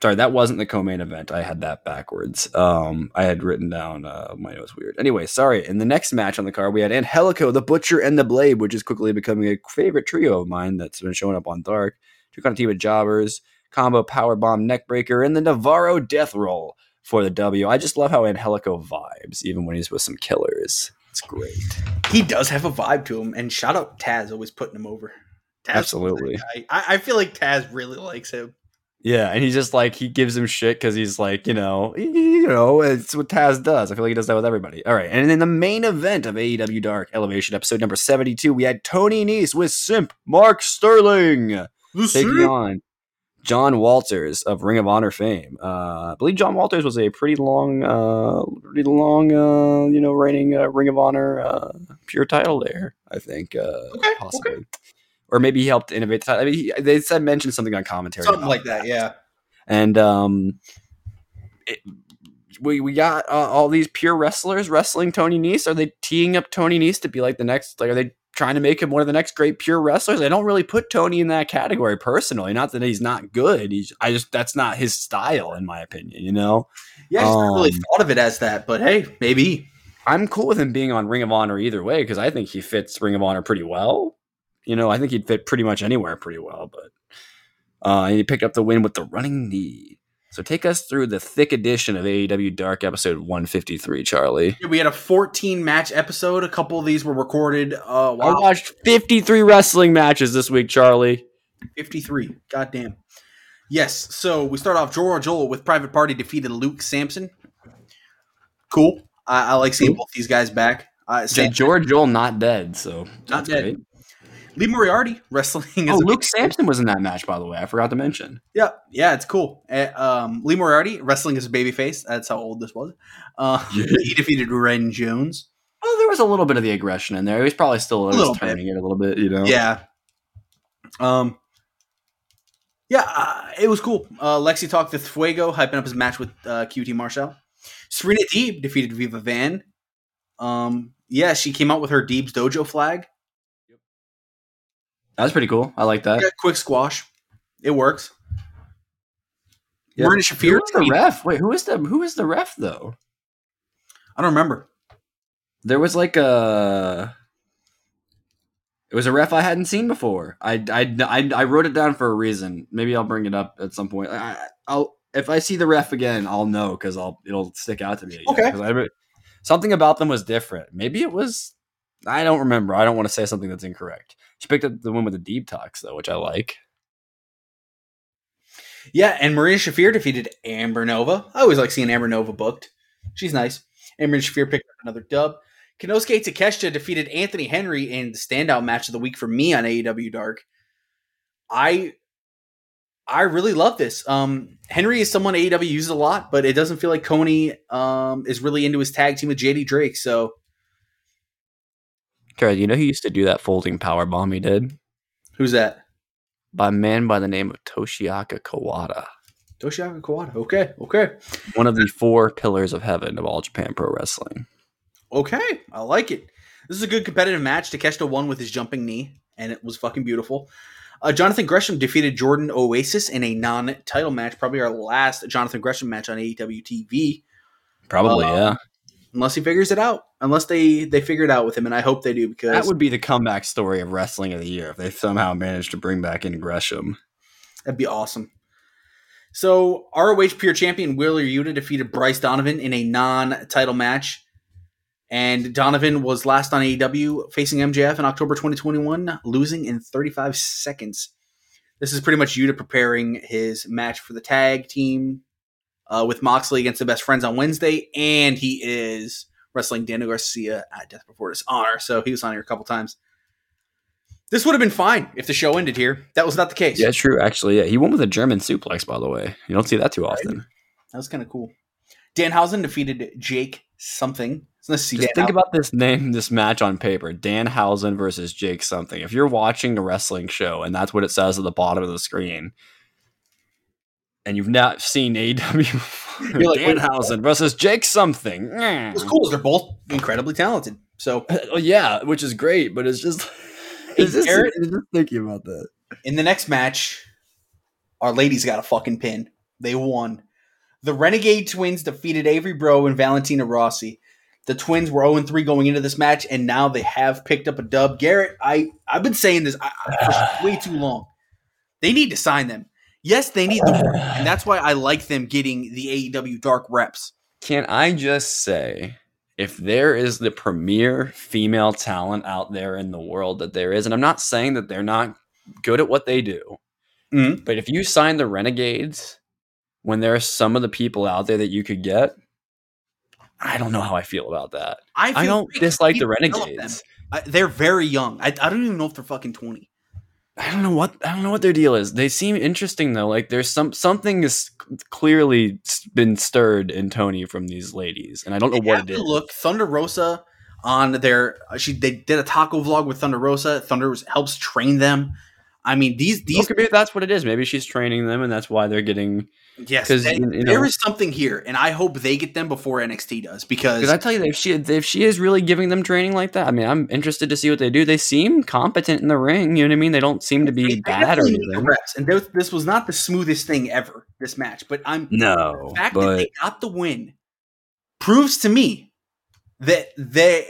Sorry, that wasn't the co-main event. I had that backwards. Um, I had written down uh, my notes weird. Anyway, sorry. In the next match on the card, we had Angelico, the Butcher, and the Blade, which is quickly becoming a favorite trio of mine that's been showing up on Dark. Took on a team of jobbers, combo power bomb neckbreaker, and the Navarro death roll for the W. I just love how Angelico vibes, even when he's with some killers. It's great. He does have a vibe to him, and shout out Taz always putting him over. Taz, Absolutely. I, I feel like Taz really likes him. Yeah, and he's just like he gives him shit because he's like, you know, you know, it's what Taz does. I feel like he does that with everybody. All right, and in the main event of AEW Dark Elevation episode number seventy-two, we had Tony Nese with Simp Mark Sterling taking on John Walters of Ring of Honor fame. Uh, I believe John Walters was a pretty long, uh, pretty long, uh, you know, reigning uh, Ring of Honor uh, pure title there. I think, uh, Okay, possibly, or maybe he helped innovate the title. I mean, he, they said mentioned something on commentary, Something like that, yeah. and um, it, we we got uh, all these pure wrestlers wrestling Tony Nese. Are they teeing up Tony Nese to be like the next? Like, are they trying to make him one of the next great pure wrestlers? I don't really put Tony in that category personally. Not that he's not good. He's I just that's not his style, in my opinion. You know, Yeah, I just never really Um, thought of it as that, but hey, maybe. I'm cool with him being on Ring of Honor either way because I think he fits Ring of Honor pretty well. You know, I think he'd fit pretty much anywhere pretty well. But uh, he picked up the win with the running knee. So take us through the thick edition of AEW Dark episode 153, Charlie. Yeah, We had a 14 match episode. A couple of these were recorded. Uh, I watched 53 wrestling matches this week, Charlie. 53. Goddamn. Yes. So we start off. Joel Joel with Private Party defeated Luke Sampson. Cool. I, I like seeing Cool. both these guys back. Uh, Sam, George Joel not dead, so Not that's dead. great. Lee Moriarty wrestling. Oh, as Luke Sampson was in that match, by the way. I forgot to mention. Yeah, yeah, it's cool. Uh, um, Lee Moriarty wrestling as a babyface. That's how old this was. Uh, Yeah. he defeated Ren Jones. Well, there was a little bit of the aggression in there. He was probably still A little just turning it a little bit, you know. Yeah. Um. Yeah, uh, it was cool. Uh, Lexi talked to Fuego, hyping up his match with uh, QT Marshall. Serena Deeb defeated Viva Van. Um, yeah, she came out with her Deeb's Dojo flag. That was pretty cool. I like that. Yeah, quick squash. It works. Yeah. Shafir. was the ref? Wait, who is the who is the ref though? I don't remember. There was like a. It was a ref I hadn't seen before. I, I, I, I wrote it down for a reason. Maybe I'll bring it up at some point. I, I'll if I see the ref again, I'll know because I'll it'll stick out to me. again, Okay. I something about them was different. Maybe it was. I don't remember. I don't want to say something that's incorrect. She picked up the one with the deep talks though, which I like. Yeah, and Marina Shafir defeated Amber Nova. I always like seeing Amber Nova booked. She's nice. Marina Shafir picked up another dub. Konosuke Takeshita defeated Anthony Henry in the standout match of the week for me on AEW Dark. I I really love this. Um, Henry is someone AEW uses a lot, but it doesn't feel like Coney um, is really into his tag team with JD Drake. So Kara, you know who used to do that folding power bomb he did? who's that? By a man by the name of Toshiaki Kawada. Toshiaki Kawada. Okay, okay, One of the four pillars of heaven of all Japan Pro Wrestling. okay. I like it. This is a good competitive match. Takeshita won with his jumping knee, and it was fucking beautiful. Uh, Jonathan Gresham defeated Jordan Oasis in a non-title match, probably our last Jonathan Gresham match on AEW TV, Probably, Um, yeah. unless he figures it out. Unless they they figure it out with him, and I hope they do because That would be the comeback story of wrestling of the year if they somehow managed to bring back in Gresham. That'd be awesome. So ROH Pure Champion Wheeler Yuta defeated Bryce Donovan in a non-title match. And Donovan was last on AEW facing MJF in October 2021, losing in 35 seconds. This is pretty much Yuta preparing his match for the tag team uh, with Moxley against the best friends on Wednesday, and he is wrestling Daniel Garcia at Death Before Dishonor. So he was on here a couple times. This would have been fine if the show ended here. That was not the case. Yeah, true. Actually, yeah, he won with a German suplex. By the way, you don't see that too often. That was kind of cool. Danhausen defeated Jake something. To see Just Dan think about this name, this match on paper: Danhausen versus Jake something. If you're watching a wrestling show and that's what it says at the bottom of the screen, and you've not seen AEW, You're like, Danhausen versus Jake something. It was cool. They're both incredibly talented. So oh, yeah, which is great, but it's just, it's just, Garrett- it's just thinking about that. in the next match, our ladies got a fucking pin. They won. The Renegade Twins defeated Avery Breaux and Valentina Rossi. The Twins were 0 3 going into this match, and now they have picked up a dub. Garrett, I, I've been saying this I, I- for way too long. They need to sign them. Yes, they need the work, and that's why I like them getting the AEW Dark reps. Can I just say, if there is the premier female talent out there in the world that there is, and I'm not saying that they're not good at what they do, Mhm. but if you sign the Renegades when there are some of the people out there that you could get, I don't know how I feel about that. I, I don't dislike the need to develop Renegades. I, they're very young. I, I don't even know if they're fucking 20. I don't know what I don't know what their deal is. They seem interesting though. Like there's some something is clearly been stirred in Tony from these ladies, and I don't know They what it to is. Look, Thunder Rosa on their she they did a taco vlog with Thunder Rosa. Thunder helps train them. I mean these these maybe that's what it is. Maybe she's training them, and that's why they're getting. yes 'cause, they- you know- there is something here, and I hope they get them before NXT does because Because I tell you, if she if she is really giving them training like that, I mean, I'm interested to see what they do. They seem competent in the ring. You know what I mean? They don't seem to be bad or definitely need the anything. reps. And this, this was not the smoothest thing ever. This match, but I'm No, the fact that they got the win proves to me that they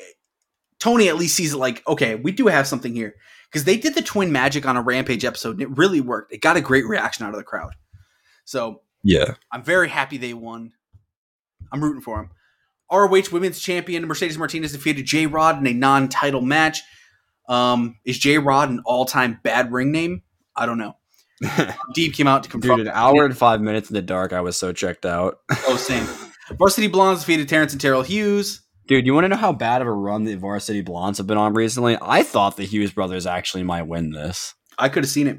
Tony at least sees it like okay, we do have something here because they did the twin magic on a Rampage episode and it really worked. It got a great reaction out of the crowd. So yeah, I'm very happy they won. I'm rooting for them. ROH Women's Champion Mercedes Martinez defeated J Rod in a non-title match. Um, is J Rod an all-time bad ring name? I don't know. Deeb came out to confirm. dude, an hour and five minutes in the dark. I was so checked out. Oh, same. Varsity Blondes defeated Terrence and Terrell Hughes. Dude, you want to know how bad of a run the Varsity Blondes have been on recently? I thought the Hughes brothers actually might win this, I could have seen it.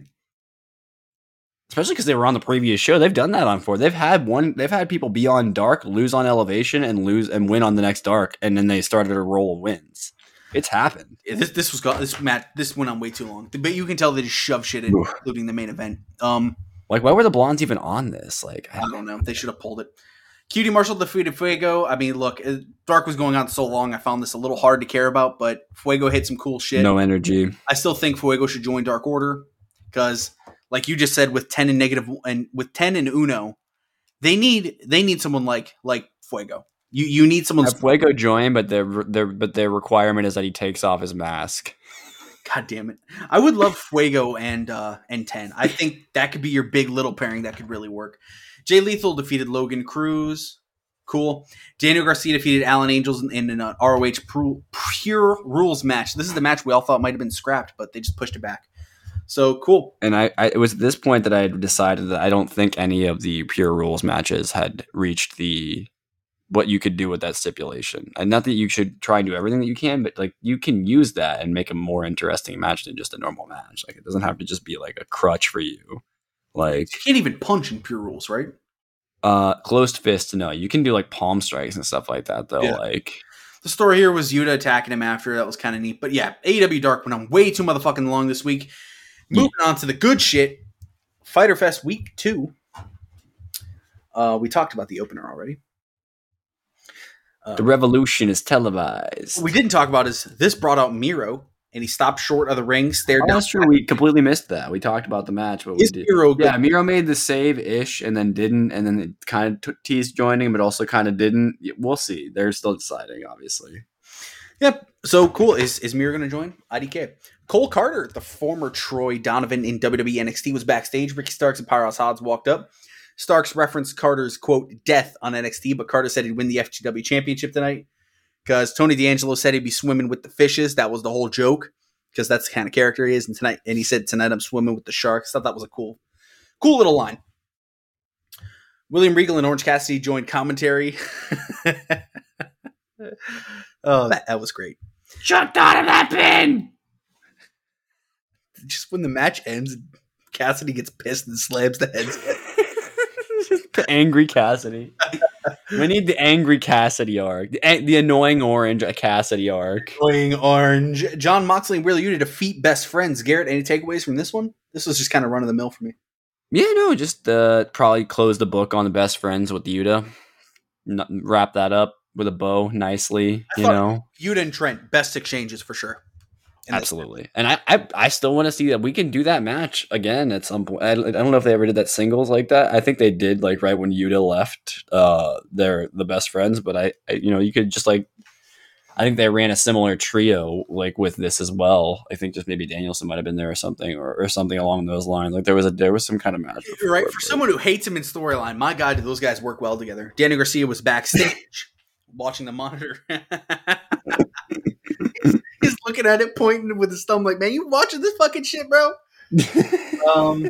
especially because they were on the previous show. They've done that on four. They've had one. They've had people be on dark, lose on elevation, and lose and win on the next dark, and then they started a roll of wins. It's happened. Yeah, This this was go- this match. This went on way too long, but you can tell they just shove shit in, Oof. including the main event. Um, Like, why were the blondes even on this? Like, I don't know. They should have pulled it. QT Marshall defeated Fuego. I mean, look, Dark was going on so long. I found this a little hard to care about, but Fuego hit some cool shit. no energy. I still think Fuego should join Dark Order because, like you just said, with ten and negative and with ten and Uno, they need they need someone like like Fuego. You you need someone. Have Fuego join, but their their but their requirement is that he takes off his mask. God damn it! I would love Fuego and uh and ten. I think that could be your big little pairing that could really work. Jay Lethal defeated Logan Cruz. Cool. Daniel Garcia defeated Alan Angels in, in an uh, ROH Pru- Pure Rules match. This is the match we all thought might have been scrapped, but they just pushed it back. So cool. And I, I it was at this point that I had decided that I don't think any of the pure rules matches had reached the what you could do with that stipulation. And not that you should try and do everything that you can, but like you can use that and make a more interesting match than just a normal match. Like it doesn't have to just be like a crutch for you. Like You can't even punch in Pure Rules, right? uh closed fist, no. You can do like palm strikes and stuff like that though. Yeah. Like The story here was Yuta attacking him after. That was kind of neat. But yeah, AEW Dark went on way too motherfucking long this week. Moving on to the good shit. Fighter Fest week two. Uh, we talked about the opener already. The revolution is televised. what we didn't talk about is this brought out Miro, and he stopped short of the ring, stared Oh, down. that's true. We completely missed that. We talked about the match, but we Is did. Miro? Yeah, Miro made the save ish and then didn't, and then it kind of t- teased joining, but also kind of didn't. We'll see. They're still deciding, obviously. Yep. So cool. Is is Miro going to join IDK? Cole Karter, the former Troy Donovan in WWE NXT, was backstage. Ricky Starks and Powerhouse Hobbs walked up. Starks referenced Karter's quote death on NXT, but Carter said he'd win the FTW championship tonight because Tony D'Angelo said he'd be swimming with the fishes. That was the whole joke because that's the kind of character he is. And tonight, and he said tonight I'm swimming with the sharks. Thought that was a cool, cool little line. William Regal and Orange Cassidy joined commentary. oh, that, that was great. Shut out of that pin! just when the match ends, Cassidy gets pissed and slams the heads. the angry Cassidy. We need the angry Cassidy arc. The, the annoying orange Cassidy arc. Going orange. Jon Moxley and Wheeler Yuta defeat best friends. Garrett, any takeaways from this one? This was just kind of run of the mill for me. Yeah, no, just uh, probably close the book on the best friends with Yuta. N- wrap that up with a bow nicely, I you know. Yuta and Trent, best exchanges for sure. In this. Absolutely, and I, I, I still want to see that we can do that match again at some point. I, I don't know if they ever did that singles like that. I think they did, like right when Yuta left. Uh, they're the best friends, but I, I, you know, you could just like, I think they ran a similar trio like with this as well. I think just maybe Danielson might have been there or something, or, or something along those lines. Like there was a there was some kind of match. You're right. For but- someone who hates him in storyline, my God, do those guys work well together. Danny Garcia was backstage watching the monitor. He's looking at it, pointing with his thumb, like, man, you watching this fucking shit, bro? um,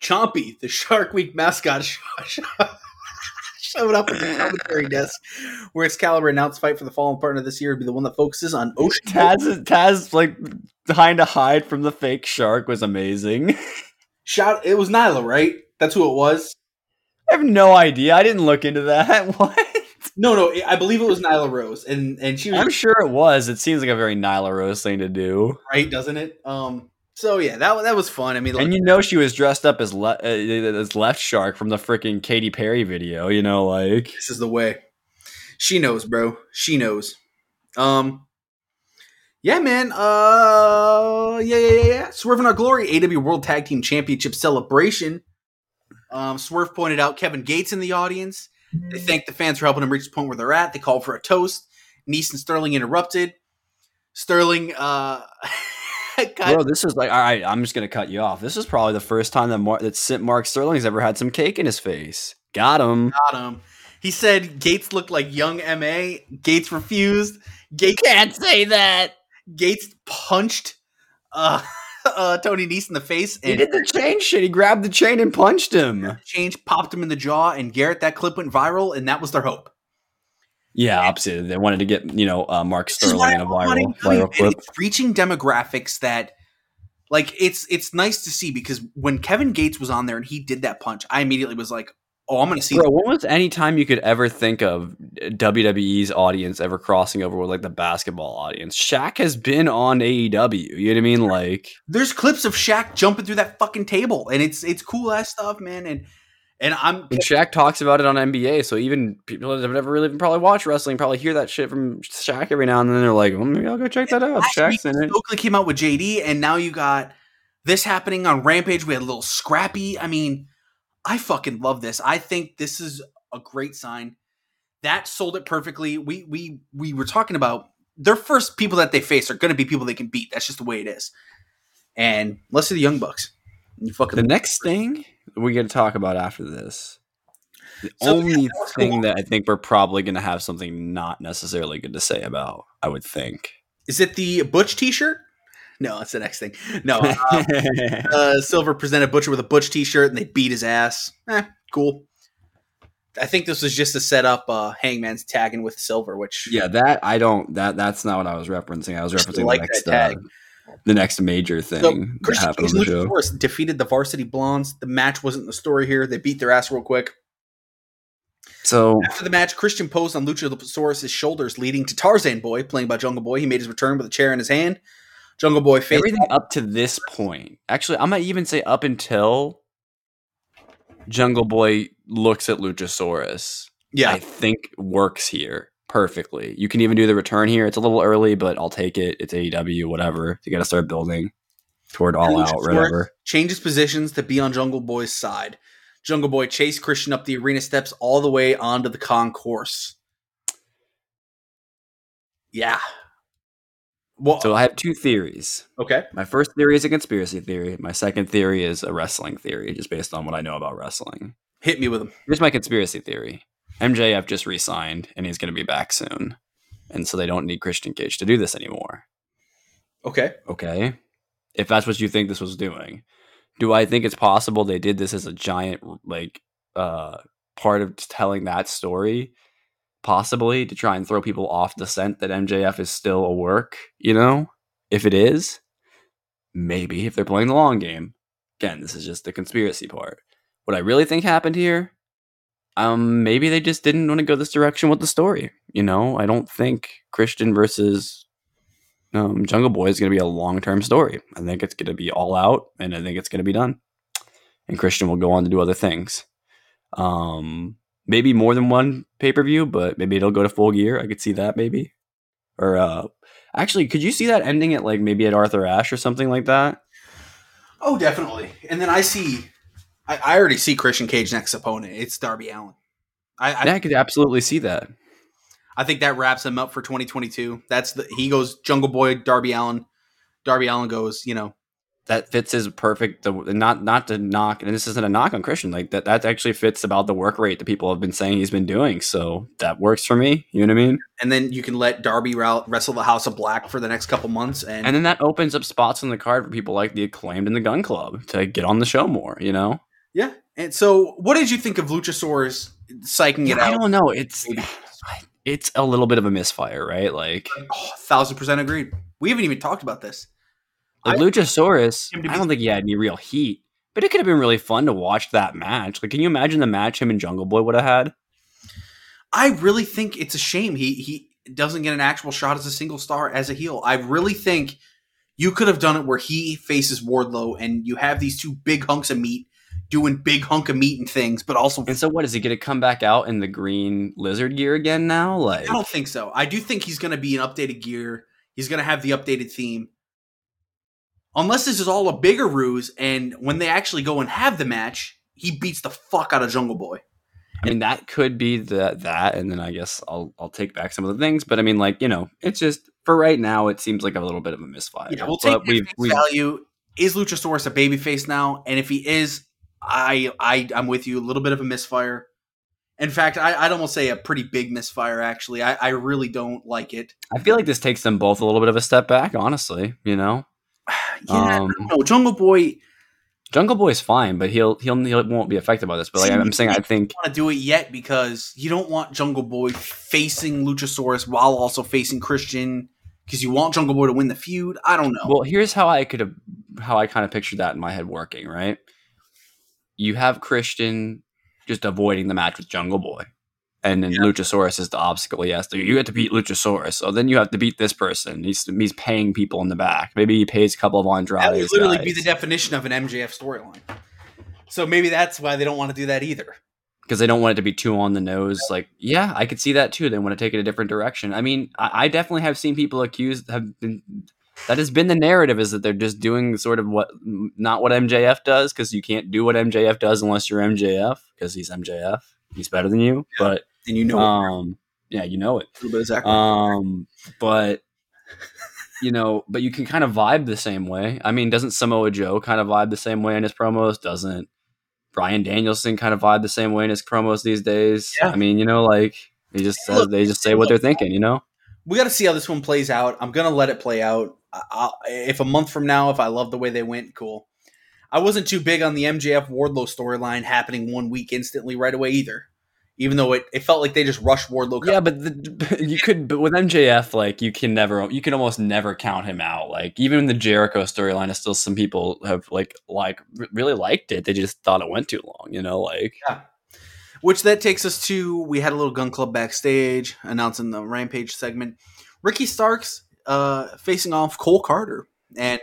Chompy, the Shark Week mascot, showed up at the commentary desk where Excalibur announced fight for the fallen partner this year would be the one that focuses on ocean. Taz, Taz, like trying to hide from the fake shark was amazing. Shout! It was Nyla, right? That's who it was. I have no idea. I didn't look into that. What? No, no, I believe it was Nyla Rose, and and she was I'm sure it was. It seems like a very Nyla Rose thing to do. right, doesn't it? Um. So yeah, that that was fun. I mean, like, And you know she was dressed up as le- uh, as Left Shark from the freaking Katy Perry video. You know, like this is the way. She knows, bro. She knows. Um. Yeah, man. Uh. Yeah, yeah, yeah. yeah. Swerve in our glory. AW World Tag Team Championship celebration. Um. Swerve pointed out Kevin Gates in the audience. They thanked the fans for helping them reach the point where they're at. They called for a toast. Neeson Sterling interrupted. Sterling. Uh. Bro, this is like all right. I'm just gonna cut you off. This is probably the first time that Mar- that St- Mark Sterling's ever had some cake in his face. Got him. got him. He said Gates looked like young Ma. Gates refused. Gates can't say that. Gates punched uh, uh, Tony Nese in the face He did the chain shit. He grabbed the chain and punched him. change popped him in the jaw. And Garrett, that clip went viral, and that was their hope. Yeah, opposite. They wanted to get you know uh, Mark This is why Sterling in a I wanna viral tell you, viral clip. It's reaching demographics that, like, it's it's nice to see because when Kevin Gates was on there and he did that punch, I immediately was like, "Oh, I'm going to see." Bro, when was any time you could ever think of WWE's audience ever crossing over with like the basketball audience? Shaq has been on AEW. You know what I mean? Like, There's clips of Shaq jumping through that fucking table, and it's it's cool ass stuff, man. And and I'm and Shaq talks about it on NBA. So even people that have never really probably watched wrestling probably hear that shit from Shaq every now and then. They're like, well, maybe I'll go check that out. Shaq's in it. Oakley came out with JD, and now you got this happening on Rampage. We had a little scrappy. I mean, I fucking love this. I think this is a great sign. That sold it perfectly. We we we were talking about their first people that they face are going to be people they can beat. That's just the way it is. And let's see the Young Bucks. You fucking The next thing we got to talk about after this, the So, only that thing cool. that I think we're probably going to have something not necessarily good to say about, I would think. is it the Butch T-shirt? No, that's the next thing. No, uh, uh, Silver presented Butcher with a Butch T-shirt, and they beat his ass. Eh, cool. I think this was just to set up uh, Hangman's tagging with Silver, which yeah, that I don't. That that's not what I was referencing. I was referencing like the next, tag. uh, the next major thing So that Christian happened on the show. Defeated the Varsity Blondes. The match wasn't the story here. They beat their ass real quick. So After the match, Christian posed on Luchasaurus' shoulders, leading to Tarzan Boy, playing by Jungle Boy. He made his return with a chair in his hand. Jungle Boy faced everything up to this point, actually, I might even say up until Jungle Boy looks at Luchasaurus. yeah, I think works here perfectly. You can even do the return here. It's a little early, but I'll take it. It's AEW, whatever. You got to start building toward all out, whatever. changes positions to be on Jungle Boy's side. Jungle Boy chase Christian up the arena steps all the way onto the concourse. Yeah. Well, So I have two theories. okay. My first theory is a conspiracy theory. My second theory is a wrestling theory, just based on what I know about wrestling. Hit me with them. Here's my conspiracy theory MJF just re signed and he's going to be back soon. And so they don't need Christian Cage to do this anymore. Okay. Okay. If that's what you think this was doing, do I think it's possible they did this as a giant, like, uh, part of telling that story? Possibly to try and throw people off the scent that MJF is still a work, you know? If it is, maybe if they're playing the long game. Again, this is just the conspiracy part. What I really think happened here, um, maybe they just didn't want to go this direction with the story. You know, I don't think Christian versus um, Jungle Boy is going to be a long term story. I think it's going to be all out, and I think it's going to be done. And Christian will go on to do other things. Um, maybe more than one pay per view, but maybe it'll go to full gear. I could see that maybe. Or uh, actually, could you see that ending at like maybe at Arthur Ashe or something like that? Oh, definitely. And then I see, I, I already see Christian Cage next opponent. It's Darby Allin. I, I, Yeah, I could absolutely see that. I think that wraps him up for 2022. That's the he goes Jungle Boy, Darby Allin. Darby Allin goes, you know, That fits his perfect. The not not to knock, and this isn't a knock on Christian. Like that, that actually fits about the work rate that people have been saying he's been doing. So that works for me. You know what I mean? and then you can let Darby wrestle the House of Black for the next couple months, and, And then that opens up spots on the card for people like the acclaimed and the Gun Club to get on the show more. You know? yeah, And so, what did you think of Luchasaurus psyching it I out? don't know. It's it's a little bit of a misfire, right? Like, Oh, thousand percent agreed. We haven't even talked about this. Like I- Luchasaurus, I don't think he had any real heat, but it could have been really fun to watch that match. Like, can you imagine the match him and Jungle Boy would have had? I really think it's a shame he he doesn't get an actual shot as a single star as a heel. I really think you could have done it where he faces Wardlow and you have these two big hunks of meat doing big hunk of meat and things, but also And so, what is he going to come back out in the green lizard gear again now? Like, I don't think so. I do think he's going to be in updated gear. He's going to have the updated theme. Unless this is all a bigger ruse, and when they actually go and have the match, he beats the fuck out of Jungle Boy. I mean, that could be that that, and then I guess I'll I'll take back some of the things. But I mean, like you know, it's just for right now, it seems like a little bit of a misfire. Yeah, we'll But take face value. Is Luchasaurus a babyface now? And if he is, I I I'm with you. A little bit of a misfire. In fact, I, I'd almost say a pretty big misfire. Actually, I, I really don't like it. I feel like this takes them both a little bit of a step back. Honestly, you know, Yeah, Um, know. Jungle Boy Jungle Boy's fine, but he'll he'll he won't be affected by this. But like See, I'm saying, I think want to do it yet because you don't want Jungle Boy facing Luchasaurus while also facing Christian because you want Jungle Boy to win the feud. I don't know. Well, here's how I could have how I kind of pictured that in my head working, right? You have Christian just avoiding the match with Jungle Boy. And then Luchasaurus is the obstacle. Yes, you have to beat Luchasaurus. So then you have to beat this person. He's he's paying people in the back. Maybe he pays a couple of Andrade. that would literally be the definition of an MJF storyline. So maybe that's why they don't want to do that either. because they don't want it to be too on the nose. Like, yeah, I could see that too. They want to take it a different direction. I mean, I, I definitely have seen people accused have been that has been the narrative is that they're just doing sort of what not what MJF does because you can't do what MJF does unless you're MJF because he's MJF. He's better than you, but And you know um, yeah, you know it. a little bit. Um, but you know, but you can kind of vibe the same way. I mean, doesn't Samoa Joe kind of vibe the same way in his promos? Doesn't Bryan Danielson kind of vibe the same way in his promos these days? Yeah. I mean, you know, like they just says, Look, they just say what they're thinking. You know, we got to see how this one plays out. I'm gonna let it play out. I'll, if a month from now, if I love the way they went, cool. I wasn't too big on the MJF Wardlow storyline happening one week instantly right away either. Even though it, it felt like they just rushed Wardlow. yeah, but the, you could, but with MJF, like you can never, you can almost never count him out. Like even in the Jericho storyline, is still some people have like like really liked it. They just thought it went too long. You know, like Which that takes us to we had a little gun club backstage announcing the Rampage segment. Ricky Starks uh, facing off Cole Karter, and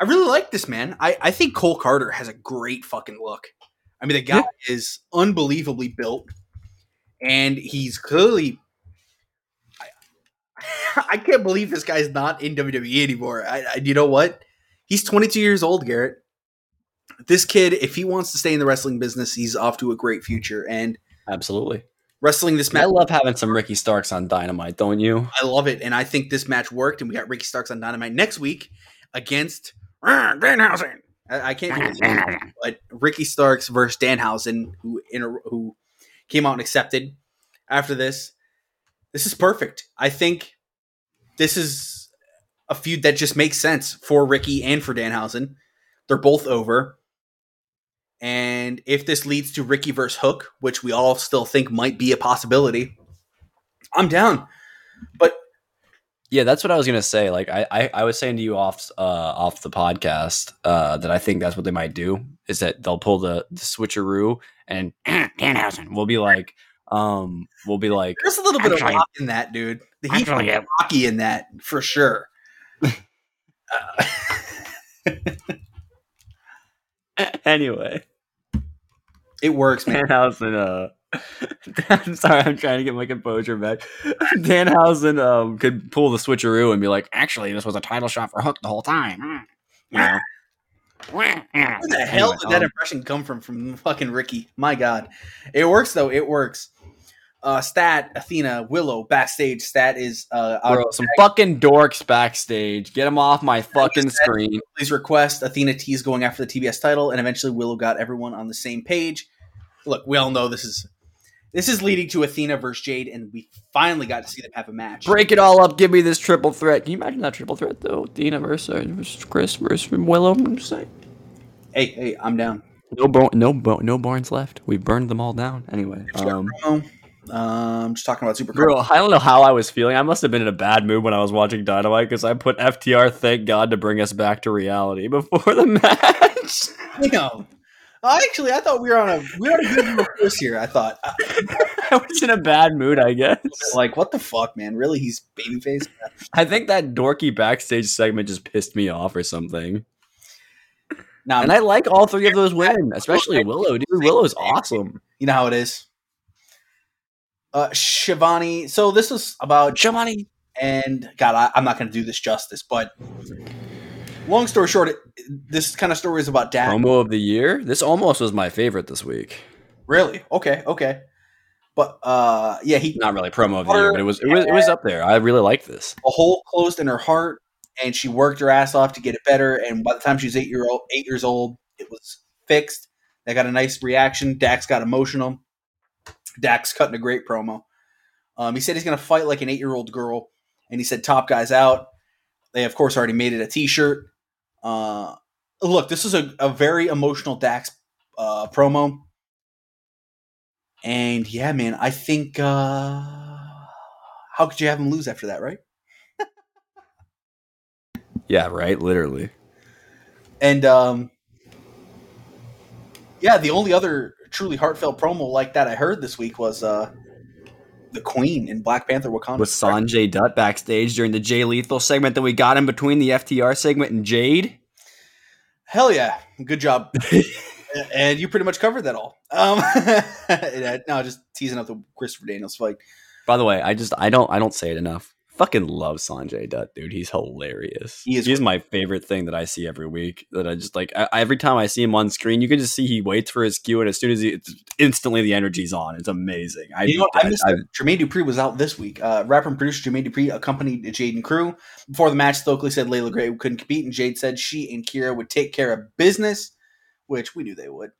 I really like this man. I, I think Cole Karter has a great fucking look. I mean, the guy is unbelievably built, and he's clearly. I, I can't believe this guy's not in WWE anymore. I, I, you know what? He's 22 years old, Garrett this kid, if he wants to stay in the wrestling business, he's off to a great future. And absolutely. wrestling this match. I love having some Ricky Starks on Dynamite, don't you? I love it. And I think this match worked. And we got Ricky Starks on Dynamite next week against Danhausen. I, can't do his name, but Ricky Starks versus Danhausen, who inter- who came out and accepted after this. This is perfect. I think this is a feud that just makes sense for Ricky and for Danhausen. They're both over. And if this leads to Ricky versus Hook, which we all still think might be a possibility, I'm down. But Yeah, that's what I was gonna say. Like I, I, I was saying to you off uh off the podcast uh that I think that's what they might do is that they'll pull the, the switcheroo and Danhausen will be like um will be like there's a little bit Actually- of rock in that, dude. The heat Actually, yeah. rocky in that for sure. Uh, anyway. it works, man. Danhausen uh I'm sorry, I'm trying to get my composure back. Danhausen um could pull the switcheroo and be like, actually this was a title shot for Hook the whole time. Mm. You know? Where the hell Anyway, did that um, impression come from from fucking Ricky? My God, it works though. It works. Uh, Stat, Athena, Willow, backstage. Stat is uh, Bro, some fucking dorks backstage. Get them off my fucking said- screen. Please request Athena T's going after the TBS title, and eventually Willow got everyone on the same page. Look, we all know this is this is leading to Athena versus Jade, and we finally got to see them have a match. Break it all up. Give me this triple threat. Can you imagine that triple threat though? Dina versus, versus Chris versus Willow. I'm just saying. Hey, hey, I'm down. No, bo- no, bo- no barns left. We burned them all down. Anyway, um, promo. Um, just talking about Super bro, I don't know how I was feeling. I must have been in a bad mood when I was watching Dynamite because I put FTR. Thank God to bring us back to reality before the match. You know, actually, I thought we were on a we were on a good course here. I thought, I was in a bad mood, I guess. like, what the fuck, man? Really, he's babyface. I think that dorky backstage segment just pissed me off or something. Now, And I like all three of those women, especially Willow. Dude, Willow's awesome. you know how it is. Uh, Shivani. So this was about Shivani. and God, I, I'm not going to do this justice, but long story short, it, this kind of story is about Dax. Promo of the year. This almost was my favorite this week. Really? Okay, okay. But uh, yeah, he Not really promo of the year, but it was it was it was up there. I really like this. a hole closed in her heart, and she worked her ass off to get it better. And by the time she was eight year old, eight years old, it was fixed. They got a nice reaction. Dax got emotional. Dax cutting a great promo. Um, he said he's going to fight like an eight year old girl, and he said top guys out. They of course already made it a t shirt. Uh, look, this is a, a very emotional Dax uh, promo. And yeah, man, I think uh, how could you have him lose after that, right? Yeah, right. Literally. And um, yeah, the only other truly heartfelt promo like that I heard this week was uh, the Queen in Black Panther Wakanda. With Sanjay Dutt backstage during the Jay Lethal segment that we got in between the FTR segment and Jade. Hell yeah, good job. and you pretty much covered that all. Um, no, just teasing up the Christopher Daniels fight. By the way, I just I don't I don't say it enough. Fucking love Sanjay Dutt, dude. He's hilarious. He is He's my favorite thing that I see every week. That I just like I, every time I see him on screen, you can just see he waits for his cue, and as soon as he, it's instantly the energy's on. It's amazing. I, You know? I I- missed I-. Jermaine Dupri was out this week. Uh, rapper and producer Jermaine Dupri accompanied Jade and crew. Before the match, Stokely said Leila Grey couldn't compete, and Jade said she and Kiera would take care of business, which we knew they would.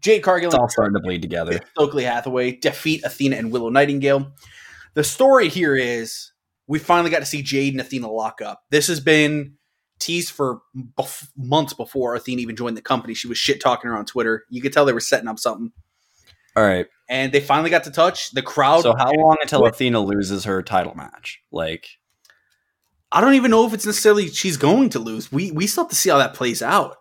Jade Cargill it's all starting to bleed together. Stokely Hathaway defeat Athena and Willow Nightingale. The story here is we finally got to see Jade and Athena lock up. This has been teased for bef- months before Athena even joined the company. She was shit talking her on Twitter. You could tell they were setting up something. All right. And they finally got to touch. The crowd. So how long until Athena loses her title match? Like I don't even know if it's necessarily she's going to lose. We we still have to see how that plays out.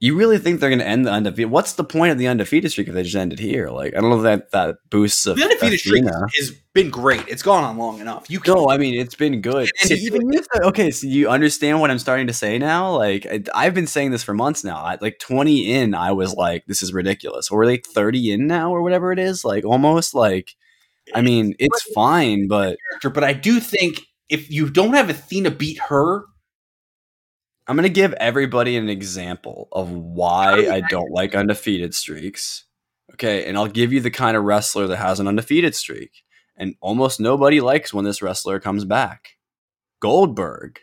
You really think they're going to end the undefeated? What's the point of the undefeated streak if they just end it here? Like, I don't know if that that boosts The undefeated streak has been great. It's gone on long enough. You can No, I mean it's been good. Even you, okay, so you understand what I'm starting to say now. Like I, I've been saying this for months now. I, like 20 in, I was like, "This is ridiculous." Or like 30 in now, or whatever it is. Like almost like, I mean, it's fine, but but I do think if you don't have Athena beat her, I'm gonna give everybody an example of why oh, I don't like undefeated streaks. Okay, and I'll give you the kind of wrestler that has an undefeated streak, and almost nobody likes when this wrestler comes back. Goldberg.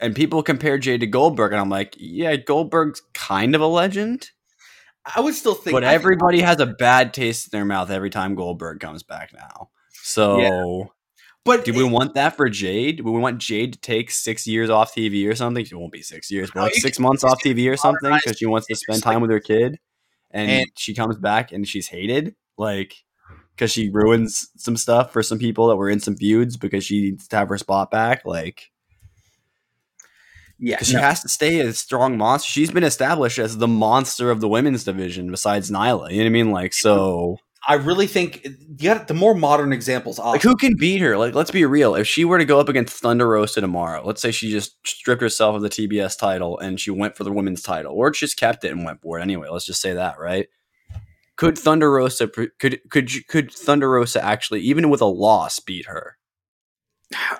And people compare Jay to Goldberg, and I'm like, yeah, Goldberg's kind of a legend, I would still think. but I think- everybody has a bad taste in their mouth every time Goldberg comes back now. So. But Do we want that for Jade? Do we want Jade to take six years off TV or something? It won't be six years, but like six months off TV or something because she wants to spend time with her kid, and, And- she comes back and she's hated, like because she ruins some stuff for some people that were in some feuds because she needs to have her spot back, like yeah, because she has to stay a strong monster. She's been established as the monster of the women's division besides Nyla. You know what I mean? Like so. I really think you got the more modern examples. Like who can beat her? Like let's be real. If she were to go up against Thunder Rosa tomorrow, let's say she just stripped herself of the TBS title and she went for the women's title, or just kept it and went for it anyway. Let's just say that, right? Could Thunder Rosa could could could Thunder Rosa actually, even with a loss, beat her?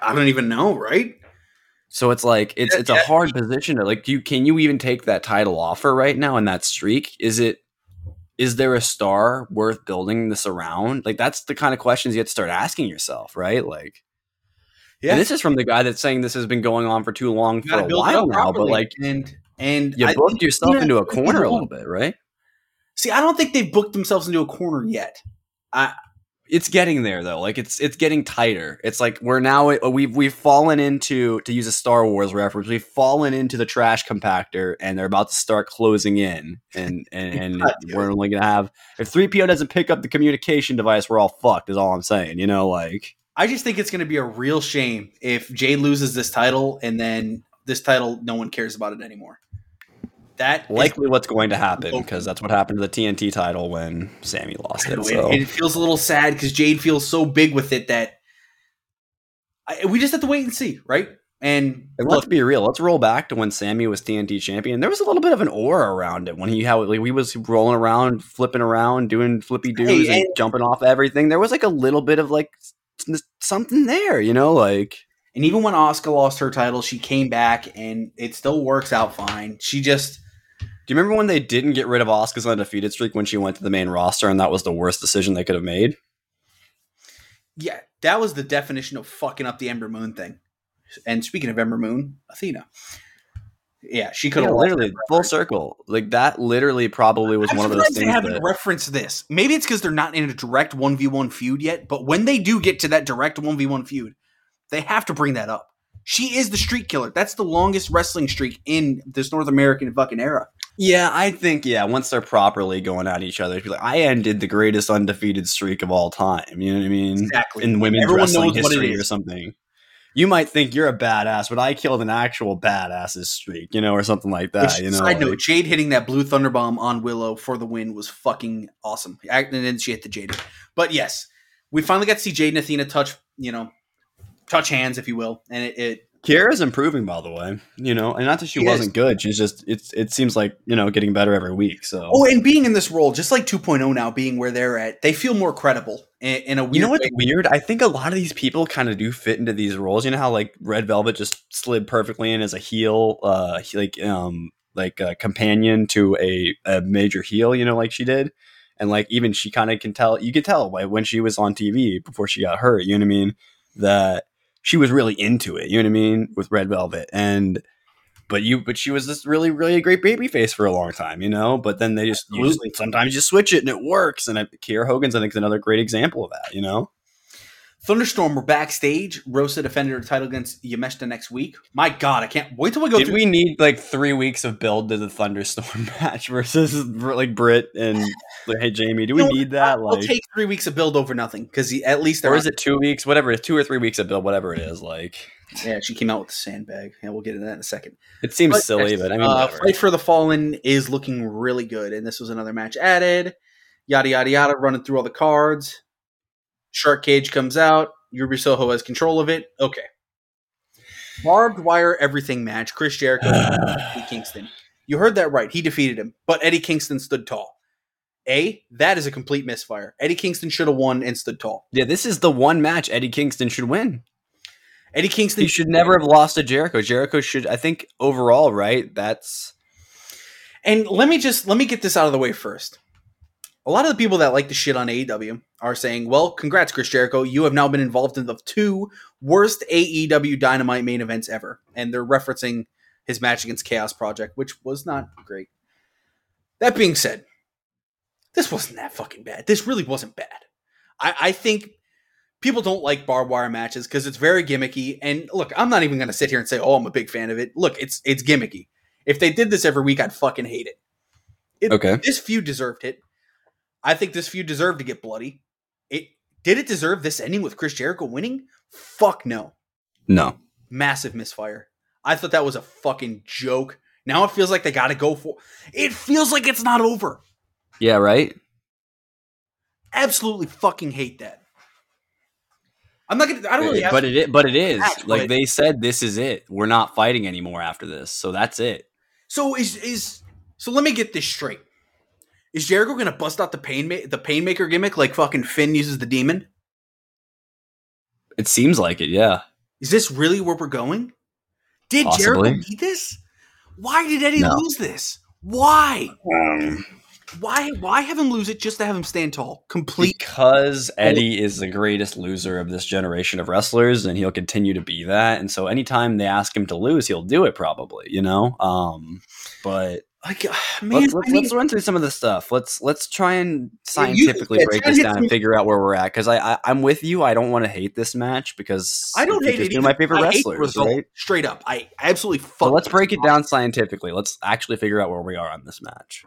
I don't even know, right? So it's like it's Yeah, it's a hard position to like. You can you even take that title off her right now in that streak? Is it? Is there a star worth building this around? Like that's the kind of questions you have to start asking yourself, right? Like. Yeah, And this is from the guy that's saying this has been going on for too long for a while now, but like and and you I- booked yourself into a corner a little bit, right? See, I don't think they've booked themselves into a corner yet. Yeah, it's getting there though. Like it's it's getting tighter. It's like we're now uh, we've we've fallen into to use a Star Wars reference. We've fallen into the trash compactor, and they're about to start closing in. And and, and we're only gonna have if three PO doesn't pick up the communication device, we're all fucked. Is all I'm saying. You know, like I just think it's gonna be a real shame if Jade loses this title and then this title no one cares about it anymore. That likely is, what's going to happen oh. because that's what happened to the TNT title when Sammy lost it. So. it feels a little sad because Jade feels so big with it that I, we just have to wait and see, right? And, and let's be real. Let's roll back to when Sammy was TNT champion. There was a little bit of an aura around it when he how like, he was rolling around, flipping around, doing flippy doos, hey, and, and jumping off everything. There was like a little bit of like something there, you know, like. And even when Oscar lost her title, she came back, and it still works out fine. She just do you remember when they didn't get rid of Asuka's undefeated streak when she went to the main roster, and that was the worst decision they could have made? Yeah, that was the definition of fucking up the Ember Moon thing. And speaking of Ember Moon, Athena. Yeah, she could have yeah, literally full circle. Like that, literally probably was I'm one of those things. They haven't that... referenced this. Maybe it's because they're not in a direct one v one feud yet. But when they do get to that direct one v one feud, they have to bring that up. She is the streak killer. That's the longest wrestling streak in this North American fucking era. Yeah, I think yeah. Once they're properly going at each other, be like, I ended the greatest undefeated streak of all time. You know what I mean? Exactly. In women's Everyone wrestling history or something. You might think you're a badass, but I killed an actual badass's streak, you know, or something like that. Which, you know, side note: Jade hitting that blue thunder bomb on Willow for the win was fucking awesome. And then she hit the Jade. But yes, we finally got to see Jade and Athena touch, you know, touch hands, if you will, and it, it Kiera's improving, by the way. You know, and not that she, she wasn't is. good. She's just it's it seems like you know getting better every week. So oh, and being in this role, just like 2.0 now, being where they're at, they feel more credible in, in a weird. You know what's way. weird? I think a lot of these people kind of do fit into these roles. You know how like Red Velvet just slid perfectly in as a heel, uh, like um, like a companion to a a major heel. You know, like she did. And like even she kind of can tell, you could tell when she was on TV before she got hurt. You know what I mean? That she was really into it. You know what I mean with Red Velvet and. But you, but she was this really, really a great baby face for a long time, you know. But then they just, just sometimes you switch it and it works. And Kiera Hogan's, I think, is another great example of that, you know. Thunderstorm were backstage. Rosa defended her title against Yamashita next week. My God, I can't wait till we go. Did through- we need like three weeks of build to the Thunderstorm match versus like Britt and like, hey Jamie? Do we need that? Like, will take three weeks of build over nothing because at least there or is it two weeks? Whatever, two or three weeks of build, whatever it is. Like, yeah, she came out with the sandbag, and we'll get into that in a second. It seems but, silly, but I mean, uh, fight for the fallen is looking really good, and this was another match added. Yada yada yada, running through all the cards. Shark Cage comes out. Ruby Soho has control of it. Okay. Barbed wire everything match. Chris Jericho, Eddie Kingston. You heard that right. He defeated him, but Eddie Kingston stood tall. A, that is a complete misfire. Eddie Kingston should have won and stood tall. Yeah, this is the one match Eddie Kingston should win. Eddie Kingston he should never have lost to Jericho. Jericho should, I think, overall, right? That's. And let me just let me get this out of the way first a lot of the people that like to shit on AEW are saying, well, congrats, Chris Jericho. You have now been involved in the two worst AEW Dynamite main events ever. And they're referencing his match against Chaos Project, which was not great. That being said, this wasn't that fucking bad. This really wasn't bad. I, I think people don't like barbed wire matches because it's very gimmicky. And look, I'm not even going to sit here and say, oh, I'm a big fan of it. Look, it's it's gimmicky. If they did this every week, I'd fucking hate it. it okay. This feud deserved it. I think this feud deserved to get bloody. It did it deserve this ending with Chris Jericho winning? Fuck no. No. Massive misfire. I thought that was a fucking joke. Now it feels like they got to go for. It feels like it's not over. Yeah, right. Absolutely fucking hate that. I'm not gonna. I don't really. But it. But it is match, like they said. This is it. We're not fighting anymore after this. So that's it. So is is. So let me get this straight. Is Jericho gonna bust out the pain ma- the painmaker gimmick like fucking Finn uses the demon? It seems like it, yeah. Is this really where we're going? Did Possibly. Jericho need this? Why did Eddie no. lose this? Why? Um, why? Why have him lose it just to have him stand tall? Complete because Eddie is the greatest loser of this generation of wrestlers, and he'll continue to be that. And so, anytime they ask him to lose, he'll do it probably. You know. Um, but Like, man, let's let's, I mean, let's run through some of the stuff. Let's let's try and Yeah, you- scientifically break this down and figure out where we're at. Because I, I I'm with you. I don't want to hate this match because I don't hate it. of my favorite wrestlers. Right? Straight up, I absolutely fuck. So let's break it down scientifically. Let's actually figure out where we are on this match.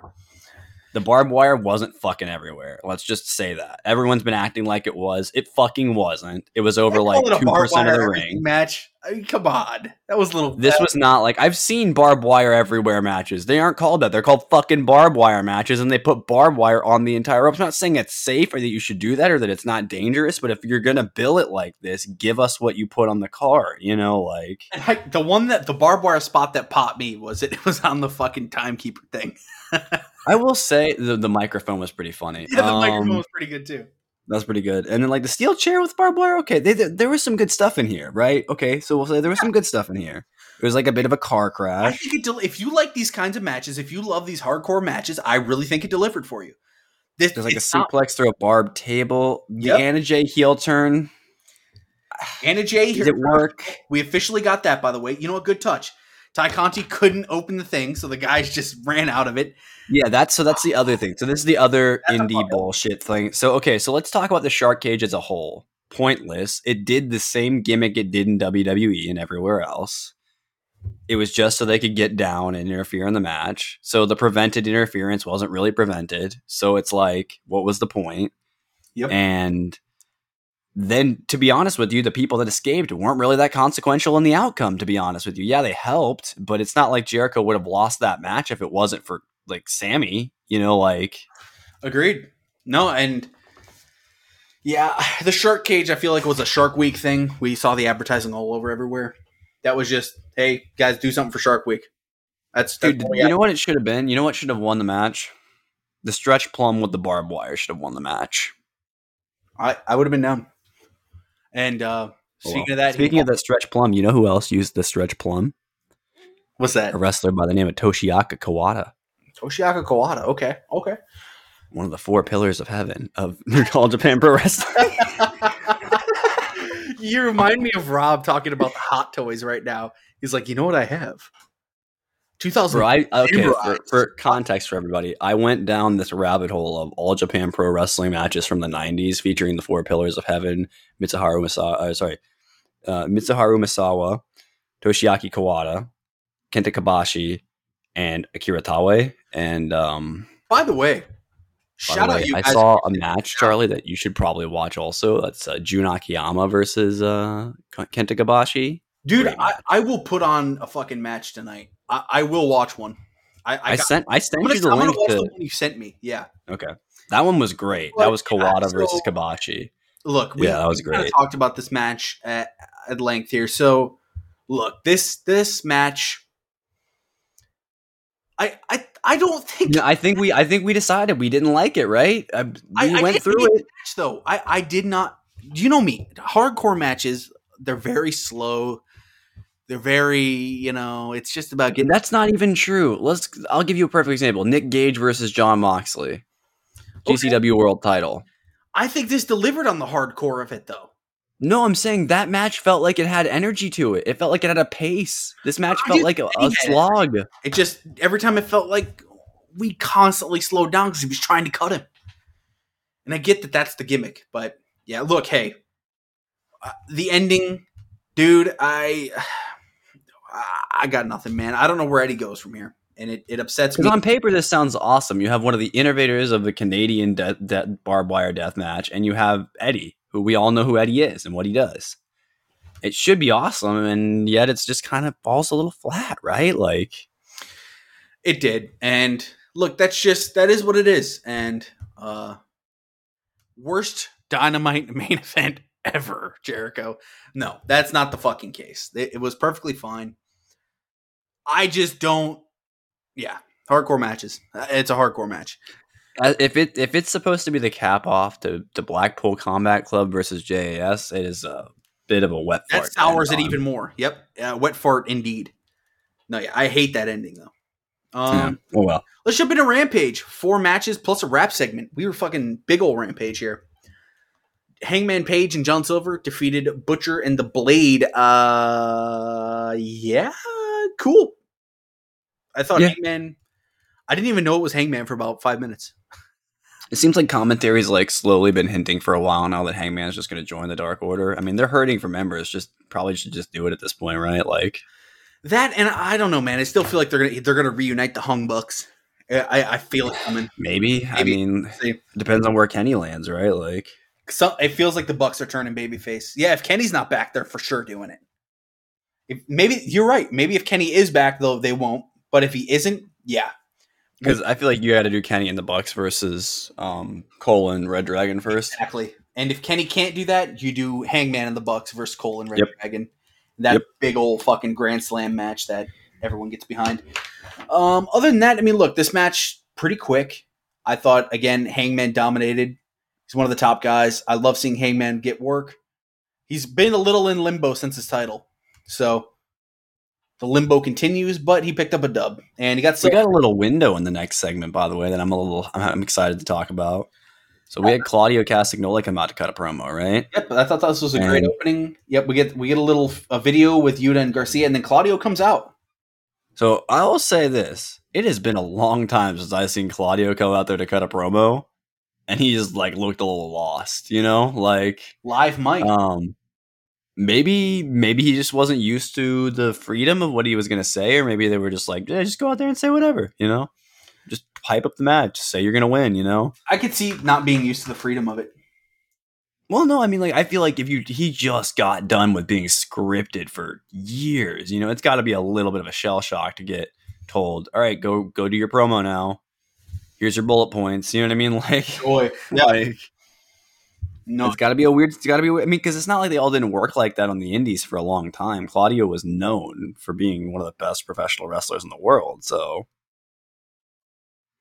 The barbed wire wasn't fucking everywhere. Let's just say that. Everyone's been acting like it was. It fucking wasn't. It was over like Call it a two barbed percent of the ring. match. I mean, come on, that was a little. This was not like I've seen barbed wire everywhere matches. They aren't called that. They're called fucking barbed wire matches, and they put barbed wire on the entire rope. I'm not saying it's safe or that you should do that or that it's not dangerous, but if you're gonna bill it like this, give us what you put on the car, You know, like I, the one that the barbed wire spot that popped me was it, it was on the fucking timekeeper thing. I will say the, the microphone was pretty funny. Yeah, the microphone Um, was pretty good too. That's pretty good. And then like the steel chair with barbed wire. Okay, they, they- there was some good stuff in here, right? Okay, so we'll say there was some good stuff in here. It was like a bit of a car crash. I think it del- if you like these kinds of matches, if you love these hardcore matches, I really think it delivered for you. This There's like a it's not- suplex through a barbed table. The Yep. Anna Jay heel turn. Anna Does here. it work? We officially got that, by the way. You know, a good touch. Tay Conti couldn't open the thing, so the guys just ran out of it. Yeah, that's so that's the other thing. So this is the other That's indie bullshit thing. So okay, so let's talk about the shark cage as a whole. Pointless. It did the same gimmick it did in WWE and everywhere else. It was just so they could get down and interfere in the match. So the prevented interference wasn't really prevented. So it's like, what was the point? Yep. And then to be honest with you, the people that escaped weren't really that consequential in the outcome, to be honest with you. Yeah, they helped, but it's not like Jericho would have lost that match if it wasn't for like Sammy, you know, like Agreed. No, and yeah, the shark cage. I feel like was a Shark Week thing. We saw the advertising all over everywhere. That was just, hey guys, do something for Shark Week. That's, that's dude, you know what it should have been? You know what should have won the match? The stretch plum with the barbed wire should have won the match. I, I would have been down. And uh speaking of that, Speaking of that stretch plum, you know who else used the stretch plum? what's that? A wrestler by the name of Toshiaki Kawada, Toshiaki Kawada. Okay, okay. one of the four pillars of heaven of All Japan Pro Wrestling. you remind me of Rob talking about the hot toys right now. He's like, you know what I have? 2000. Bro, I okay for, for context for everybody. I went down this rabbit hole of all Japan Pro Wrestling matches from the '90s, featuring the Four Pillars of Heaven, Mitsuharu Misawa, uh, sorry, uh, Mitsuharu Misawa, Toshiaki Kawada, Kenta Kobashi, and Akira Taue. And um, By the way, shout the way, out I saw a match, Charlie, that you should probably watch. Also, that's uh, Jun Akiyama versus uh, Kenta Kobashi. Dude, I. I will put on a fucking match tonight. I, I will watch one. I, I, I, got, sent I sent gonna, you the I'm gonna the one you sent me. Yeah. Okay, that one was great. But, That was yeah, Kawada so- versus Kobashi. Look, we, Yeah, that was great. talked about this match at, at length here. So, look, this this match, I I I don't think No, I think we I think we decided we didn't like it, right? I, we I- went through it. match, though. I I did not. Do you know me. Hardcore matches, they're very slow. They're very, you know, it's just about getting. That's not even true. Let's. I'll give you a perfect example: Nick Gage versus Jon Moxley, Okay. GCW World Title. I think this delivered on the hardcore of it, though. No, I'm saying that match felt like it had energy to it. It felt like it had a pace. This match I felt like a, a it slog. It just every time it felt like we constantly slowed down because he was trying to cut him. And I get that that's the gimmick, but yeah, look, hey, uh, the ending, dude. I I got nothing, man. I don't know where Eddie goes from here, and it, it upsets me. Because on paper, this sounds awesome. You have one of the innovators of the Canadian de- de- barbed wire death match, and you have Eddie, who we all know who Eddie is and what he does. It should be awesome, and yet it's just kind of falls a little flat, right? Like, It did. And look, that's just that is what it is. And uh worst dynamite main event ever, Jericho. No, that's not the fucking case. It, it was perfectly fine. I just don't yeah, hardcore matches. Uh, It's a hardcore match. Uh, if it if it's supposed to be the cap off to, to Blackpool Combat Club versus JAS, it is a bit of a wet That fart. sours it even more. Yep. Uh, wet fart indeed. No, yeah, I hate that ending though. Um Yeah. Oh well. Let's jump into Rampage. Four matches plus a rap segment. We were fucking big old Rampage here. Hangman Page and John Silver defeated Butcher and the Blade. Uh, yeah, cool. I thought Yeah. Hangman. I didn't even know it was Hangman for about five minutes. It seems like commentary's like slowly been hinting for a while now that Hangman's just going to join the Dark Order. I mean, they're hurting for members. Just probably should just do it at this point, right? Like That and I don't know, man. I still feel like they're gonna they're gonna reunite the Hung Bucks. I, I feel it coming. maybe. I mean, it depends on where Kenny lands, right? Like So it feels like the Bucks are turning babyface. Yeah, if Kenny's not back, they're for sure doing it. If maybe you're right. Maybe if Kenny is back, though, they won't. But if he isn't, yeah, because I feel like you had to do Kenny in the Bucks versus um, Cole and Red Dragon first. exactly. And if Kenny can't do that, you do Hangman in the Bucks versus Cole and Red Yep. Dragon. That Yep. big old fucking Grand Slam match that everyone gets behind. Um, other than that, I mean, look, this match pretty quick. I thought again, Hangman dominated. He's one of the top guys. I love seeing Hangman get work. He's been a little in limbo since his title, so the limbo continues. But he picked up a dub, and he got We got a little window in the next segment, by the way, that I'm a little I'm, excited to talk about. So we had Claudio Castagnoli come out to cut a promo, right? Yep, I thought this was a great opening. Yep, we get we get a little a video with Yuta and Garcia, and then Claudio comes out. So I will say this: it has been a long time since I've seen Claudio come out there to cut a promo, and he just like looked a little lost, you know, like Live mic. um maybe maybe he just wasn't used to the freedom of what he was gonna say, or maybe they were just like, yeah, just go out there and say whatever, you know, just hype up the match, say you're gonna win, you know. I could see not being used to the freedom of it. Well, no, I mean, like, I feel like if you he just got done with being scripted for years, you know, it's got to be a little bit of a shell shock to get told, all right, go go do your promo now. Here's your bullet points. You know what I mean? Like, Boy, yeah, like no, it's got to be a weird. It's got to be. I mean, because it's not like they all didn't work like that on the Indies for a long time. Claudio was known for being one of the best professional wrestlers in the world. So,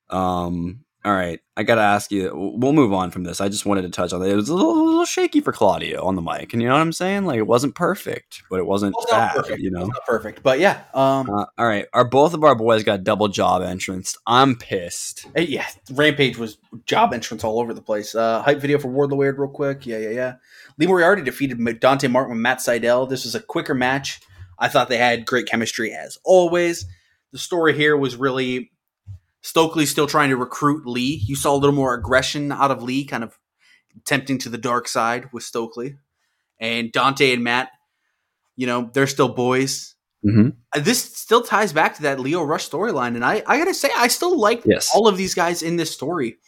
um, all right, I got to ask you. We'll move on from this. I just wanted to touch on it. It was a little, a little shaky for Claudio on the mic, and you know what I'm saying? Like, it wasn't perfect, but it wasn't not bad. perfect. You It's know. not perfect, but yeah, um, Uh, all right, our both of our boys got double job entrance. I'm pissed. yeah, Rampage was job entrance all over the place. Uh, hype video for Wardlow Weird, real quick. Yeah, yeah, yeah. Lee Moriarty defeated Dante Martin with Matt Sydal. This was a quicker match. I thought they had great chemistry as always. The story here was really Stokely still trying to recruit Lee. You saw a little more aggression out of Lee, kind of tempting to the dark side with Stokely. And Dante and Matt, you know, they're still boys. Mm-hmm. Uh, This still ties back to that Leo Rush storyline. And I, I got to say, I still like Yes. all of these guys in this story.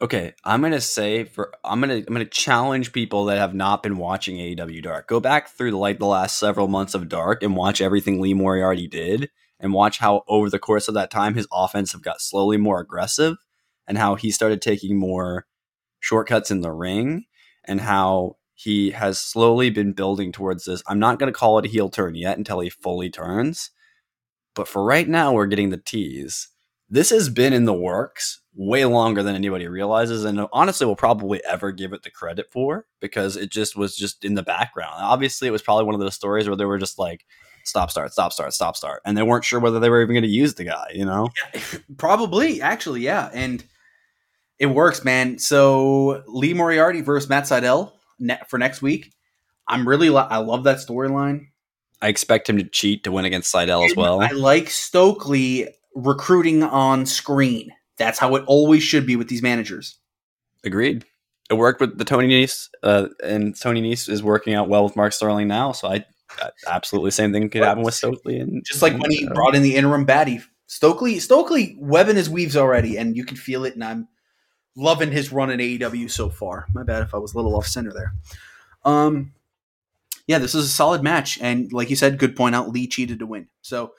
Okay, I'm gonna say for I'm gonna I'm gonna challenge people that have not been watching AEW Dark. Go back through the, like the last several months of Dark and watch everything Lee Moriarty did, and watch how over the course of that time his offense have got slowly more aggressive, and how he started taking more shortcuts in the ring, and how he has slowly been building towards this. I'm not gonna call it a heel turn yet until he fully turns, but for right now we're getting the tease this has been in the works way longer than anybody realizes and honestly will probably ever give it the credit for because it just was just in the background obviously it was probably one of those stories where they were just like stop start stop start stop start and they weren't sure whether they were even going to use the guy you know Probably, actually, yeah. And it works, man. So Lee Moriarty versus Matt Sydal ne- for next week. I'm really, li- I love that storyline. i expect him to cheat to win against Sydal as well I like Stokely recruiting on screen. That's how it always should be with these managers. agreed it worked with the tony Nese, uh, and tony Nese is working out well with mark sterling now so I- absolutely same thing could happen with stokely and Just like when he uh, brought in the interim baddie, Stokely. Stokely webbing his weaves already, and you can feel it. And I'm loving his run in AEW so far. My bad if I was a little off center there. Um, yeah, this is a solid match, and like you said, good point out. Lee cheated to win. So,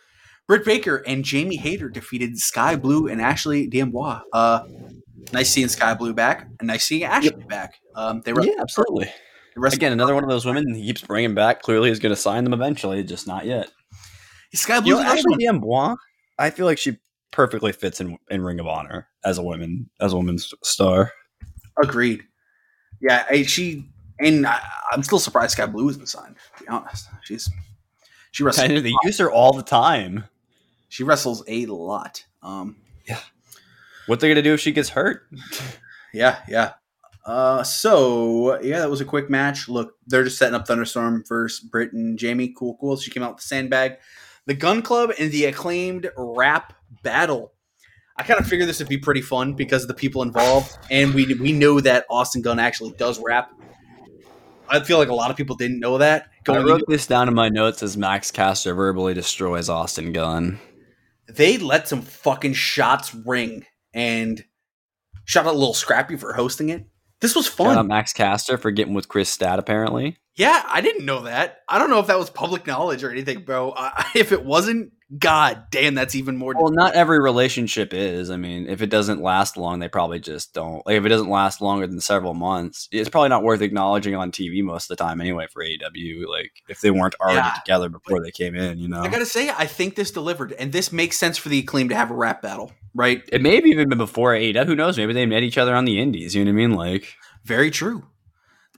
Britt Baker and Jamie Hayter defeated Skye Blue and Ashley D'Amboise. Uh, nice seeing Skye Blue back, and nice seeing Ashley back. Um, they were yeah absolutely Again, another one of those women he keeps bringing back. Clearly, is going to sign them eventually, just not yet. Skye You Blue's know, another Ashley one. I feel like she perfectly fits in in Ring of Honor as a woman as a woman's star. Agreed. Yeah, I, she and I, I'm still surprised Skye Blue isn't signed. To be honest, she's she wrestles. Kind of, they use her all the time. She wrestles a lot. Um, yeah. What they're going to do if she gets hurt? yeah, yeah. Uh, so yeah, that was a quick match. Look, they're just setting up Thunderstorm versus Britt and Jamie. Cool, cool. She came out with the sandbag, the Gun Club, and the acclaimed rap battle. I kind of figured this would be pretty fun because of the people involved, and we we know that Austin Gunn actually does rap. I feel like a lot of people didn't know that. I Going wrote into- this down in my notes as Max Caster verbally destroys Austin Gunn. they let some fucking shots ring, and shout out a Little Scrappy for hosting it. This was Shout fun. Max Caster for getting with Chris Stat, apparently. Yeah, I didn't know that. I don't know if that was public knowledge or anything, bro. I, if it wasn't, god damn, that's even more. Well, not every relationship is. I mean, if it doesn't last long, they probably just don't. Like, if it doesn't last longer than several months, it's probably not worth acknowledging on TV most of the time anyway for AEW. Like, if they weren't already Yeah. together before they came in, you know? I gotta say, I think this delivered, and this makes sense for the acclaim to have a rap battle, right? It may have even been before AEW. Who knows? Maybe they met each other on the Indies. You know what I mean? Like, Very true.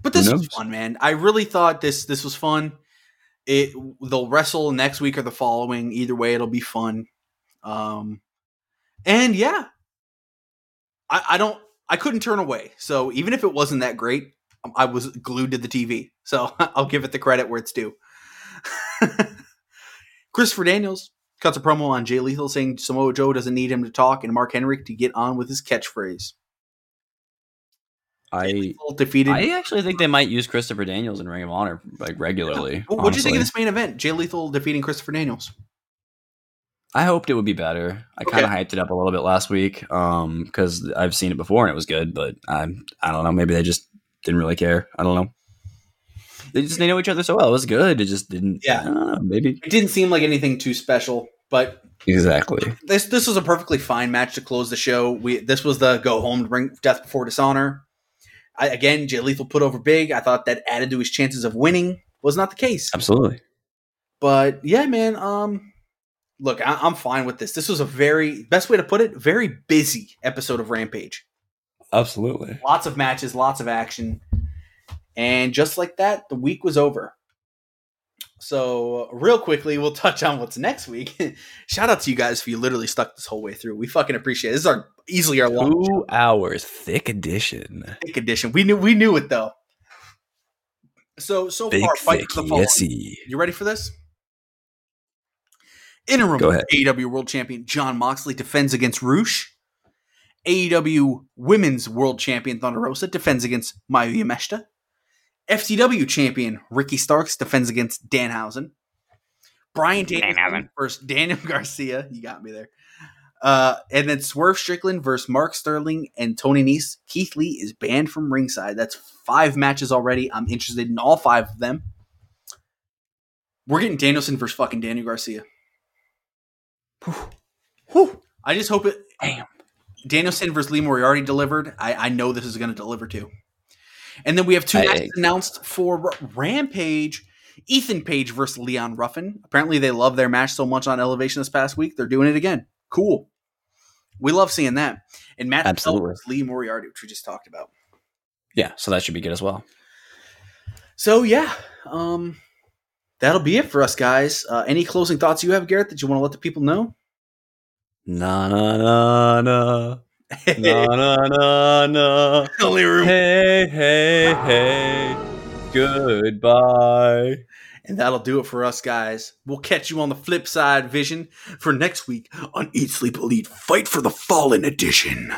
But this was fun, man. I really thought this this was fun. It they'll wrestle next week or the following. Either way, it'll be fun. Um, and yeah, I, I don't. I couldn't turn away. So even if it wasn't that great, um, I was glued to the TV. So I'll give it the credit where it's due. Christopher Daniels cuts a promo on Jay Lethal saying Samoa Joe doesn't need him to talk and Mark Henry to get on with his catchphrase. I. Defeated. I actually think they might use Christopher Daniels in Ring of Honor like regularly. What do you think of this main event? Jay Lethal defeating Christopher Daniels. I hoped it would be better. I kind of hyped it up a little bit last week um because I've seen it before and it was good, but I I don't know. Maybe they just didn't really care. I don't know. They just they know each other so well. It was good. It just didn't. Yeah. I don't know, maybe It didn't seem like anything too special, but exactly. this this was a perfectly fine match to close the show. We this was the go home to bring Death Before Dishonor. I, again, Jay Lethal put over big. I thought that added to his chances of winning. Was not the case, Absolutely. but yeah, man. Um, look, I, I'm fine with this. This was a very best way to put it. Very busy episode of Rampage. Absolutely. Lots of matches, lots of action. And just like that, the week was over. So, real quickly, we'll touch on what's next week. Shout out to you guys if you literally stuck this whole way through. We fucking appreciate it. This is our easily our long Two hours thick edition. thick edition. We knew we knew it though. So so Big far, fight thick. for the following. Yes. You ready for this? Interim Go. AEW World Champion Jon Moxley defends against Rush. AEW Women's World Champion Thunder Rosa defends against Mayu Yamashita. FTW Champion Ricky Starks defends against Danhausen. Bryan Danielson versus Daniel Garcia. You got me there. Uh, and then Swerve Strickland versus Mark Sterling and Tony Nese. Keith Lee is banned from ringside. That's five matches already. I'm interested in all five of them. We're getting Danielson versus fucking Daniel Garcia. Whew. I just hope it. Damn. Danielson versus Lee Moriarty delivered. I, I know this is going to deliver too. And then we have two I- matches announced for Rampage. Ethan Page versus Leon Ruffin. Apparently, they love their match so much on Elevation this past week. They're doing it again. Cool. We love seeing that. And Matt Absolutely. Lee Moriarty, which we just talked about. Yeah, so that should be good as well. So yeah, um, that'll be it for us, guys. Uh, any closing thoughts you have, Garrett, that you want to let the people know? Na na na na na na na na. Only room. Hey hey hey. Goodbye. And that'll do it for us, guys. We'll catch you on the flip side, Vision, for next week on Eat Sleep Elite Fight for the Fallen Edition.